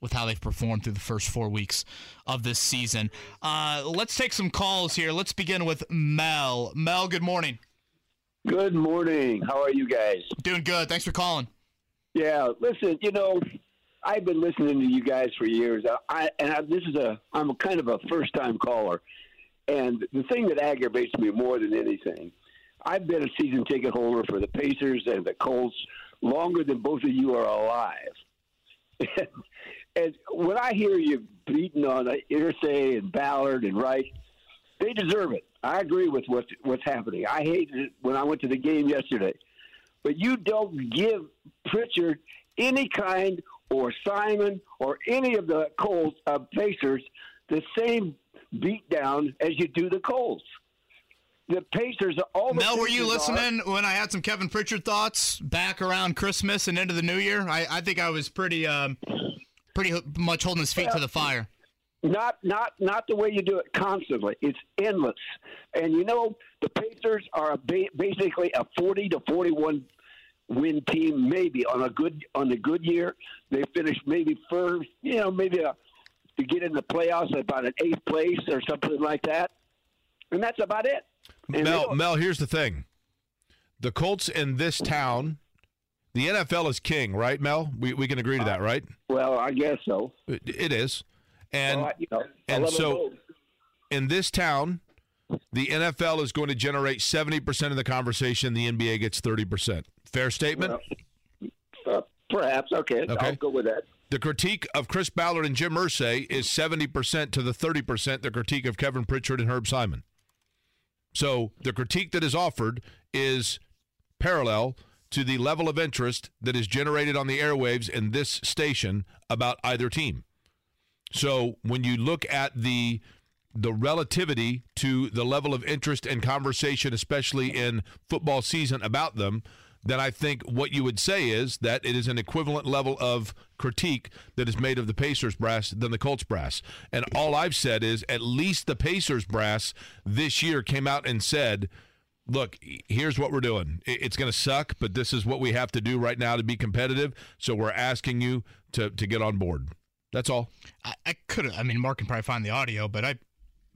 with how they've performed through the first four weeks of this season. Uh, let's take some calls here. Let's begin with Mel. Mel, good morning. Good morning. How are you guys? Doing good. Thanks for calling. Yeah, listen, you know, I've been listening to you guys for years. I and I, this is a I'm a kind of a first time caller, and the thing that aggravates me more than anything, I've been a season ticket holder for the Pacers and the Colts longer than both of you are alive. and when I hear you beating on Irsay and Ballard and Wright, they deserve it. I agree with what what's happening. I hated it when I went to the game yesterday, but you don't give Pritchard any kind or Simon or any of the Colts uh, Pacers the same beatdown as you do the Colts. The Pacers are all. Mel, were you Pacers are- listening when I had some Kevin Pritchard thoughts back around Christmas and into the New Year? I, I think I was pretty, um, pretty much holding his feet to the fire. Not not not the way you do it constantly. It's endless. And you know the Pacers are a ba- basically a forty to forty one win team. Maybe on a good on a good year, they finish maybe first. You know, maybe a, to get in the playoffs about an eighth place or something like that. And that's about it. And Mel, Mel, here's the thing: the Colts in this town, the NFL is king, right? Mel, we we can agree to uh, that, right? Well, I guess so. It, it is, and Well, I- you know, and so in this town, the NFL is going to generate seventy percent of the conversation. The NBA gets thirty percent. Fair statement. Uh, perhaps okay. I'll go with that. The critique of Chris Ballard and Jim Irsay is 70% to the 30% the critique of Kevin Pritchard and Herb Simon. So the critique that is offered is parallel to the level of interest that is generated on the airwaves in this station about either team. So when you look at the the relativity to the level of interest and conversation, especially in football season about them, then I think what you would say is that it is an equivalent level of critique that is made of the Pacers brass than the Colts brass. And all I've said is at least the Pacers brass this year came out and said, look, here's what we're doing. It's going to suck, but this is what we have to do right now to be competitive. So we're asking you to, to get on board. That's all. I, I could. I mean, Mark can probably find the audio, but I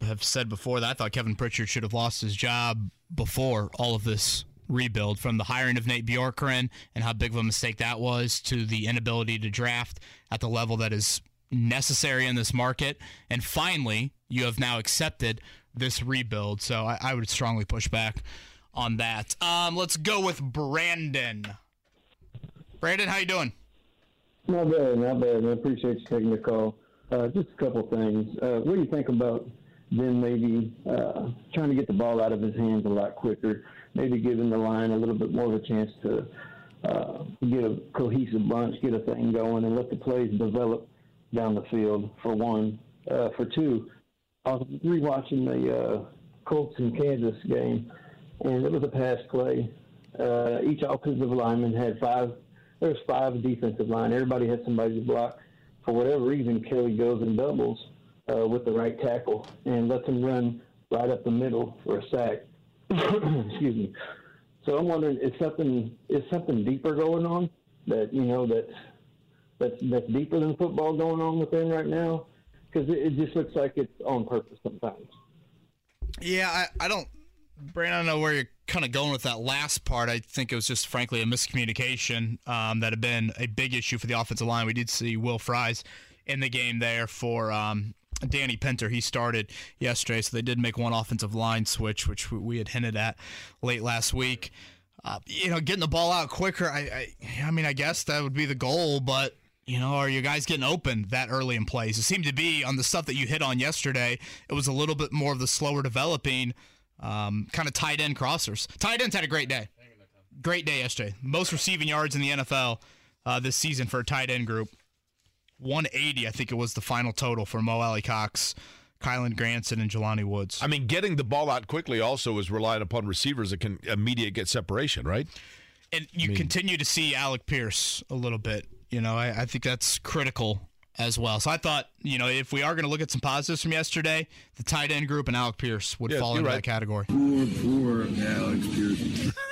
have said before that I thought Kevin Pritchard should have lost his job before all of this rebuild, from the hiring of Nate Bjorkgren and how big of a mistake that was, to the inability to draft at the level that is necessary in this market, and finally, you have now accepted this rebuild. So I, I would strongly push back on that. Um, let's go with Brandon. Brandon, how you doing? Not bad, not bad. I appreciate you taking the call. Uh, just a couple things. Uh, what do you think about then maybe uh, trying to get the ball out of his hands a lot quicker? Maybe giving the line a little bit more of a chance to uh, get a cohesive bunch, get a thing going, and let the plays develop down the field. For one, uh, for two, I was rewatching the uh, Colts and Kansas game, and it was a pass play. Each offensive lineman had five. There's five defensive line. Everybody had somebody to block. For whatever reason, Kelly goes and doubles uh, with the right tackle and lets him run right up the middle for a sack. Excuse me. So I'm wondering, is something is something deeper going on that you know that's that's that's deeper than football going on within right now? Because it, it just looks like it's on purpose sometimes. Yeah, I, I don't, Brandon, I don't know where you're kind of going with that last part. I think it was just, frankly, a miscommunication um, that had been a big issue for the offensive line. We did see Will Fries in the game there for um, Danny Pinter. He started yesterday, so they did make one offensive line switch, which we- had hinted at late last week. Uh, you know, getting the ball out quicker. I, I, I mean, I guess that would be the goal, but you know, are you guys getting open that early in plays? It seemed to be on the stuff that you hit on yesterday. It was a little bit more of the slower developing, um, kind of tight end crossers. Tight ends had a great day. Great day yesterday. Most receiving yards in the NFL uh, this season for a tight end group. 180, I think it was the final total for Mo Alley Cox, Kylen Granson, and Jelani Woods. I mean, getting the ball out quickly also is relying upon receivers that can immediate get separation, right? And you continue to see Alec Pierce a little bit. You know, I, I think that's critical as well. So I thought, you know, if we are going to look at some positives from yesterday, the tight end group and Alec Pierce would Yeah, fall into right. that category. Poor, poor Alex Pierce.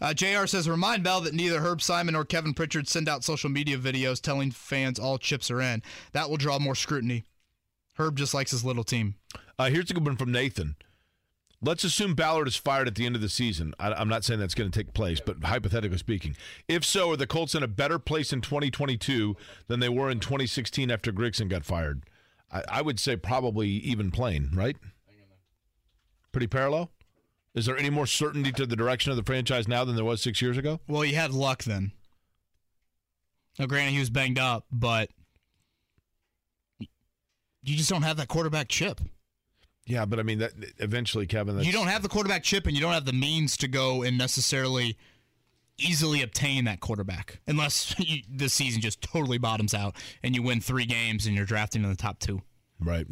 Uh, JR says, remind Bell that neither Herb Simon nor Kevin Pritchard send out social media videos telling fans all chips are in. That will draw more scrutiny. Herb just likes his little team. Uh, here's a good one from Nathan. Let's assume Ballard is fired at the end of the season. I, I'm not saying that's going to take place, but hypothetically speaking, if so, are the Colts in a better place in 2022 than they were in 2016 after Grigson got fired? I, I would say probably even plain, right? Pretty parallel. Is there any more certainty to the direction of the franchise now than there was six years ago? Well, you had luck then. Now, granted, he was banged up, but you just don't have that quarterback chip. Yeah, but I mean, that eventually, Kevin, that's, You don't have the quarterback chip, and you don't have the means to go and necessarily easily obtain that quarterback unless you, this season just totally bottoms out and you win three games and you're drafting in the top two. Right.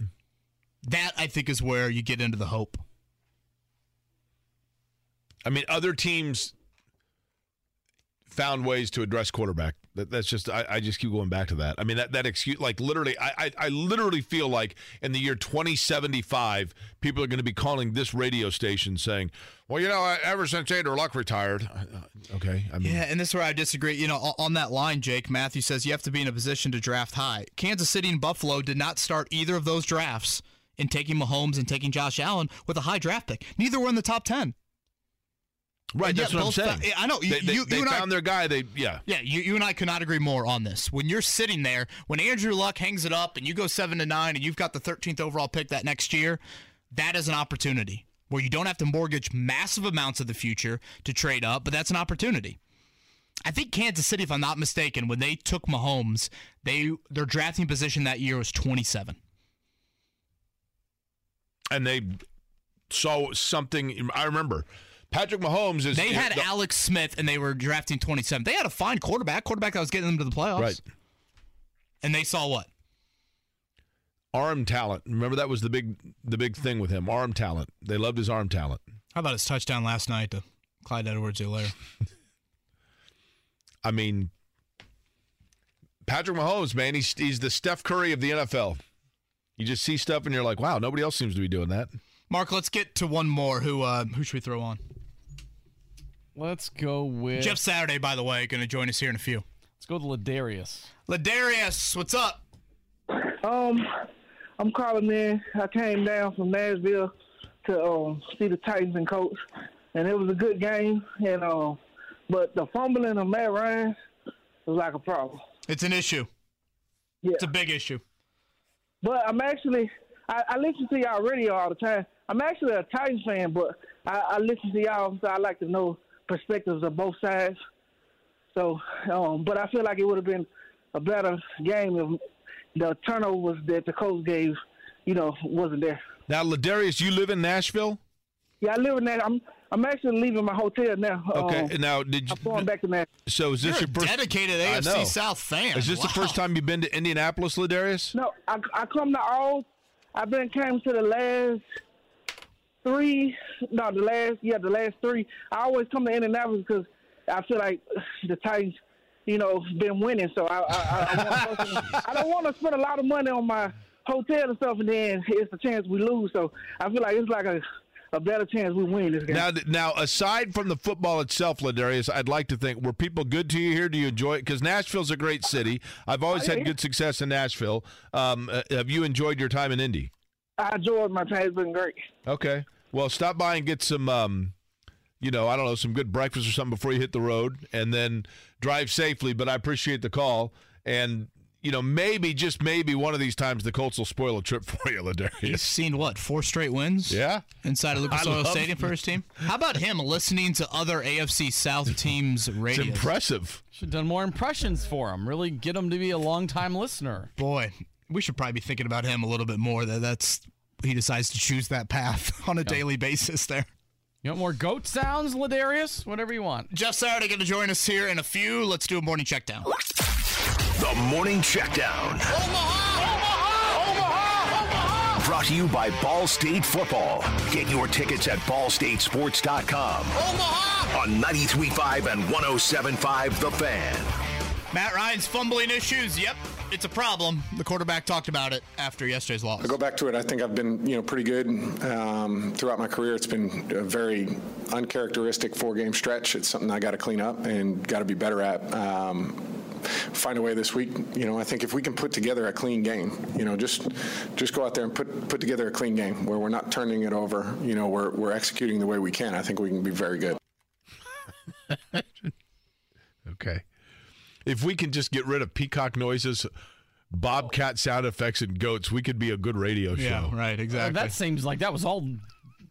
That I think is where you get into the hope. I mean, other teams found ways to address quarterback. That, that's just I, I just keep going back to that. I mean that that excuse like literally I, I I literally feel like in the year 2075 people are going to be calling this radio station saying, well, you know, ever since Andrew Luck retired, uh, okay, I mean, Yeah, and this is where I disagree. You know, on that line, Jake Matthew says you have to be in a position to draft high. Kansas City and Buffalo did not start either of those drafts in taking Mahomes and taking Josh Allen with a high draft pick. Neither were in the top ten. Right. That's what I'm saying. fa- I know you, They, they, you, they you and I found their guy. They yeah. Yeah, you, you and I could not agree more on this. When you're sitting there, when Andrew Luck hangs it up and you go seven to nine and you've got the 13th overall pick that next year, that is an opportunity where you don't have to mortgage massive amounts of the future to trade up, but that's an opportunity. I think Kansas City, if I'm not mistaken, when they took Mahomes, they their drafting position that year was 27. and they saw something. I remember Patrick Mahomes is. They had the- Alex Smith and they were drafting 27. They had a fine quarterback, quarterback that was getting them to the playoffs. Right. And they saw what? arm talent. Remember that was the big the big thing with him. Arm talent. They loved his arm talent. How about his touchdown last night to Clyde Edwards-Helaire? I mean, Patrick Mahomes, man, he's he's the Steph Curry of the NFL. You just see stuff and you're like, wow, nobody else seems to be doing that. Mark, let's get to one more. Who uh, who should we throw on? Let's go with Jeff Saturday, by the way, going to join us here in a few. Let's go with Ladarius. Ladarius, what's up? Um, I'm calling in. I came down from Nashville to um, see the Titans and Colts, and it was a good game. And uh, but the fumbling of Matt Ryan was like a problem. It's an issue. Yeah. It's a big issue. But I'm actually I, I listen to y'all radio all the time. I'm actually a Titans fan, but I, I listen to y'all, so I like to know perspectives of both sides. So, um, but I feel like it would have been a better game if the turnovers that the coach gave, you know, wasn't there. Now, Ladarius, you live in Nashville. Yeah, I live in that. I'm I'm actually leaving my hotel now. Okay. Um, now, did you? I'm going back to Nashville. So, is this You're your a first dedicated I AFC. South fan. Is this the first time you've been to Indianapolis, Ladarius? No, I, I come to all. I've been came to the last three. No, the last yeah, the last three. I always come to Indianapolis because I feel like the Titans, you know, been winning. So I I, I, want I don't want to spend a lot of money on my hotel and stuff, and then it's a chance we lose. So I feel like it's like a a better chance we win this game. Now, now, aside from the football itself, Ladarius, I'd like to think were people good to you here? Do you enjoy it? Because Nashville's a great city. I've always Oh, had yeah. good success in Nashville. Um, uh, have you enjoyed your time in Indy? I enjoyed my time. It's been great. Okay. Well, stop by and get some, um, you know, I don't know, some good breakfast or something before you hit the road, and then drive safely. But I appreciate the call, and you know, maybe just maybe one of these times the Colts will spoil a trip for you, Ladarius. He's seen what four straight wins? Yeah, inside of Lucas I Oil Stadium for his team. How about him listening to other AFC South teams' radio? impressive. Should have done more impressions for him. Really get him to be a long time listener. Boy, we should probably be thinking about him a little bit more. That that's he decides to choose that path on a daily basis. There. You want more goat sounds, Ladarius? Whatever you want. Jeff Saturday going to join us here in a few. Let's do a morning check down. The Morning Checkdown. Omaha! Omaha! Omaha! Omaha! Brought to you by Ball State Football. Get your tickets at ballstatesports.com. Omaha! On 93.5 and 107.5 The Fan. Matt Ryan's fumbling issues. Yep, it's a problem. The quarterback talked about it after yesterday's loss. I go back to it. I think I've been, you know, pretty good um, throughout my career. It's been a very uncharacteristic four-game stretch. It's something I got to clean up and got to be better at. Um, find a way this week. You know, I think if we can put together a clean game, you know, just just go out there and put put together a clean game where we're not turning it over. You know, we're we're executing the way we can. I think we can be very good. Okay. If we can just get rid of peacock noises, bobcat sound effects, and goats, we could be a good radio show. Yeah, right, uh, exactly. that seems like that was all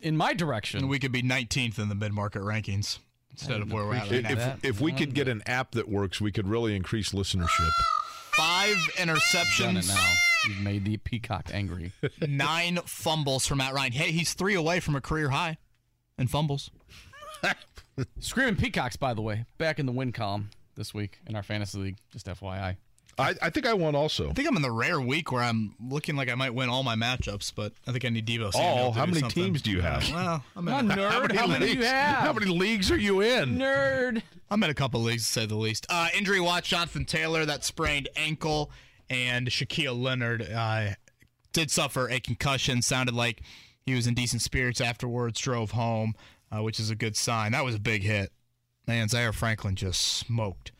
in my direction. And we could be 19th in the mid-market rankings instead of where we're at right If, now. if we could get an app that works, we could really increase listenership. Five Done it interceptions, now. You've made the peacock angry. nine fumbles for Matt Ryan. Hey, he's three away from a career high in fumbles. Screaming peacocks, by the way, back in the win column this week in our fantasy league. Just FYI. I, I think I won also. I think I'm in the rare week where I'm looking like I might win all my matchups, but I think I need Deebo Samuel. All? How many something. teams do you have? Well, I'm Come in on, nerd. How many do you leagues- have? How many leagues are you in? Nerd. I'm in a couple leagues to say the least. Uh, injury watch: Jonathan Taylor that sprained ankle, and Shaquille Leonard uh, did suffer a concussion. Sounded like he was in decent spirits afterwards. Drove home, uh, which is a good sign. That was a big hit. Man, Zaire Franklin just smoked,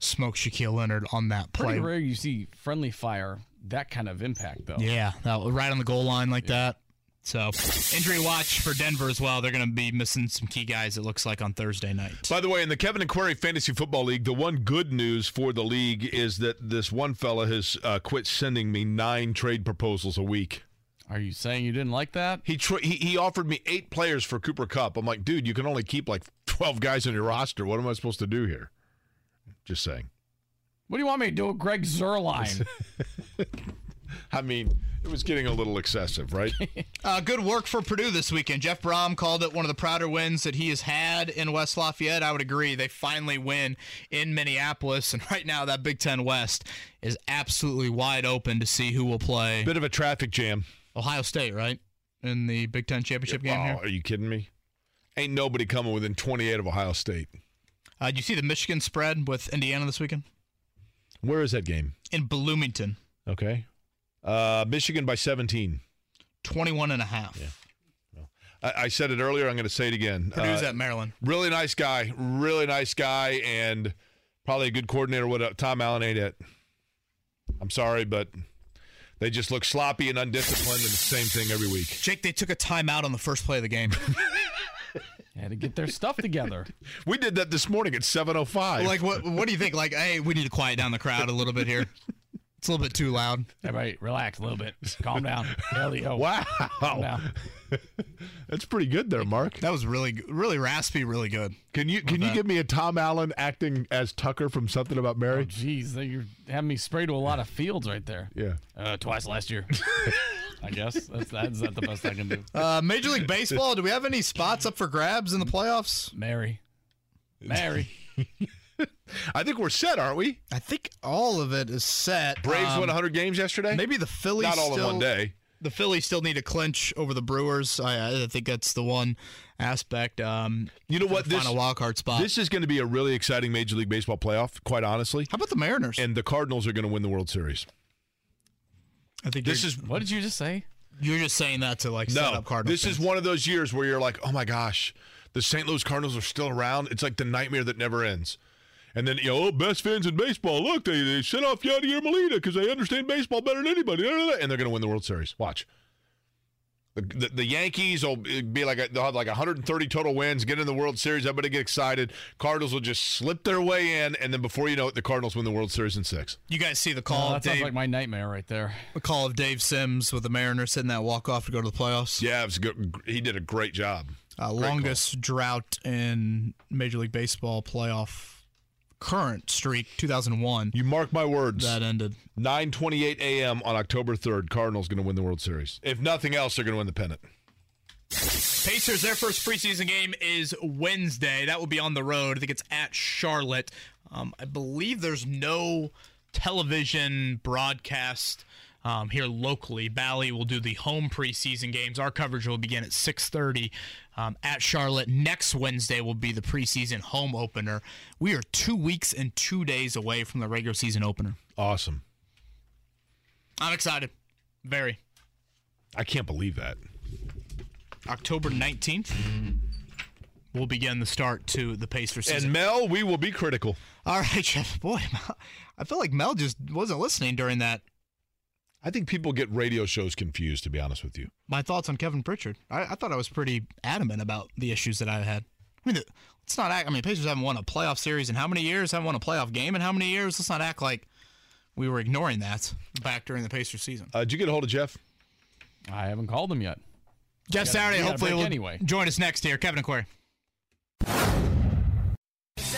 smoked Shaquille Leonard on that play. Pretty rare you see friendly fire that kind of impact, though. Yeah, that right on the goal line like that. So, injury watch for Denver as well. They're going to be missing some key guys. It looks like on Thursday night. By the way, in the Kevin and Query Fantasy Football League, the one good news for the league is that this one fella has uh, quit sending me nine trade proposals a week. Are you saying you didn't like that? He, tra- he he offered me eight players for Cooper Kupp. I'm like, dude, you can only keep like 12 guys on your roster. What am I supposed to do here? Just saying. What do you want me to do with Greg Zuerlein? I mean, it was getting a little excessive, right? Uh, good work for Purdue this weekend. Jeff Brohm called it one of the prouder wins that he has had in West Lafayette. I would agree. They finally win in Minneapolis, and right now that Big Ten West is absolutely wide open to see who will play. Bit of a traffic jam. Ohio State, right? In the Big Ten championship game Oh, here. are you kidding me? Ain't nobody coming within 28 of Ohio State. Uh, did you see the Michigan spread with Indiana this weekend? Where is that game? In Bloomington, Okay. Uh, Michigan by 17. 21 and a half. I, I said it earlier. I'm going to say it again. Purdue's Uh, at Maryland. Really nice guy. Really nice guy. And Probably a good coordinator. What uh, Tom Allen ain't it. I'm sorry, but they just look sloppy and undisciplined, and the same thing every week. Jake, they took a timeout on the first play of the game. Had to get their stuff together. We did that this morning at 7:05. like, what? What do you think? Like, hey, we need to quiet down the crowd a little bit here. It's a little bit too loud. Everybody, relax a little bit. Calm down. Elio. Wow. Calm down. That's pretty good there, Mark. That was really, really raspy, really good. Can you can you give me a Tom Allen acting as Tucker from Something About Mary? Jeez, you're having me spray to a lot of fields right there. Yeah. Uh, twice last year. I guess that's that's not the best I can do. Uh, Major League Baseball. Do we have any spots up for grabs in the playoffs? Mary. Mary. I think we're set, aren't we? I think all of it is set. Braves Um, won 100 games yesterday. Maybe the Phillies. Not all in one day. The Phillies still need to clinch over the Brewers. I, I think that's the one aspect. Um, You know what? This, This final wild card spot. This is going to be a really exciting Major League Baseball playoff. Quite honestly. How about the Mariners? And the Cardinals are going to win the World Series. I think this is What did you just say? You're just saying that to like set up Cardinals. This is one of those years where you're like, oh my gosh, the St. Louis Cardinals are still around. It's like the nightmare that never ends. And then, you know, oh, best fans in baseball. Look, they, they set off Yadier Molina because they understand baseball better than anybody. And they're going to win the World Series. Watch. The, the, the Yankees will be like a, they'll have like 130 total wins, get in the World Series. Everybody get excited. Cardinals will just slip their way in, and then before you know it, the Cardinals win the World Series in six. You guys see the Oh, call of that sounds like my nightmare right there. the call of Dave Sims with the Mariners hitting that walk off to go to the playoffs. Yeah, it was good. he did a great job. Uh, Great longest drought in Major League Baseball playoff current streak, 2001. You mark my words. That ended. 9:28 a.m. on October 3rd. Cardinals going to win the World Series. If nothing else, they're going to win the pennant. Pacers, their first preseason game is Wednesday. That will be on the road. I think it's at Charlotte. Um, I believe there's no television broadcast um, here locally. Bally will do the home preseason games. Our coverage will begin at 6:30 um, at Charlotte. Next Wednesday will be the preseason home opener. We are two weeks and two days away from the regular season opener. Awesome. I'm excited. Very. I can't believe that. October 19th will begin the start to the Pacers season. And Mel, we will be critical. All right, Jeff. Boy, I feel like Mel just wasn't listening during that. I think people get radio shows confused, to be honest with you. My thoughts on Kevin Pritchard. I, I thought I was pretty adamant about the issues that I had. I mean, the- let's not act. I mean, Pacers haven't won a playoff series in how many years? Haven't won a playoff game in how many years? Let's not act like we were ignoring that back during the Pacers season. Uh, did you get a hold of Jeff? I haven't called him yet. Jeff gotta- Saturday hopefully will anyway. join us next here. Kevin and Query.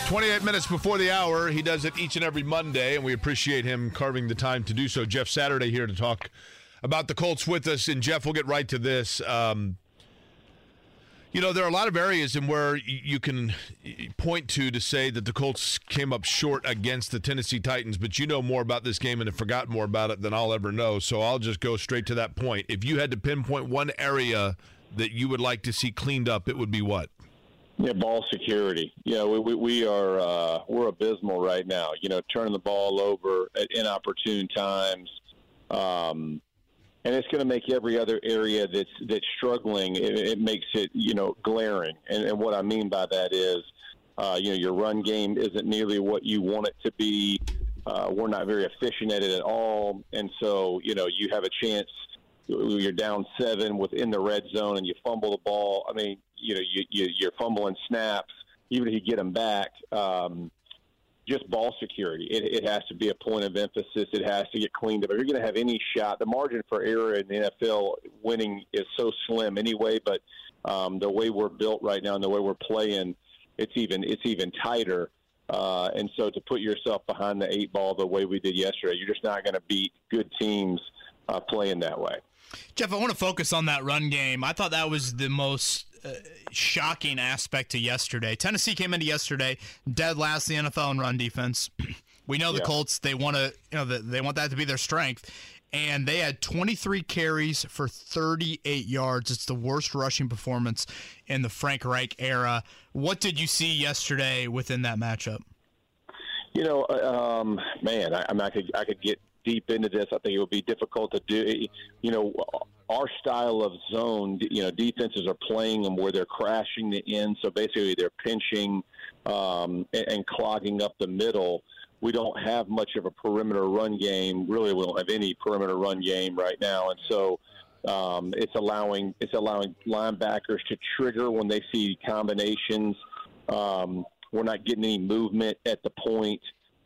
28 minutes before the hour. He does it each and every Monday, and we appreciate him carving the time to do so. Jeff Saturday here to talk about the Colts with us. And Jeff, we'll get right to this. Um, you know, there are a lot of areas in where you can point to to say that the Colts came up short against the Tennessee Titans, but you know more about this game and have forgotten more about it than I'll ever know. So I'll just go straight to that point. If you had to pinpoint one area that you would like to see cleaned up, it would be what? Yeah, ball security. Know, we, we, we are uh, we're abysmal right now. You know, turning the ball over at inopportune times, um, and it's going to make every other area that's that's struggling. It, it makes it you know glaring. And, and what I mean by that is, uh, you know, your run game isn't nearly what you want it to be. Uh, we're not very efficient at it at all, and so you know you have a chance. You're down seven within the red zone, and you fumble the ball. I mean, you know, you, you you're fumbling snaps. Even if you get them back, um, just ball security. It, it has to be a point of emphasis. It has to get cleaned up. If you're going to have any shot, the margin for error in the NFL winning is so slim anyway. But um, the way we're built right now and the way we're playing, it's even it's even tighter. Uh, and so to put yourself behind the eight ball the way we did yesterday, you're just not going to beat good teams uh, playing that way. Jeff, I want to focus on that run game. I thought that was the most uh, shocking aspect to yesterday. Tennessee came into yesterday dead last in the NFL in run defense. we know the Yeah. Colts; they want to, you know, they want that to be their strength. And they had 23 carries for 38 yards. It's the worst rushing performance in the Frank Reich era. What did you see yesterday within that matchup? You know, uh, um, man, I, I mean, I could I could get deep into this. I think it would be difficult to do. You know, our style of zone, you know, defenses are playing them where they're crashing the end. So basically, they're pinching um, and, clogging up the middle. We don't have much of a perimeter run game. Really, we don't have any perimeter run game right now, and so um, it's allowing it's allowing linebackers to trigger when they see combinations. Um, we're not getting any movement at the point.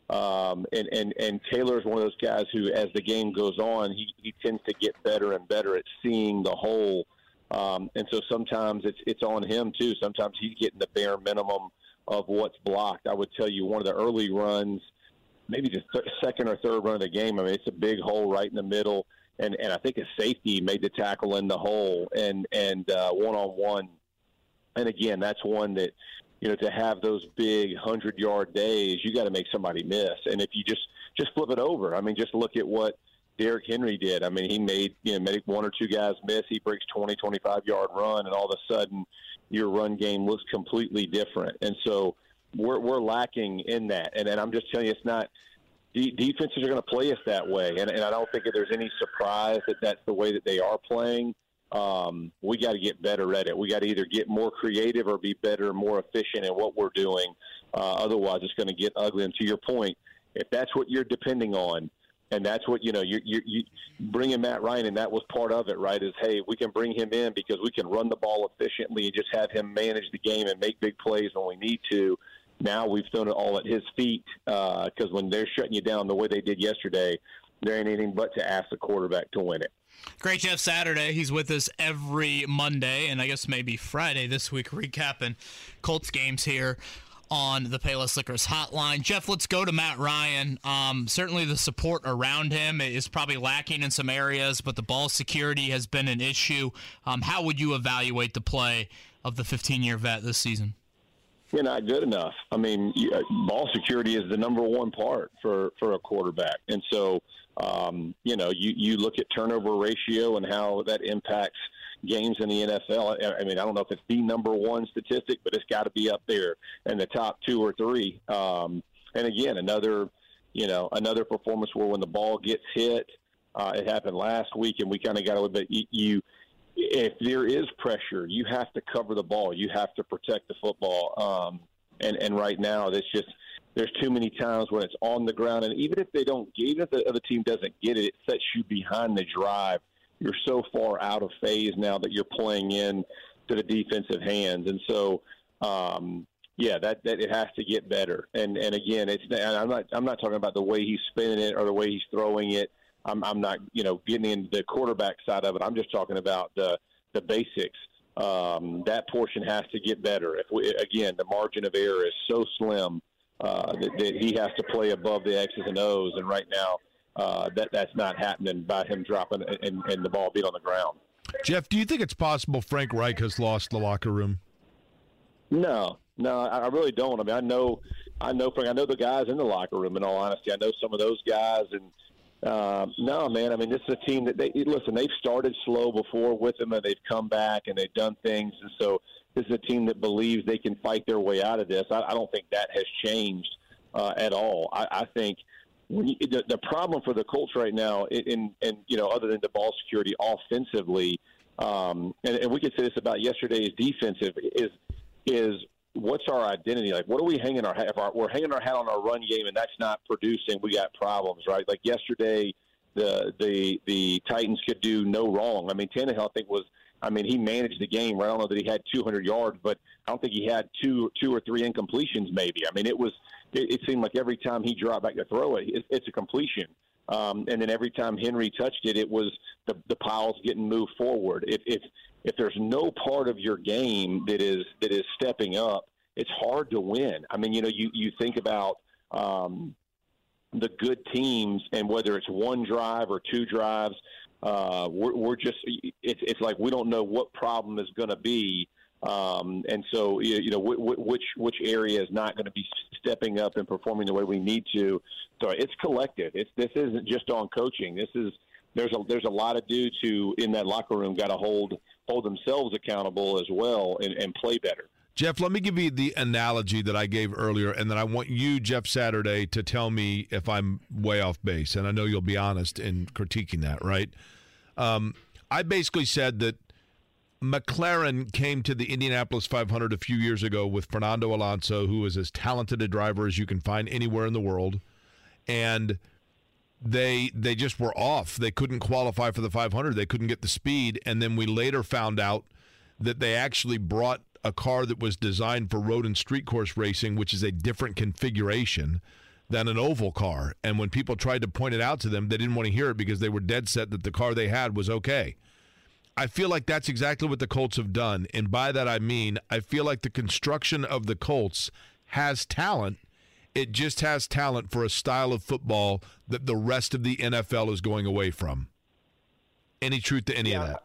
Um, and, and, and Taylor is one of those guys who, as the game goes on, he, he tends to get better and better at seeing the whole. Um, and so sometimes it's, it's on him too. Sometimes he's getting the bare minimum of what's blocked. I would tell you one of the early runs, maybe the th- second or third run of the game. I mean, it's a big hole right in the middle. And, and I think a safety made the tackle in the hole and, and one on one. And again, that's one that you know, to have those big hundred yard days, you got to make somebody miss. And if you just just flip it over, I mean, just look at what Derrick Henry did. I mean, he made you know made one or two guys miss. He breaks 20, 25 yard run, and all of a sudden, your run game looks completely different. And so we're we're lacking in that. And and I'm just telling you, it's not. De- defenses are going to play us that way, and, and I don't think that there's any surprise that that's the way that they are playing um, we got to get better at it. We got to either get more creative or be better, more efficient in what we're doing. Uh, otherwise, it's going to get ugly. And to your point, if that's what you're depending on, and that's what you know, you you, you bringing Matt Ryan, and that was part of it, right? Is hey, we can bring him in because we can run the ball efficiently and just have him manage the game and make big plays when we need to. Now we've thrown it all at his feet because uh, when they're shutting you down the way they did yesterday, there ain't anything but to ask the quarterback to win it. Great Jeff Saturday. He's with us every Monday and I guess maybe Friday this week, recapping Colts games here on the Payless Liquors hotline. Jeff, let's go to Matt Ryan. Um, certainly the support around him is probably lacking in some areas, but the ball security has been an issue. Um, how would you evaluate the play of the 15 year vet this season? You're not good enough. I mean, uh, ball security is the number one part for, for a quarterback. And so, um, you know, you, you look at turnover ratio and how that impacts games in the NFL. I, mean, I don't know if it's the number one statistic, but it's got to be up there in the top two or three. Um, and again, another, you know, another performance where when the ball gets hit, uh, it happened last week, and we kind of got a little bit. You, you, if there is pressure, you have to cover the ball. You have to protect the football. Um, and and right now, that's just there's too many times when it's on the ground, and even if they don't, even if the other team doesn't get it, it sets you behind the drive. You're so far out of phase now that you're playing in to the defensive hands, and so um, yeah, that, that it has to get better. And and again, it's I'm not I'm not talking about the way he's spinning it or the way he's throwing it. I'm I'm not you know getting into the quarterback side of it. I'm just talking about the the basics. Um, that portion has to get better. If we again, the margin of error is so slim uh, that, that, he has to play above the X's and O's, and right now uh, that that's not happening by him dropping and, and the ball being on the ground. Jeff, do you think it's possible Frank Reich has lost the locker room? No, no, I really don't. I mean, I know, I know Frank. I know the guys in the locker room. In all honesty, I know some of those guys, and uh, no, man. I mean, this is a team that they listen. They've started slow before with him, and they've come back and they've done things, and so this is a team that believes they can fight their way out of this. I, I don't think that has changed uh, at all. I, I think when you, the, the problem for the Colts right now, in, in you know, other than the ball security offensively, um, and, and we could say this about yesterday's defensive is is what's our identity? Like, what are we hanging our hat? If our, we're hanging our hat on our run game, and that's not producing, we got problems, right? Like yesterday, the the the Titans could do no wrong. I mean, Tannehill, I think was I mean, he managed the game. Right? I don't know that he had 200 yards, but I don't think he had two, two or three incompletions. Maybe. I mean, it was. It, it seemed like every time he dropped back to throw it, it it's a completion. Um, and then every time Henry touched it, it was the the piles getting moved forward. If if if there's no part of your game that is that is stepping up, it's hard to win. I mean, you know, you you think about. Um, the good teams, and whether it's one drive or two drives, uh, we're, we're just it's, it's like we don't know what problem is going to be um, and so you know which which area is not going to be stepping up and performing the way we need to. So it's collective. It's this isn't just on coaching. This is there's a there's a lot of dudes who in that locker room got to hold hold themselves accountable as well and, and play better Jeff, let me give you the analogy that I gave earlier, and then I want you, Jeff Saturday, to tell me if I'm way off base. And I know you'll be honest in critiquing that, right? Um, I basically said that McLaren came to the Indianapolis 500 a few years ago with Fernando Alonso, who is as talented a driver as you can find anywhere in the world, and they they just were off. They couldn't qualify for the 500. They couldn't get the speed, and then we later found out that they actually brought a car that was designed for road and street course racing, which is a different configuration than an oval car. And when people tried to point it out to them, they didn't want to hear it because they were dead set that the car they had was okay. I feel like that's exactly what the Colts have done. And by that, I mean, I feel like the construction of the Colts has talent. It just has talent for a style of football that the rest of the NFL is going away from. Any truth to any of that?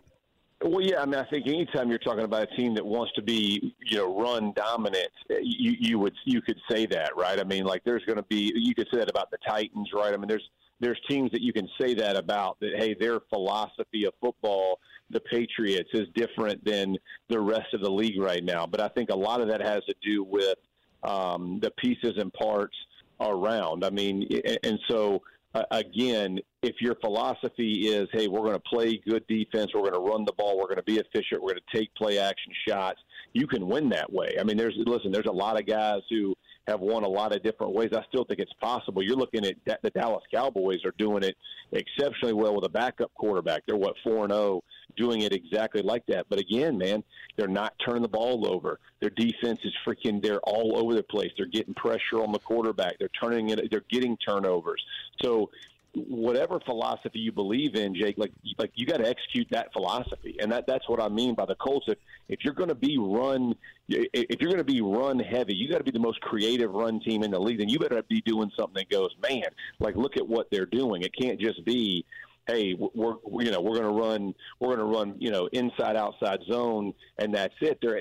Well, yeah, I mean, I think anytime you're talking about a team that wants to be, you know, run dominant, you you would you could say that, right? I mean, like there's going to be you could say that about the Titans, right? I mean, there's there's teams that you can say that about that. Hey, their philosophy of football, the Patriots, is different than the rest of the league right now. But I think a lot of that has to do with um, the pieces and parts around. I mean, and so uh, again, if your philosophy is, hey, we're going to play good defense, we're going to run the ball, we're going to be efficient, we're going to take play action shots, you can win that way. I mean, there's listen, there's a lot of guys who have won a lot of different ways. I still think it's possible. You're looking at the Dallas Cowboys are doing it exceptionally well with a backup quarterback. They're what four and zero, oh, doing it exactly like that. But again, man, they're not turning the ball over. Their defense is freaking. They're all over the place. They're getting pressure on the quarterback. They're turning it. They're getting turnovers. So whatever philosophy you believe in, Jake, like like you got to execute that philosophy, and that that's what I mean by the Colts. If if you're going to be run, if you're going to be run heavy, you got to be the most creative run team in the league. Then you better be doing something that goes, man, like look at what they're doing. It can't just be. Hey, we're you know we're going to run we're going to run you know inside outside zone and that's it. There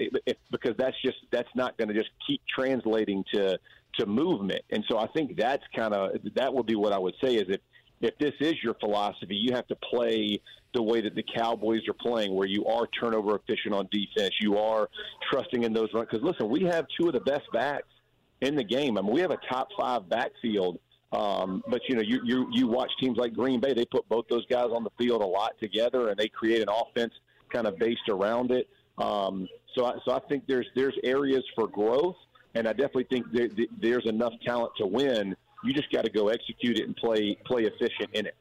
because that's just that's not going to just keep translating to to movement. And so I think that's kind of that would be what I would say is if if this is your philosophy, you have to play the way that the Cowboys are playing, where you are turnover efficient on defense, you are trusting in those runs. Because listen, we have two of the best backs in the game. I mean, we have a top five backfield. Um, but you know, you, you you watch teams like Green Bay; they put both those guys on the field a lot together, and they create an offense kind of based around it. Um, so, I, so I think there's there's areas for growth, and I definitely think there, there's enough talent to win you just got to go execute it and play play efficient in it.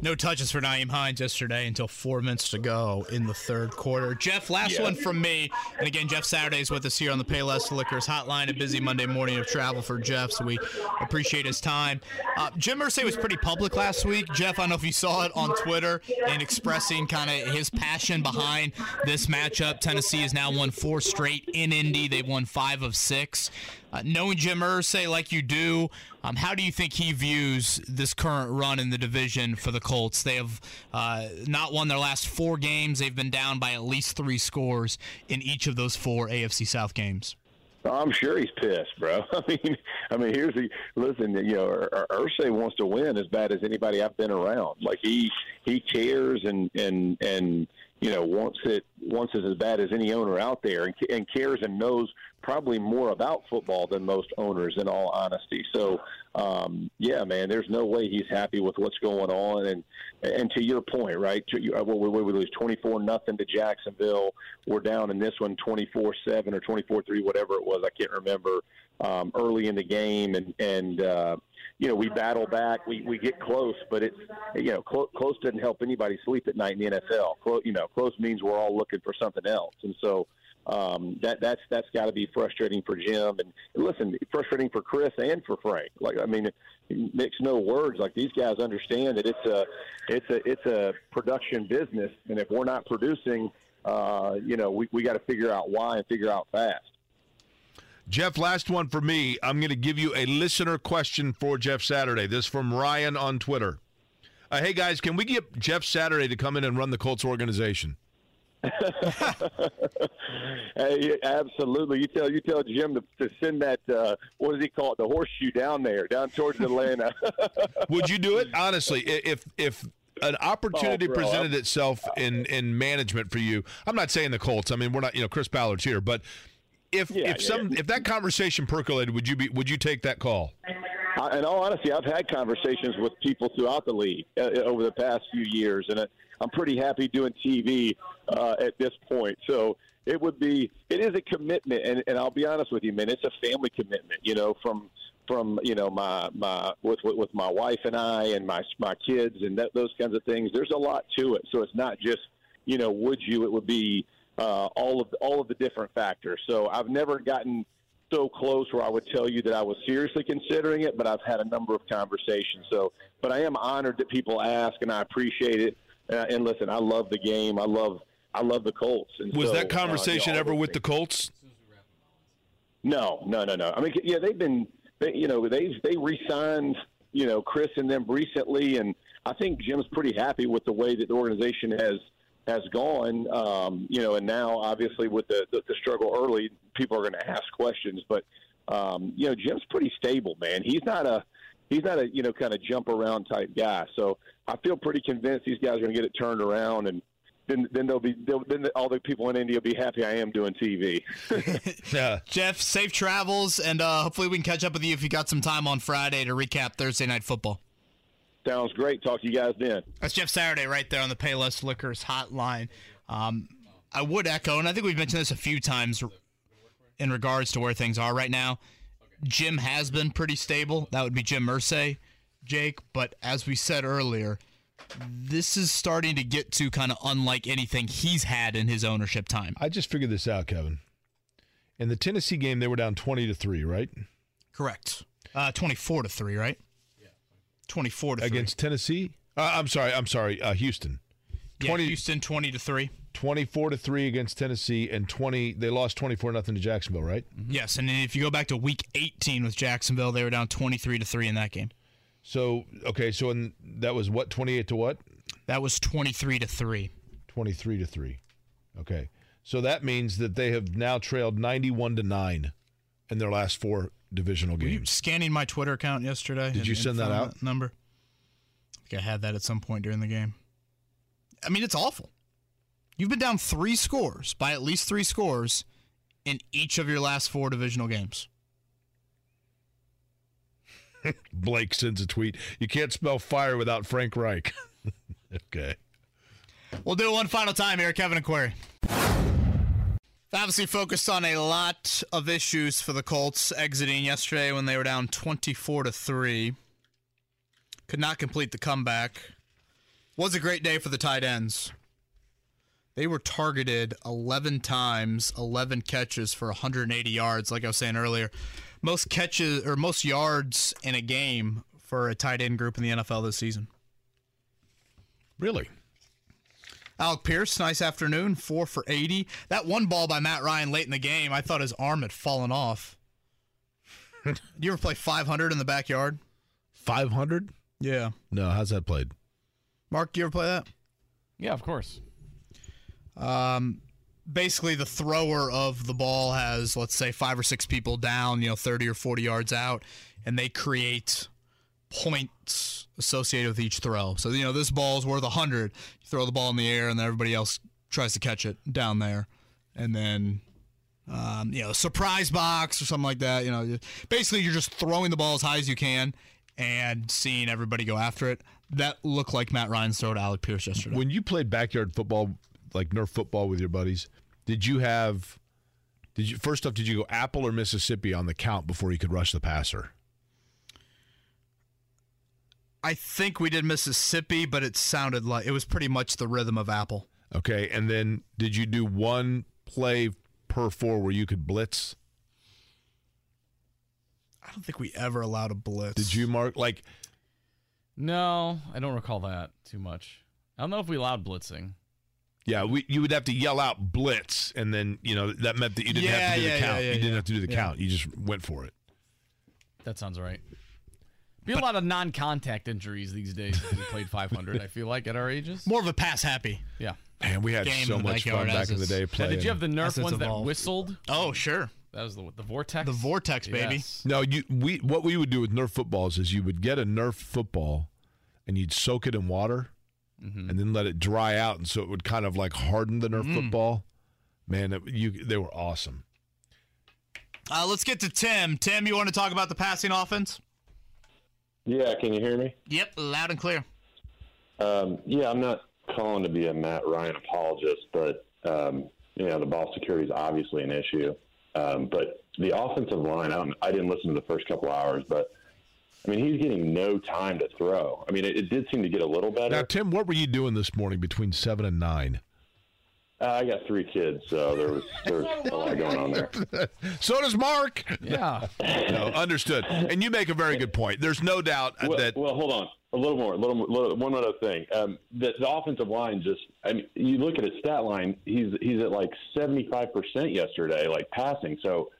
No touches for Nyheim Hines yesterday until four minutes to go in the third quarter. Jeff, last yeah. one from me. And again, Jeff Saturday's with us here on the Payless Liquors hotline. A busy Monday morning of travel for Jeff, so we appreciate his time. Uh, Jim Irsay was pretty public last week. Jeff, I don't know if you saw it on Twitter in expressing kind of his passion behind this matchup. Tennessee has now won four straight in Indy. They've won five of six. Uh, knowing Jim Irsay like you do, um, how do you think he views this current run in the division for the Colts? They have uh, not won their last four games. They've been down by at least three scores in each of those four AFC South games. I'm sure he's pissed, bro. I mean, I mean, here's the listen. You know, Irsay wants to win as bad as anybody I've been around. Like he he cares and and and you know wants it wants it as bad as any owner out there, and, and cares and knows probably more about football than most owners, in all honesty. So, um, yeah, man, there's no way he's happy with what's going on. And and to your point, right? To, you, well, we, we lose 24 nothing to Jacksonville. We're down in this one 24 seven or 24 three, whatever it was. I can't remember. Um, early in the game, and and uh, you know we battle back. We we get close, but it's you know close, close doesn't help anybody sleep at night in the NFL. Close, you know, close means we're all looking for something else, and so um, that that's that's got to be frustrating for Jim and listen, frustrating for Chris and for Frank. Like I mean, mix no words. Like these guys understand that it's a it's a it's a production business, and if we're not producing, uh, you know, we we got to figure out why and figure out fast. Jeff, last one for me. I'm going to give you a listener question for Jeff Saturday. This from Ryan on Twitter. Uh, hey guys, can we get Jeff Saturday to come in and run the Colts organization? hey, absolutely. You tell you tell Jim to, to send that. Uh, what does he call it? The horseshoe down there, down towards Atlanta. Would you do it honestly? If if an opportunity oh, presented itself in in management for you, I'm not saying the Colts. I mean, we're not. You know, Chris Ballard's here, but if yeah, if some yeah. if that conversation percolated, would you be would you take that call? I, in all honesty, I've had conversations with people throughout the league uh, over the past few years, and uh, I'm pretty happy doing TV uh, at this point. So it would be, it is a commitment, and, and I'll be honest with you, man, it's a family commitment. You know, from from you know my my with with, my wife and I and my my kids and that, those kinds of things. There's a lot to it, so it's not just you know would you? It would be uh, all of all of the different factors. So I've never gotten so close where I would tell you that I was seriously considering it, but I've had a number of conversations. So, but I am honored that people ask, and I appreciate it. Uh, and listen, I love the game. I love I love the Colts. And Was so, that conversation uh, you know, ever with the Colts? No, no, no, no. I mean, yeah, they've been, they, you know, they they re-signed, you know, Chris and them recently, and I think Jim's pretty happy with the way that the organization has has gone. Um, you know, and now obviously with the the, the struggle early, people are going to ask questions, but um, you know, Jim's pretty stable, man. He's not a he's not a you know kind of jump around type guy. So I feel pretty convinced these guys are going to get it turned around and. Then, then they'll be they'll, then all the people in India will be happy I am doing TV. yeah. Jeff, safe travels, and uh, hopefully we can catch up with you if you got some time on Friday to recap Thursday night football. Sounds great. Talk to you guys then. That's Jeff Saturday right there on the Payless Liquors hotline. Um, I would echo, and I think we've mentioned this a few times in regards to where things are right now. Jim has been pretty stable. That would be Jim Irsay, Jake. But as we said earlier, this is starting to get to kind of unlike anything he's had in his ownership time. I just figured this out, Kevin. In the Tennessee game, they were down twenty to three, right? Correct. Uh, Twenty-four to three, right? Yeah. Twenty-four to against Tennessee. Uh, I'm sorry. I'm sorry. Uh, Houston. three. Yeah, Houston twenty to three. 24 to 3 against Tennessee and 20 they lost 24 nothing to Jacksonville, right? Mm-hmm. Yes, and if you go back to week 18 with Jacksonville, they were down 23 to 3 in that game. So, okay, so in, that was what 28 to what? That was 23 to 3. 23 to 3. Okay. So that means that they have now trailed 91 to 9 in their last four divisional Were you games. scanning my Twitter account yesterday? Did and- you send that out? number? I think I had that at some point during the game. I mean, it's awful. You've been down three scores by at least three scores in each of your last four divisional games. Blake sends a tweet. You can't spell fire without Frank Reich. okay. We'll do it one final time here, Kevin and Query. Obviously focused on a lot of issues for the Colts exiting yesterday when they were down 24 to 3. Could not complete the comeback. Was a great day for the tight ends. They were targeted 11 times, 11 catches for 180 yards like I was saying earlier. Most catches or most yards in a game for a tight end group in the NFL this season. Really? Alec Pierce, nice afternoon, four for 80. That one ball by Matt Ryan late in the game, I thought his arm had fallen off. Do you ever play 500 in the backyard? 500? Yeah. No, how's that played? Mark, do you ever play that? Yeah, of course. Um, basically, the thrower of the ball has, let's say, five or six people down, you know, 30 or 40 yards out, and they create points associated with each throw. So, you know, this ball is worth 100. You throw the ball in the air, and then everybody else tries to catch it down there. And then, um, you know, surprise box or something like that. You know, basically, you're just throwing the ball as high as you can and seeing everybody go after it. That looked like Matt Ryan's throw to Alec Pierce yesterday. When you played backyard football, like Nerf football with your buddies, did you have did you first off did you go Apple or Mississippi on the count before you could rush the passer? I think we did Mississippi, but it sounded like it was pretty much the rhythm of Apple. Okay, and then did you do one play per four where you could blitz? I don't think we ever allowed a blitz. Did you mark like No, I don't recall that too much. I don't know if we allowed blitzing. Yeah, we you would have to yell out blitz, and then you know that meant that you didn't have to do yeah, the count. yeah, you didn't yeah. have to do the Yeah. count. You just went for it. That sounds right. Be a lot of non-contact injuries these days. If we played 500. I feel like at our ages. More of a pass happy. Yeah. Man, we had Game so the much fun backyard back in the it's- day Now, playing. did you have the Nerf it's ones that whistled? Oh, sure. That was the the vortex. The vortex, baby. Yes. No, you we what we would do with Nerf footballs is you would get a Nerf football and you'd soak it in water Mm-hmm. and then let it dry out, and so it would kind of like harden the Nerf Mm. football. Man, it, you they were awesome. Uh, let's get to Tim. Tim, you want to talk about the passing offense? Yeah, can you hear me? Yep, loud and clear. Um, yeah, I'm not calling to be a Matt Ryan apologist, but um, you know the ball security is obviously an issue. Um, but the offensive line, I, don't, I didn't listen to the first couple hours, but I mean he's getting no time to throw. I mean it, it did seem to get a little better. Now, Tim, what were you doing this morning between seven and nine? Uh, I got three kids, so there was there was a lot going on there. so does Mark. Yeah. no, understood. And you make a very good point. There's no doubt Well, that well, hold on. A little more. A little. Little, one other thing. Um, the, the offensive line just. I mean, you look at his stat line. He's he's at like seventy five percent yesterday, like passing. So,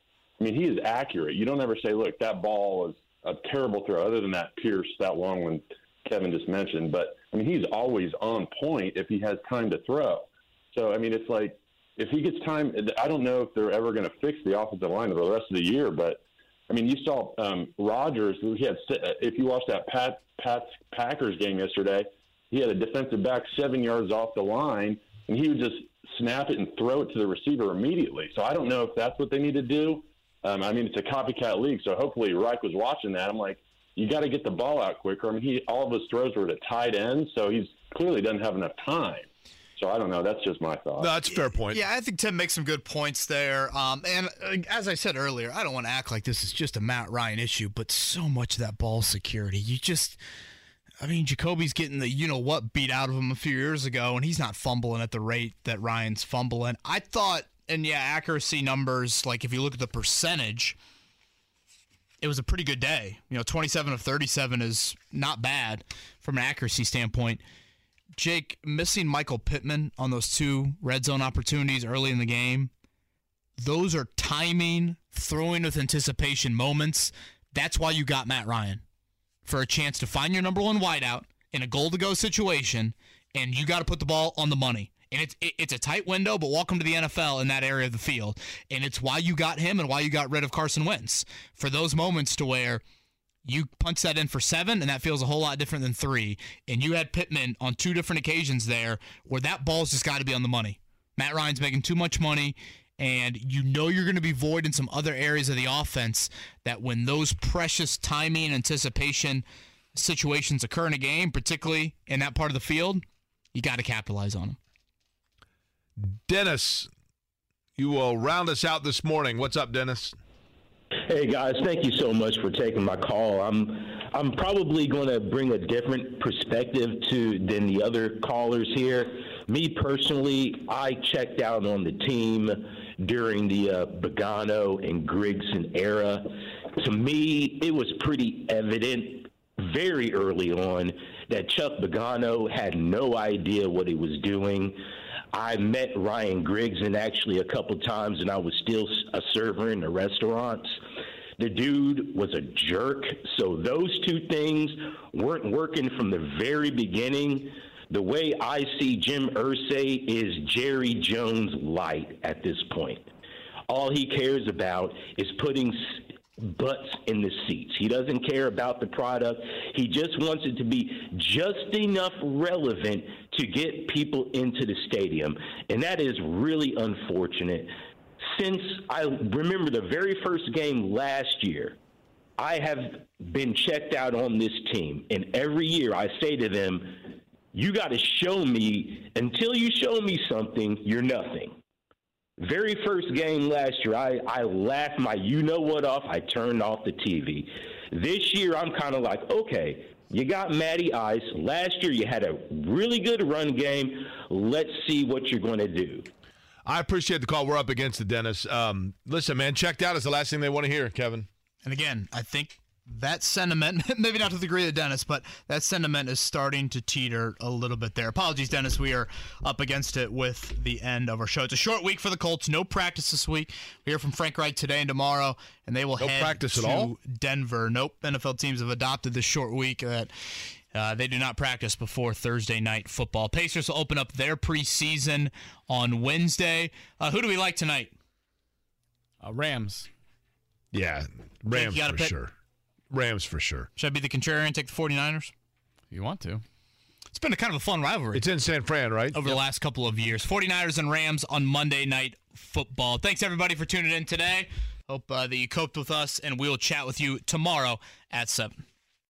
I mean, he is accurate. You don't ever say, "Look, that ball was a terrible throw." Other than that Pierce, that long one Kevin just mentioned. But I mean, he's always on point if he has time to throw. So, I mean, it's like if he gets time. I don't know if they're ever going to fix the offensive line for the rest of the year, but I mean, you saw um, Rodgers. He had if you watched that Pat Pat's Packers game yesterday, he had a defensive back seven yards off the line, and he would just snap it and throw it to the receiver immediately. So I don't know if that's what they need to do. Um, I mean, it's a copycat league, so hopefully Reich was watching that. I'm like, you got to get the ball out quicker. I mean, he all of his throws were to tight end, so he's clearly doesn't have enough time. So I don't know. That's just my thought. No, that's a fair point. Yeah, I think Tim makes some good points there. Um, and uh, as I said earlier, I don't want to act like this is just a Matt Ryan issue, but so much of that ball security, you just. I mean, Jacoby's getting the you know what beat out of him a few years ago, and he's not fumbling at the rate that Ryan's fumbling. I thought, and yeah, accuracy numbers, like if you look at the percentage, it was a pretty good day. You know, 27 of 37 is not bad from an accuracy standpoint. Jake, missing Michael Pittman on those two red zone opportunities early in the game, those are timing, throwing with anticipation moments. That's why you got Matt Ryan for a chance to find your number one wideout in a goal to go situation, and you got to put the ball on the money. And it's it's a tight window, but welcome to the NFL in that area of the field. And it's why you got him and why you got rid of Carson Wentz for those moments to where you punch that in for seven, and that feels a whole lot different than three. And you had Pittman on two different occasions there where that ball's just got to be on the money. Matt Ryan's making too much money, and you know you're going to be void in some other areas of the offense. That when those precious timing and anticipation situations occur in a game, particularly in that part of the field, you got to capitalize on them. Dennis, you will round us out this morning. What's up, Dennis? Hey guys, thank you so much for taking my call. I'm I'm probably going to bring a different perspective to than the other callers here. Me personally, I checked out on the team during the uh, and Grigson era. To me, it was pretty evident very early on that Chuck Pagano had no idea what he was doing. I met Ryan Grigson actually a couple times, and I was still a server in the restaurants. The dude was a jerk. So those two things weren't working from the very beginning. The way I see Jim Irsay is Jerry Jones light at this point. All he cares about is putting butts in the seats. He doesn't care about the product. He just wants it to be just enough relevant to get people into the stadium. And that is really unfortunate. Since I remember the very first game last year, I have been checked out on this team. And every year I say to them, you got to show me, until you show me something, you're nothing. Very first game last year, I, I laughed my you know what off. I turned off the TV. This year, I'm kind of like, okay, you got Matty Ice. Last year, you had a really good run game. Let's see what you're going to do. I appreciate the call. We're up against it, Dennis. Um, listen, man, checked out is the last thing they want to hear, Kevin. And again, I think that sentiment, maybe not to the degree of Dennis, but that sentiment is starting to teeter a little bit there. Apologies, Dennis. We are up against it with the end of our show. It's a short week for the Colts. No practice this week. We hear from Frank Reich today and tomorrow, and they will No head practice to at all? Denver. Nope. NFL teams have adopted this short week that uh, they do not practice before Thursday night football. Pacers will open up their preseason on Wednesday. Uh, who do we like tonight? Uh, Rams. Yeah, Rams you for pick? sure. Rams for sure. Should I be the contrarian, take the 49ers? If you want to. It's been a kind of a fun rivalry. It's in San Fran, right? over the last couple of years. 49ers and Rams on Monday Night Football. Thanks, everybody, for tuning in today. Hope uh, that you coped with us, and we'll chat with you tomorrow at 7.